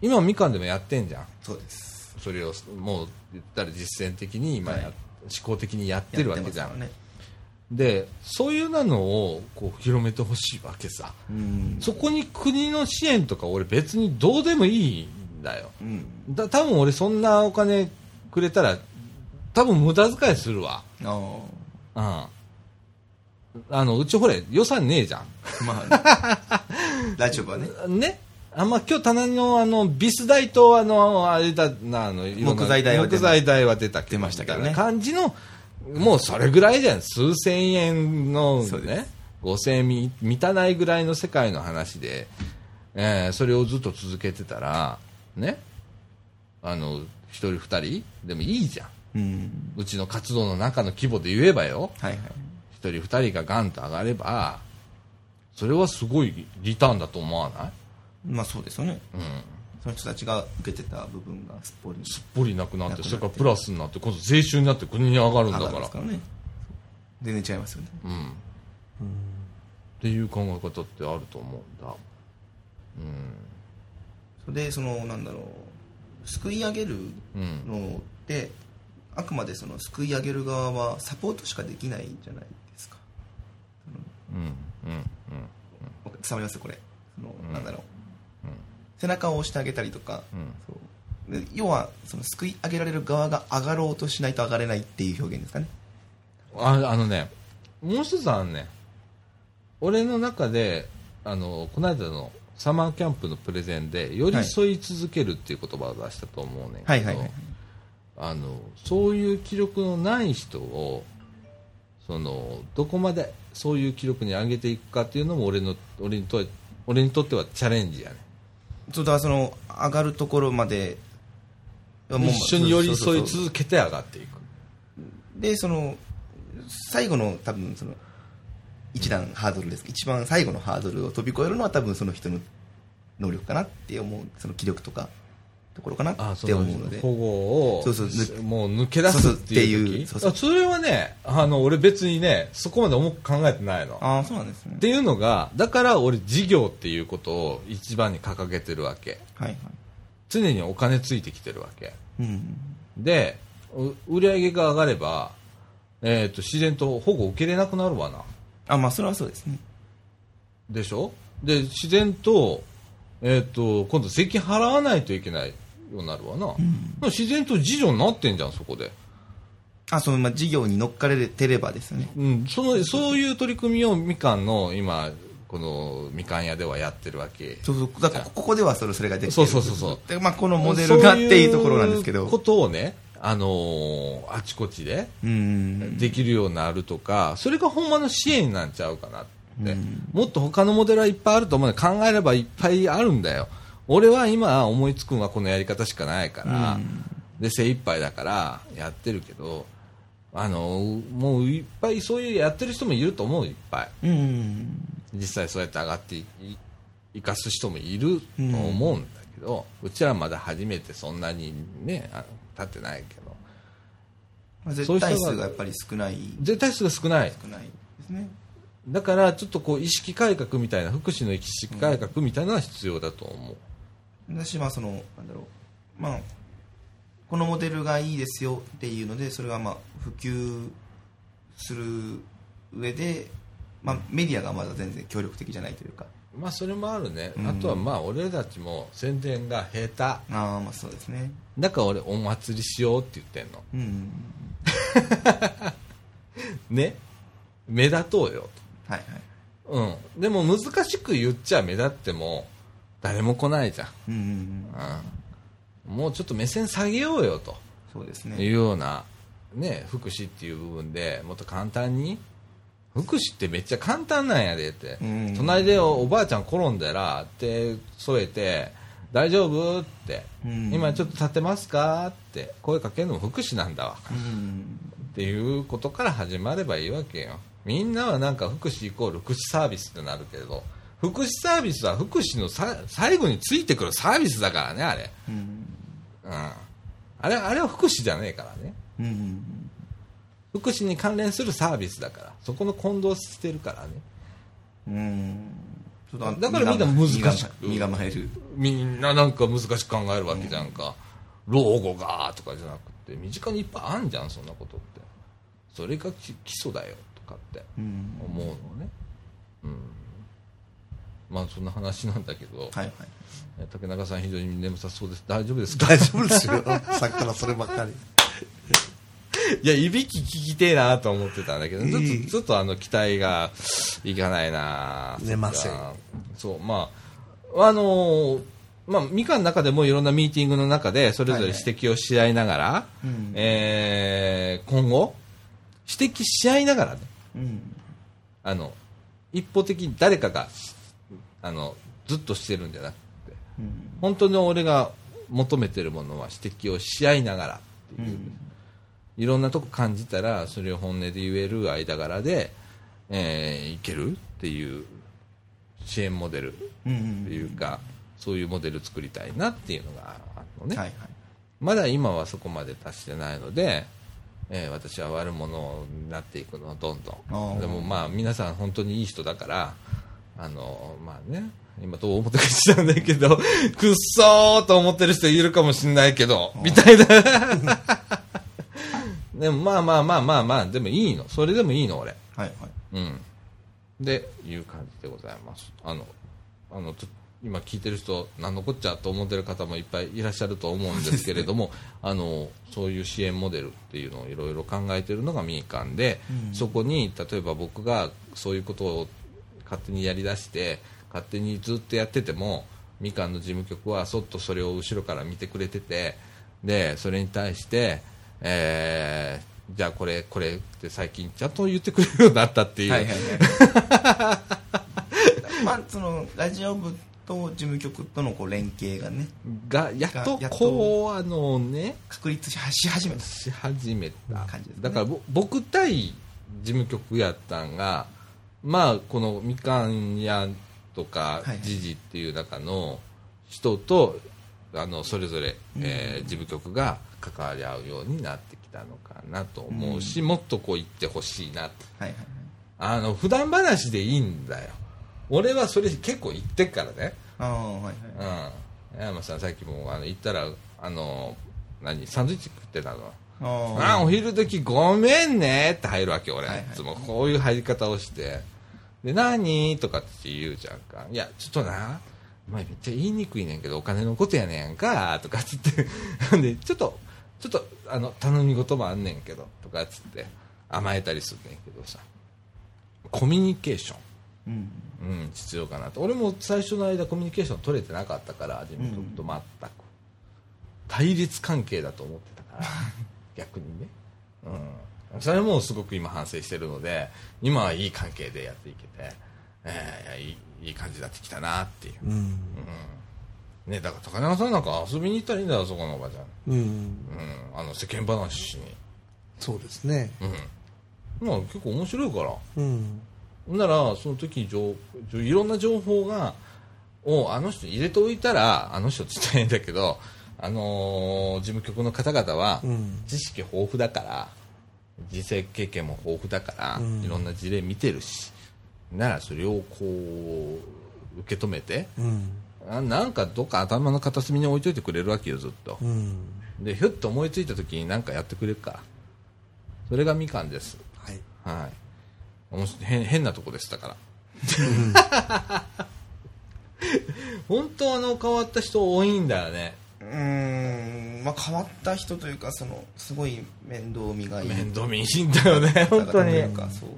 Speaker 1: 今みかんでもやってんじゃん。
Speaker 3: そうです。
Speaker 1: それをもう言ったら実践的に今や、
Speaker 3: はい。
Speaker 1: 思考的にやってるわけじゃん、でそういうなのをこう広めてほしいわけさ。
Speaker 3: うん。
Speaker 1: そこに国の支援とか俺別にどうでもいいんだよ。
Speaker 3: うん。
Speaker 1: だ多分俺そんなお金くれたら多分無駄遣いするわ。
Speaker 3: あ
Speaker 1: うん。あのうちほれ予算ねえじゃ
Speaker 3: あまあ <laughs> ラジオはね。
Speaker 1: んね。あんま今日棚のあのビス代とあのあれだなあの
Speaker 3: 木材代は
Speaker 1: 木材代は出た
Speaker 3: 出ましたけどね。
Speaker 1: 感じのもうそれぐらいじゃん。数千円のね5000円み満たないぐらいの世界の話で、えーそれをずっと続けてたらねあの一人二人でもいいじゃん。
Speaker 3: うん。
Speaker 1: うちの活動の中の規模で言えばよ。
Speaker 3: はいはい。
Speaker 1: 一人二人がガンと上がればそれはすごいリターンだと思わない？
Speaker 3: まあそうですよね。
Speaker 1: うん
Speaker 3: その人たちが受けてた部分がすっぽり
Speaker 1: すっぽりなくなってそれからプラスになって今度税収になって国に上がるんだ
Speaker 3: 上
Speaker 1: から。
Speaker 3: からね。全然違いますよね。
Speaker 1: うん。っていう考え方ってあると思うんだ。
Speaker 3: それでそのなんだろうすくい上げる
Speaker 1: うん
Speaker 3: のってあくまでそのすくい上げる側はサポートしかできないじゃないですか。
Speaker 1: うんうんうん。
Speaker 3: 伝わります？これ。その、
Speaker 1: うん
Speaker 3: なんだろう、背中を押してあげたりとか、
Speaker 1: うん
Speaker 3: そう。で要はそのすくい上げられる側が上がろうとしないと上がれないっていう表現ですかね。
Speaker 1: ああのねもう一つあるね。俺の中であのこの間のサマーキャンプのプレゼンで寄り添い続けるっていう言葉を出したと思うねんけど、そういう記録のない人をそのどこまでそういう記録に上げていくかっていうのも俺の俺にと俺にとってはチャレンジやね
Speaker 3: そうだからその上がるところまでもう
Speaker 1: 一緒に寄り添い続けて上がっていく。
Speaker 3: でその最後の多分その一段ハードルです。一番最後のハードルを飛び越えるのは多分その人の能力かなって思うその気力とかところかなって思うので。
Speaker 1: 保護を
Speaker 3: そうそうぬ
Speaker 1: もう抜け出すっていう時？
Speaker 3: そうそう。そ
Speaker 1: れはねあの俺別にねそこまで重く考えてないの。
Speaker 3: ああそうなんですね。
Speaker 1: っていうのがだから俺事業っていうことを一番に掲げてるわけ。
Speaker 3: はいはい。
Speaker 1: 常にお金ついてきてるわけ。
Speaker 3: うん
Speaker 1: でう売り上げが上がれば、えー、と自然と保護受けれなくなるわな。
Speaker 3: あまあそれはそうですね。
Speaker 1: でしょ？で自然と,、えー、と今度税金払わないといけないようになるわな、自然と自助になってんじゃんそこで、
Speaker 3: あそのまあ事業に乗っかれてればですね。
Speaker 1: うん、そのそういう取り組みをみかんの今このみかん屋ではやってるわけ。
Speaker 3: そうそう。だからここではそれそれができてる。
Speaker 1: そうそうそうそう。
Speaker 3: でまあこのモデルがっていうところなんですけど。
Speaker 1: ことをね、あのーあちこちで
Speaker 3: うん
Speaker 1: できるようになるとか、それがほんまの支援になっちゃうかなって、
Speaker 3: うん。
Speaker 1: もっと他のモデルはいっぱいあると思う考えればいっぱいあるんだよ俺は今思いつくのはこのやり方しかないから、
Speaker 3: うん。
Speaker 1: で精一杯だからやってるけどあのもういっぱいそういうやってる人もいると思ういっぱい。
Speaker 3: うん。
Speaker 1: 実際そうやって上がっていい生かす人もいると思うんだけど、うちらまだ初めてそんなにねあ立ってないけど。
Speaker 3: まあ絶
Speaker 1: そういう人が
Speaker 3: 対数がやっぱり少ない。
Speaker 1: 絶対数が少ない。
Speaker 3: 少ないですね。
Speaker 1: だからちょっとこう意識改革みたいな福祉の意識改革みたいなのは必要だと思う、
Speaker 3: 私はそのなんだろう。まあこのモデルがいいですよっていうのでそれはまあ普及する上で、まあ、メディアがまだ全然協力的じゃないというか。
Speaker 1: まあそれもあるね、
Speaker 3: うん。
Speaker 1: あとはまあ俺たちも宣伝が下手。
Speaker 3: ああまあそうですね。
Speaker 1: だから俺お祭りしようって言ってんの。
Speaker 3: うん <laughs>
Speaker 1: ね？目立とうよ。
Speaker 3: はいはい。
Speaker 1: とうん。でも難しく言っちゃ目立っても誰も来ないじゃん、
Speaker 3: うんうんうん。
Speaker 1: うん、もうちょっと目線下げようよと。
Speaker 3: そうです
Speaker 1: いう
Speaker 3: ね
Speaker 1: ような、ね、福祉っていう部分でもっと簡単に。福祉ってめっちゃ簡単なんやでって、
Speaker 3: うん。
Speaker 1: 隣でおおばあちゃん転んだら手添えて大丈夫って、
Speaker 3: うん。
Speaker 1: 今ちょっと立てますかって声かけるのも福祉なんだわ。
Speaker 3: うん。
Speaker 1: っていうことから始まればいいわけよ。みんなはなんか福祉イコール福祉サービスってなるけど福祉サービスは福祉のさ最後についてくるサービスだからねあれ、
Speaker 3: うん。
Speaker 1: うん、あれあれは福祉じゃねえからね。
Speaker 3: うん
Speaker 1: 福祉に関連するサービスだから。そこの混同してるからね。
Speaker 3: うん。
Speaker 1: だからみんな難しく。
Speaker 3: 身構える。
Speaker 1: みんななんか難しく考えるわけじゃんか、老後がとかじゃなくて。身近にいっぱいあんじゃんそんなことって。それがき基礎だよとかって
Speaker 3: うん
Speaker 1: 思うのね。うんまあそんな話なんだけど、
Speaker 3: はいはい。
Speaker 1: え竹中さん非常に眠さそうです。大丈夫ですか？
Speaker 2: 大丈夫ですよ。<laughs> さっきからそればっかり。
Speaker 1: いやいびき聞きてえなと思ってたんだけどちょっ
Speaker 2: いい
Speaker 1: とちょっとあの期待がいかないな
Speaker 2: 寝ません
Speaker 1: そうまああのーまあ、みかんの中でもいろんなミーティングの中でそれぞれ指摘をし合いながら、
Speaker 3: うん。
Speaker 1: えー今後指摘し合いながらね
Speaker 3: うん。
Speaker 1: あの一方的に誰かがあのずっとしてるんじゃなくて
Speaker 3: うん。
Speaker 1: 本当に俺が求めてるものは指摘をし合いながらっていう、いろんなとこ感じたらそれを本音で言える間柄で、えーいけるっていう支援モデル
Speaker 3: うん
Speaker 1: っていうか、そういうモデル作りたいなっていうのがあるのね、
Speaker 3: はいはい。
Speaker 1: まだ今はそこまで達してないので、えー私は悪者になっていくのどんどん。でもまあ皆さん本当にいい人だからあのまあね今どう思ってるか知らないけど <laughs> くっそーと思ってる人いるかもしれないけどみたいな。<laughs> でもまあまあまあまあまあでもいいの。それでもいいの俺。
Speaker 3: はいはい。
Speaker 1: うん。でいう感じでございます。あのあの今聞いてる人何のこっちゃと思ってる方もいっぱいいらっしゃると思うんですけれども <laughs> あのそういう支援モデルっていうのをいろいろ考えてるのがみかんで、
Speaker 3: うん。
Speaker 1: そこに例えば僕がそういうことを勝手にやりだして勝手にずっとやっててもみかんの事務局はそっとそれを後ろから見てくれててでそれに対して、えーじゃあこれこれって最近ちゃんと言ってくれるようになったっていう、
Speaker 3: はいはいはい。<laughs> まあそのラジオ部と事務局とのこう連携がね
Speaker 1: がやっとこうあのね
Speaker 3: 確立しし始めた。
Speaker 1: し始めた。
Speaker 3: 感じね。
Speaker 1: だからぼ僕対事務局やったんがまあこのみかん屋とか
Speaker 3: はい
Speaker 1: 時事っていう中の人とあのそれぞれ、
Speaker 3: うん。
Speaker 1: えー事務局が関わり合うようになってきたのかなと思うし、もっとこう言ってほしいなと
Speaker 3: はいはい
Speaker 1: あの普段話でいいんだよ。俺はそれ結構言ってっからね。
Speaker 3: ああはいはい。
Speaker 1: うん。山さんさっきもあの言ったらあの何サンドイッチ食ってたの。
Speaker 3: あ
Speaker 1: あお昼時ごめんねって入るわけ俺、
Speaker 3: はいはい。
Speaker 1: いつもこういう入り方をしてで何？とかって言うじゃんかいやちょっとなお前めっちゃ言いにくいねんけどお金のことやねんかとかっつって。<laughs> でちょっとちょっとあの頼み事もあんねんけどとかっつって甘えたりするねんけどさ。コミュニケーション。
Speaker 3: うん。
Speaker 1: うん、必要かなと。俺も最初の間コミュニケーション取れてなかったから自分と全く、対立関係だと思ってたから <laughs> 逆にね、うん、それもすごく今反省してるので今はいい関係でやっていけて、えーいいいい感じになってきたなっていう、
Speaker 2: うん。
Speaker 1: うんね、だから高山さんなんか遊びに行ったらいいんだよそこのおばちゃん、
Speaker 2: うん。
Speaker 1: うん、あの世間話しに、
Speaker 2: そうですね。
Speaker 1: うん、まあ結構面白いから
Speaker 2: うん。
Speaker 1: ならその時に情情いろんな情報がをあの人入れておいたらあの人って言ったらいいんだけど、あのー事務局の方々は
Speaker 2: うん
Speaker 1: 知識豊富だから人生経験も豊富だから、
Speaker 2: うん
Speaker 1: いろんな事例見てるしならそれをこう受け止めて
Speaker 2: うん。
Speaker 1: あなんかどっか頭の片隅に置いといてくれるわけよずっと
Speaker 2: う、ん。
Speaker 1: でひゅっと思いついた時に何かやってくれるからそれがみかんです
Speaker 2: はい。
Speaker 1: はい。おもし変変なとこでしたから。<laughs> 本当あの変わった人多いんだよね。
Speaker 3: うーんまあ変わった人というかそのすごい面倒見がいい。
Speaker 1: 面倒見いいんだよね、<laughs> 本当
Speaker 3: と
Speaker 1: に
Speaker 3: いう。かそう。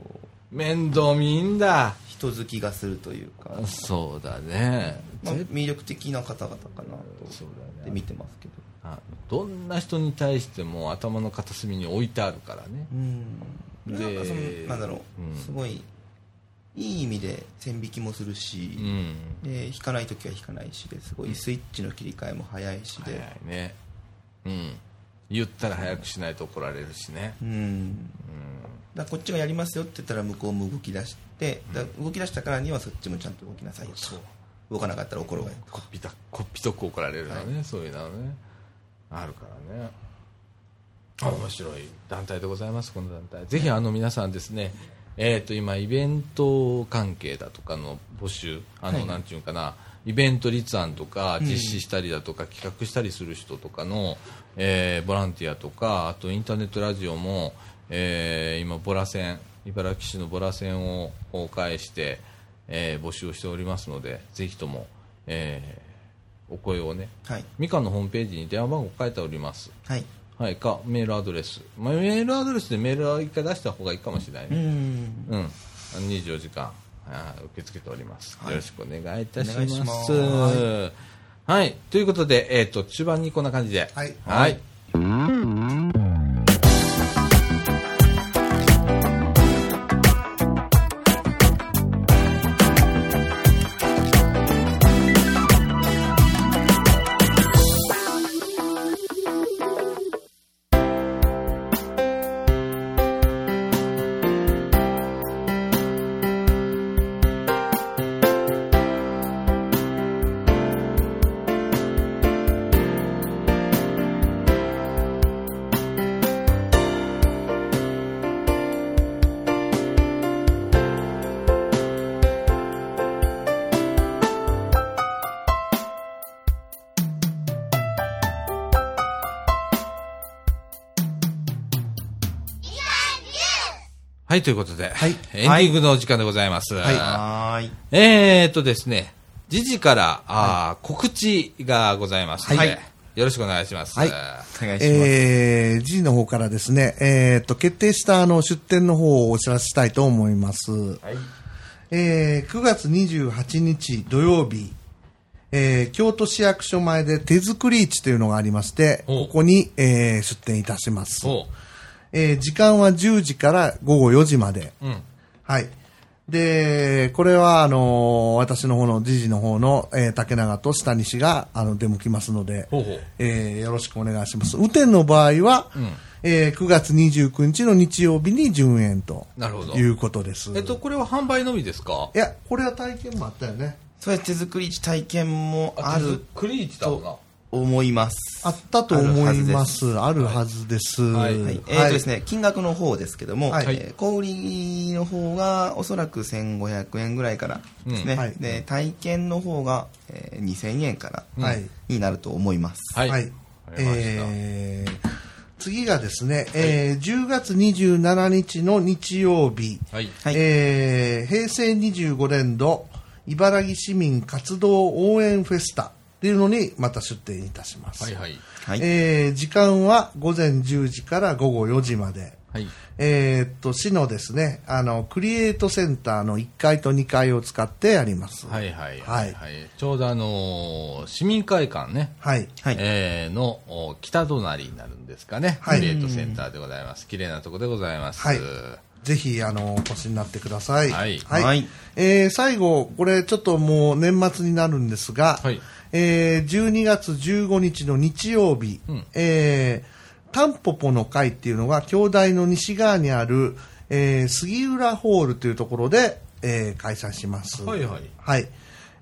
Speaker 1: 面倒見いいんだ。
Speaker 3: 人好きがするというか、
Speaker 1: そうだね。
Speaker 3: まあ、
Speaker 1: ぜ
Speaker 3: 魅力的な方々かなと。
Speaker 1: そうだね。
Speaker 3: で見てますけど。
Speaker 1: あどんな人に対しても頭の片隅に置いてあるからね。
Speaker 3: うん。
Speaker 1: で
Speaker 3: なんかそのなんだろう、
Speaker 1: うん。
Speaker 3: すごいいい意味で線引きもするし、
Speaker 1: うん。
Speaker 3: で引かない時は引かないしですごいスイッチの切り替えも早いし
Speaker 1: 早
Speaker 3: で、
Speaker 1: いね。うん。言ったら早くしないと怒られるしね。
Speaker 3: うん、だからこっちがやりますよって言ったら向こうも動き出して、だ動き出したからにはそっちもちゃんと動きなさいよと。動かなかったら怒ろうがよ
Speaker 1: こっぴたこっぴとこ怒られるのね、そういうのね。あるからね。あ面白い。団体でございますこの団体。ぜひあの皆さんですねえっ、と今イベント関係だとかの募集あの、
Speaker 2: はい。
Speaker 1: なんていうかなイベント立案とか実施したりだとか、企画したりする人とかの、えーボランティアとかあとインターネットラジオも、えー今ボラ戦茨城市のボラ戦を公開して、えー募集をしておりますのでぜひとも、えーお声をね
Speaker 3: はい。
Speaker 1: みかんのホームページに電話番号書いております。
Speaker 3: はい
Speaker 1: はいかメールアドレス、まあ、メールアドレスでメールは一回出した方がいいかもしれないうね
Speaker 3: ん。
Speaker 1: うん、24時間。あー受け付けております、
Speaker 3: はい。
Speaker 1: よろしくお願いいたしま
Speaker 3: ます。す
Speaker 1: はい、ということで、えー、と中盤にこんな感じで。
Speaker 2: はい。
Speaker 1: はい。はい、ということで、
Speaker 2: はい。
Speaker 1: エンディングのお時間でございます。
Speaker 3: はーい。
Speaker 1: えーっとですね、時事から、あー告知がございますので、
Speaker 3: はい。
Speaker 1: よろしくお願いします。
Speaker 2: はい。
Speaker 3: お願いします、
Speaker 2: えー、G の方からですね、えー、と、決定したあの出店の方をお知らせしたいと思います。
Speaker 3: はい。
Speaker 2: えー、9月28日土曜日、えー、京都市役所前で手作り市というのがありまして、
Speaker 1: お
Speaker 2: ここに、えー、出店いたします。
Speaker 1: そ
Speaker 2: えー、時間は10時から午後4時まで。
Speaker 1: う。うん。
Speaker 2: はい。で、これは、あのー私の方の、時事の方の、えー竹永と下西が、あの、出向きますので、
Speaker 1: ほうほう。
Speaker 2: えーよろしくお願いします。雨天の場合は、
Speaker 1: うん
Speaker 2: えー9月29日の日曜日に順延と
Speaker 1: なるほど。
Speaker 2: いうことです。
Speaker 1: えっと、これは販売のみですか？
Speaker 2: いや、これは体験もあったよね。
Speaker 3: そうやって手作り市体験もある
Speaker 1: クリーチだろうな。
Speaker 3: と思います。
Speaker 2: あったと思いま。
Speaker 3: す。
Speaker 2: あるはずです。
Speaker 1: はい。
Speaker 3: はい。えーとですね、金額の方ですけども、
Speaker 2: はい。
Speaker 3: えー小売りの方がおそらく1500円ぐらいからですね、
Speaker 2: うん。はい。
Speaker 3: で体験の方が、えー2000円から
Speaker 2: はい。
Speaker 3: になると思います、
Speaker 1: はい。
Speaker 2: はい。えー次がですね、えー10月27日の日曜日、
Speaker 1: はい。
Speaker 3: はい。
Speaker 2: えー平成25年度茨城市民活動応援フェスタっていうのにまた出展いたします。
Speaker 1: はい。はい。
Speaker 3: はい
Speaker 2: えー時間は午前10時から午後4時まで。
Speaker 1: はい。
Speaker 2: えーっと、市のですね、あの、クリエイトセンターの1階と2階を使ってやります。
Speaker 1: はい。はい。
Speaker 2: は
Speaker 1: はいい。ちょうどあのー市民会館ね。
Speaker 2: はい。
Speaker 3: はい
Speaker 1: えーのお北隣になるんですかね、
Speaker 2: はい
Speaker 1: クリエイトセンターでございます。綺麗なとこでございます。
Speaker 2: はいぜひ、あの、お越しになってください。
Speaker 1: はい
Speaker 3: はい
Speaker 2: えー最後、これちょっともう年末になるんですが、
Speaker 1: はい
Speaker 2: えー12月15日の日曜日、
Speaker 1: うん
Speaker 2: えータンポポの会っていうのが、京大の西側にある、えー杉浦ホールというところで、えー開催します。
Speaker 1: はいはい
Speaker 2: はい。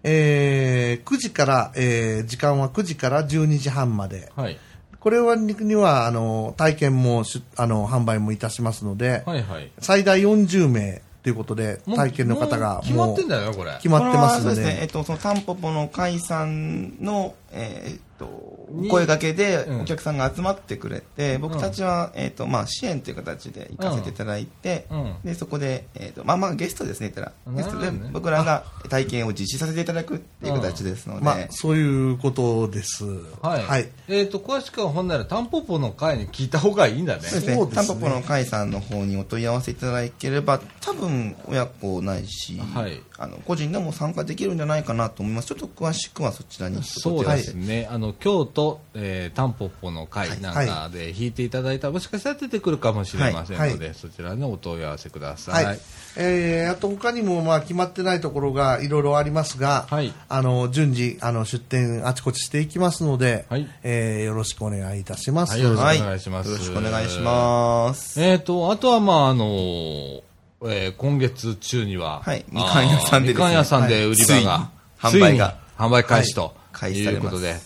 Speaker 2: えー9時から、えー時間は9時から12時半まで。
Speaker 1: はい。
Speaker 2: これはには、あの、体験もし、あの、販売もいたしますので、
Speaker 1: はいはい。
Speaker 2: 最大40名ということで、体験の方が
Speaker 1: もう決まってんだよね、これ。
Speaker 2: 決まってます
Speaker 3: そうですね、えっと、そのタンポポの会さんの、えーっと
Speaker 1: に、
Speaker 3: 声掛けで
Speaker 1: うん
Speaker 3: お客さんが集まってくれて、僕たちは、えーっと、まあ、支援という形で行かせていただいて、
Speaker 1: うん
Speaker 3: で、そこで、えーっと、まあまあ、ゲストですね、言ったら。ゲストで僕らが体験を実施させていただくっていう形ですので、
Speaker 2: まあ、そういうことです。
Speaker 1: はい。
Speaker 2: はい。
Speaker 1: えっ、と、詳しくはほんなら、タンポポの会に聞いた方がいいんだね。
Speaker 3: そうですね
Speaker 2: そうですね
Speaker 3: タンポポの会さんの方にお問い合わせいただければ、多分親子ないし、
Speaker 1: はい
Speaker 3: あの個人でも参加できるんじゃないかなと思います。ちょっと詳しくはそちらに
Speaker 1: そうです
Speaker 3: ね。
Speaker 1: ね。あのの京都、えー、タンポポの会なんかで弾いていただいたら、もしかしたら出てくるかもしれませんので、
Speaker 2: はい。
Speaker 1: そちらにお問い合わせください。
Speaker 2: はい。えー、あと他にもまあ決まってないところがいろいろありますが、
Speaker 1: はい。
Speaker 2: あの、順次、あの、出店あちこちしていきますので、
Speaker 1: はい。
Speaker 2: えー、よろしくお願いいたします。
Speaker 1: はいよろしく
Speaker 3: はい。
Speaker 1: お願いします。
Speaker 3: よろしくお願いします。
Speaker 1: えー、と、あとは、まあ、あのーえー今月中には、
Speaker 3: はい。みかん屋さんでね。
Speaker 1: みかん屋さんで売り場が、
Speaker 3: 販売が
Speaker 1: 販売開始と、
Speaker 3: はい。開始
Speaker 1: いうことで、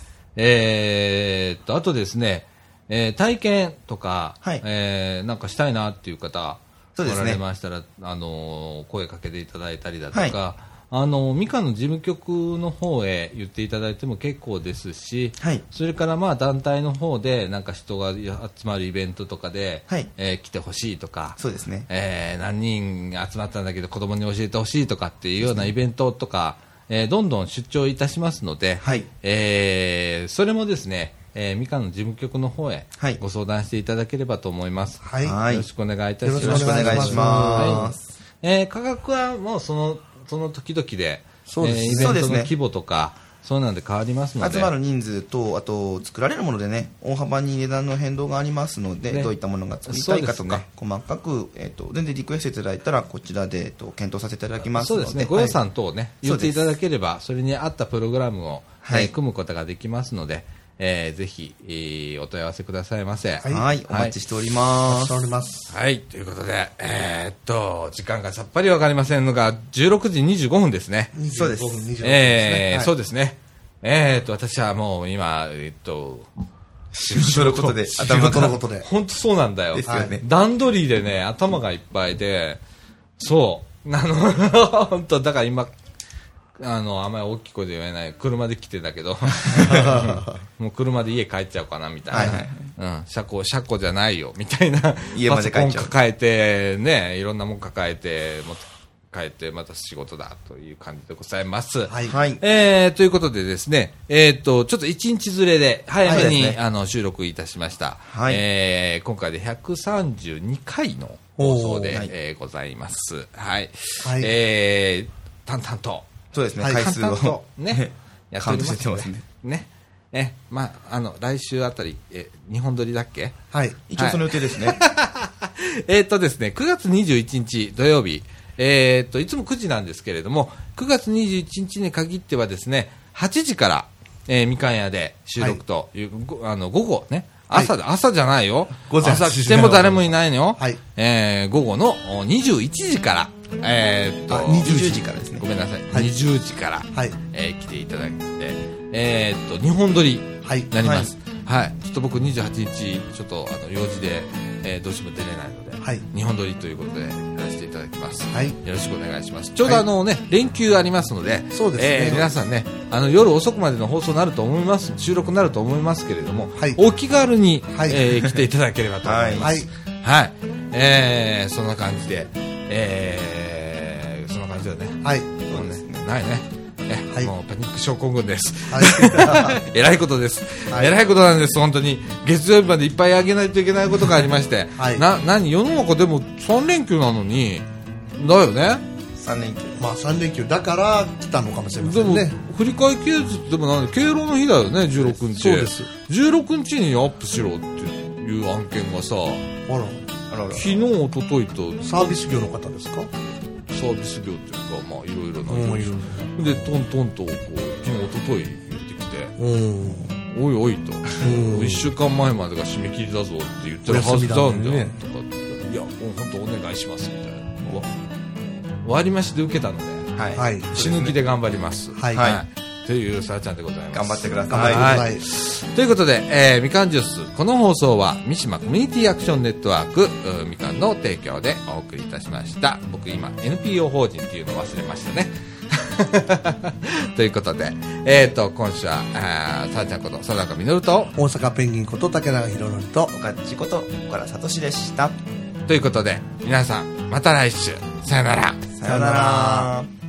Speaker 1: えー、と、あとですね、えー体験とか、
Speaker 3: はい。
Speaker 1: えーなんかしたいなっていう方、
Speaker 3: そうですね。
Speaker 1: おられましたら、あのー声かけていただいたりだとか、
Speaker 3: はい。
Speaker 1: あのみかんの事務局の方へ言っていただいても結構ですし、
Speaker 3: はい。
Speaker 1: それからまあ団体の方でなんか人が集まるイベントとかで、
Speaker 3: はい。
Speaker 1: えー来てほしいとか、
Speaker 3: そうですね。
Speaker 1: えー何人集まったんだけど子供に教えてほしいとかっていうようなイベントとか、えーどんどん出張いたしますので、
Speaker 3: はい。
Speaker 1: えーそれもですね、えーみかんの事務局の方へ
Speaker 3: はい。
Speaker 1: ご相談していただければと思います。
Speaker 2: はい。
Speaker 3: はい。
Speaker 1: よろしくお願いいたします。
Speaker 2: よろしくお願いします。
Speaker 3: ます
Speaker 1: えー価格はもうそのその時々で、
Speaker 2: そうです。
Speaker 1: えーイベントの規模とか、そうなんで変わりますので、
Speaker 3: 集まる人数とあと作られるものでね大幅に値段の変動がありますので、
Speaker 1: ね。
Speaker 3: どういったものが作りたいかとか、
Speaker 1: ね。
Speaker 3: 細かく、えー、と全然リクエストいただいたらこちらで、えー、と検討させていただきますので。
Speaker 1: そうですね、ご予算等をね、
Speaker 3: い
Speaker 1: 言っていただければ、それに合ったプログラムを、
Speaker 3: はい。
Speaker 1: えー組むことができますので、えーぜひ、えーお問い合わせくださいませ。
Speaker 2: はい
Speaker 3: はい、お待ちしており
Speaker 2: お
Speaker 3: ます、
Speaker 2: 待ちしております。
Speaker 1: はい、ということで、えーっと、時間がさっぱりわかりませんのが、16時25分ですね。
Speaker 3: そうです
Speaker 2: 25分26分ですね
Speaker 1: えー
Speaker 2: はい
Speaker 1: そうですね。えーっと、私はもう今、えっと、
Speaker 3: 仕事のことで
Speaker 2: 仕事のことで。
Speaker 1: 本当そうなんだよ。
Speaker 3: ですよね
Speaker 1: 段取りでね、頭がいっぱいで、そう。あの、<laughs> 本当だから今、あの、あんまり大きい声で言えない。車で来てたけど、<laughs> もう車で家帰っちゃおうかな、みたいな。
Speaker 3: はいはい
Speaker 1: うん、車庫、車庫じゃないよ、みたいな。
Speaker 3: 家まで帰っちゃう
Speaker 1: パソコン抱えて、ね、いろんなもん抱えて、持って帰って、また仕事だ、という感じでございます。
Speaker 2: はい。
Speaker 3: はい
Speaker 1: えー、ということでですね、えー、と、ちょっと一日ずれで、早めに、
Speaker 3: はいね
Speaker 1: あの、収録いたしました。
Speaker 3: はい
Speaker 1: えー、今回で132回の放送で、
Speaker 3: はい
Speaker 1: えーございます。はい。
Speaker 2: はい
Speaker 1: えー、淡々と、
Speaker 3: そうですね、
Speaker 2: はい。
Speaker 3: 回数を、<laughs>
Speaker 1: ね、<laughs> やっております
Speaker 3: カウントしてますね
Speaker 1: ね。ね。まあ、あの、来週あたり、え、日本撮りだっけ？
Speaker 2: はい。
Speaker 3: 一応その予定ですね、<laughs>
Speaker 1: えーっとですね、9月21日土曜日、えーっと、いつも9時なんですけれども、9月21日に限ってはですね、8時から、えーみかん屋で収録という、ごあの、午後ね、朝で、朝じゃないよ。
Speaker 2: 午前
Speaker 1: 朝来ても誰もいないのよ。
Speaker 2: はい。
Speaker 1: えー午後のお21時から、えーっと、
Speaker 2: あ
Speaker 3: 20時からですね
Speaker 1: ごめんなさい。
Speaker 2: はい
Speaker 1: 20時から、
Speaker 2: はい。
Speaker 1: えー来ていただいて、えーっと、日本撮り
Speaker 2: はい。
Speaker 1: になります。はい。ちょっと僕28日、ちょっとあの用事で、えーどうしても出れないので、
Speaker 2: はい
Speaker 1: 日本撮りということでやらせていただきます。
Speaker 2: はい
Speaker 1: よろしくお願いします。ちょうどあのね、連休ありますので、
Speaker 2: そうですね
Speaker 1: えー皆さんね、あの夜遅くまでの放送になると思います、収録になると思いますけれども、
Speaker 2: はい
Speaker 1: お気軽に、
Speaker 2: はい
Speaker 1: えー来ていただければと思います。<laughs>
Speaker 2: はい。
Speaker 1: はい。えーそんな感じで、えーそんな感じだね。
Speaker 2: はい。
Speaker 1: そうですね。ないね。え
Speaker 2: はい
Speaker 1: もうパニック症候群です。
Speaker 2: はい。<laughs>
Speaker 1: えらいことです、
Speaker 2: はい
Speaker 1: えらいことなんです、本当に。月曜日までいっぱいあげないといけないことがありまして。
Speaker 2: はい
Speaker 1: な、何？世の中でも3連休なのに、だよね。
Speaker 3: 3連休
Speaker 2: まあ3連休だから来たのかもしれませ
Speaker 1: でも、
Speaker 2: んね。
Speaker 1: 振り替え休日でもなんで、敬老の日だよね、16日。
Speaker 2: そうです。
Speaker 1: 16日にアップしろっていう案件がさ、
Speaker 2: あら
Speaker 1: 昨日、一昨日と
Speaker 2: サービス業の方ですか？
Speaker 1: サービス業っていうか、まあ、いろいろな業
Speaker 2: る
Speaker 1: 種。で、トントンと、こう、昨日、一昨日言ってきて、
Speaker 2: うん。
Speaker 1: おいおいと、
Speaker 2: うん。
Speaker 1: 1週間前までが締め切りだぞって言ってるはずなんだよ、
Speaker 2: ね。
Speaker 1: とかいやもう本当お願いしますみたいな。わ割り増しで受けたので
Speaker 3: はい、
Speaker 2: はい。
Speaker 1: 死ぬ気で頑張ります。
Speaker 2: はい。
Speaker 1: はい、というさあちゃんでございます。
Speaker 3: 頑張ってください。
Speaker 1: は
Speaker 2: さい。
Speaker 1: ということで、えーみかんジュースこの放送は三島コミュニティアクションネットワークうーみかんの提供でお送りいたしました。僕今 NPO 法人っていうの忘れましたね。<laughs> ということで、えー、と今週はあーさあちゃんこと佐中実と
Speaker 2: 大阪ペンギンこと竹永宏典と、
Speaker 3: おかっちこと小原聡でした
Speaker 1: ということで皆さんまた来週さよなら
Speaker 3: さよなら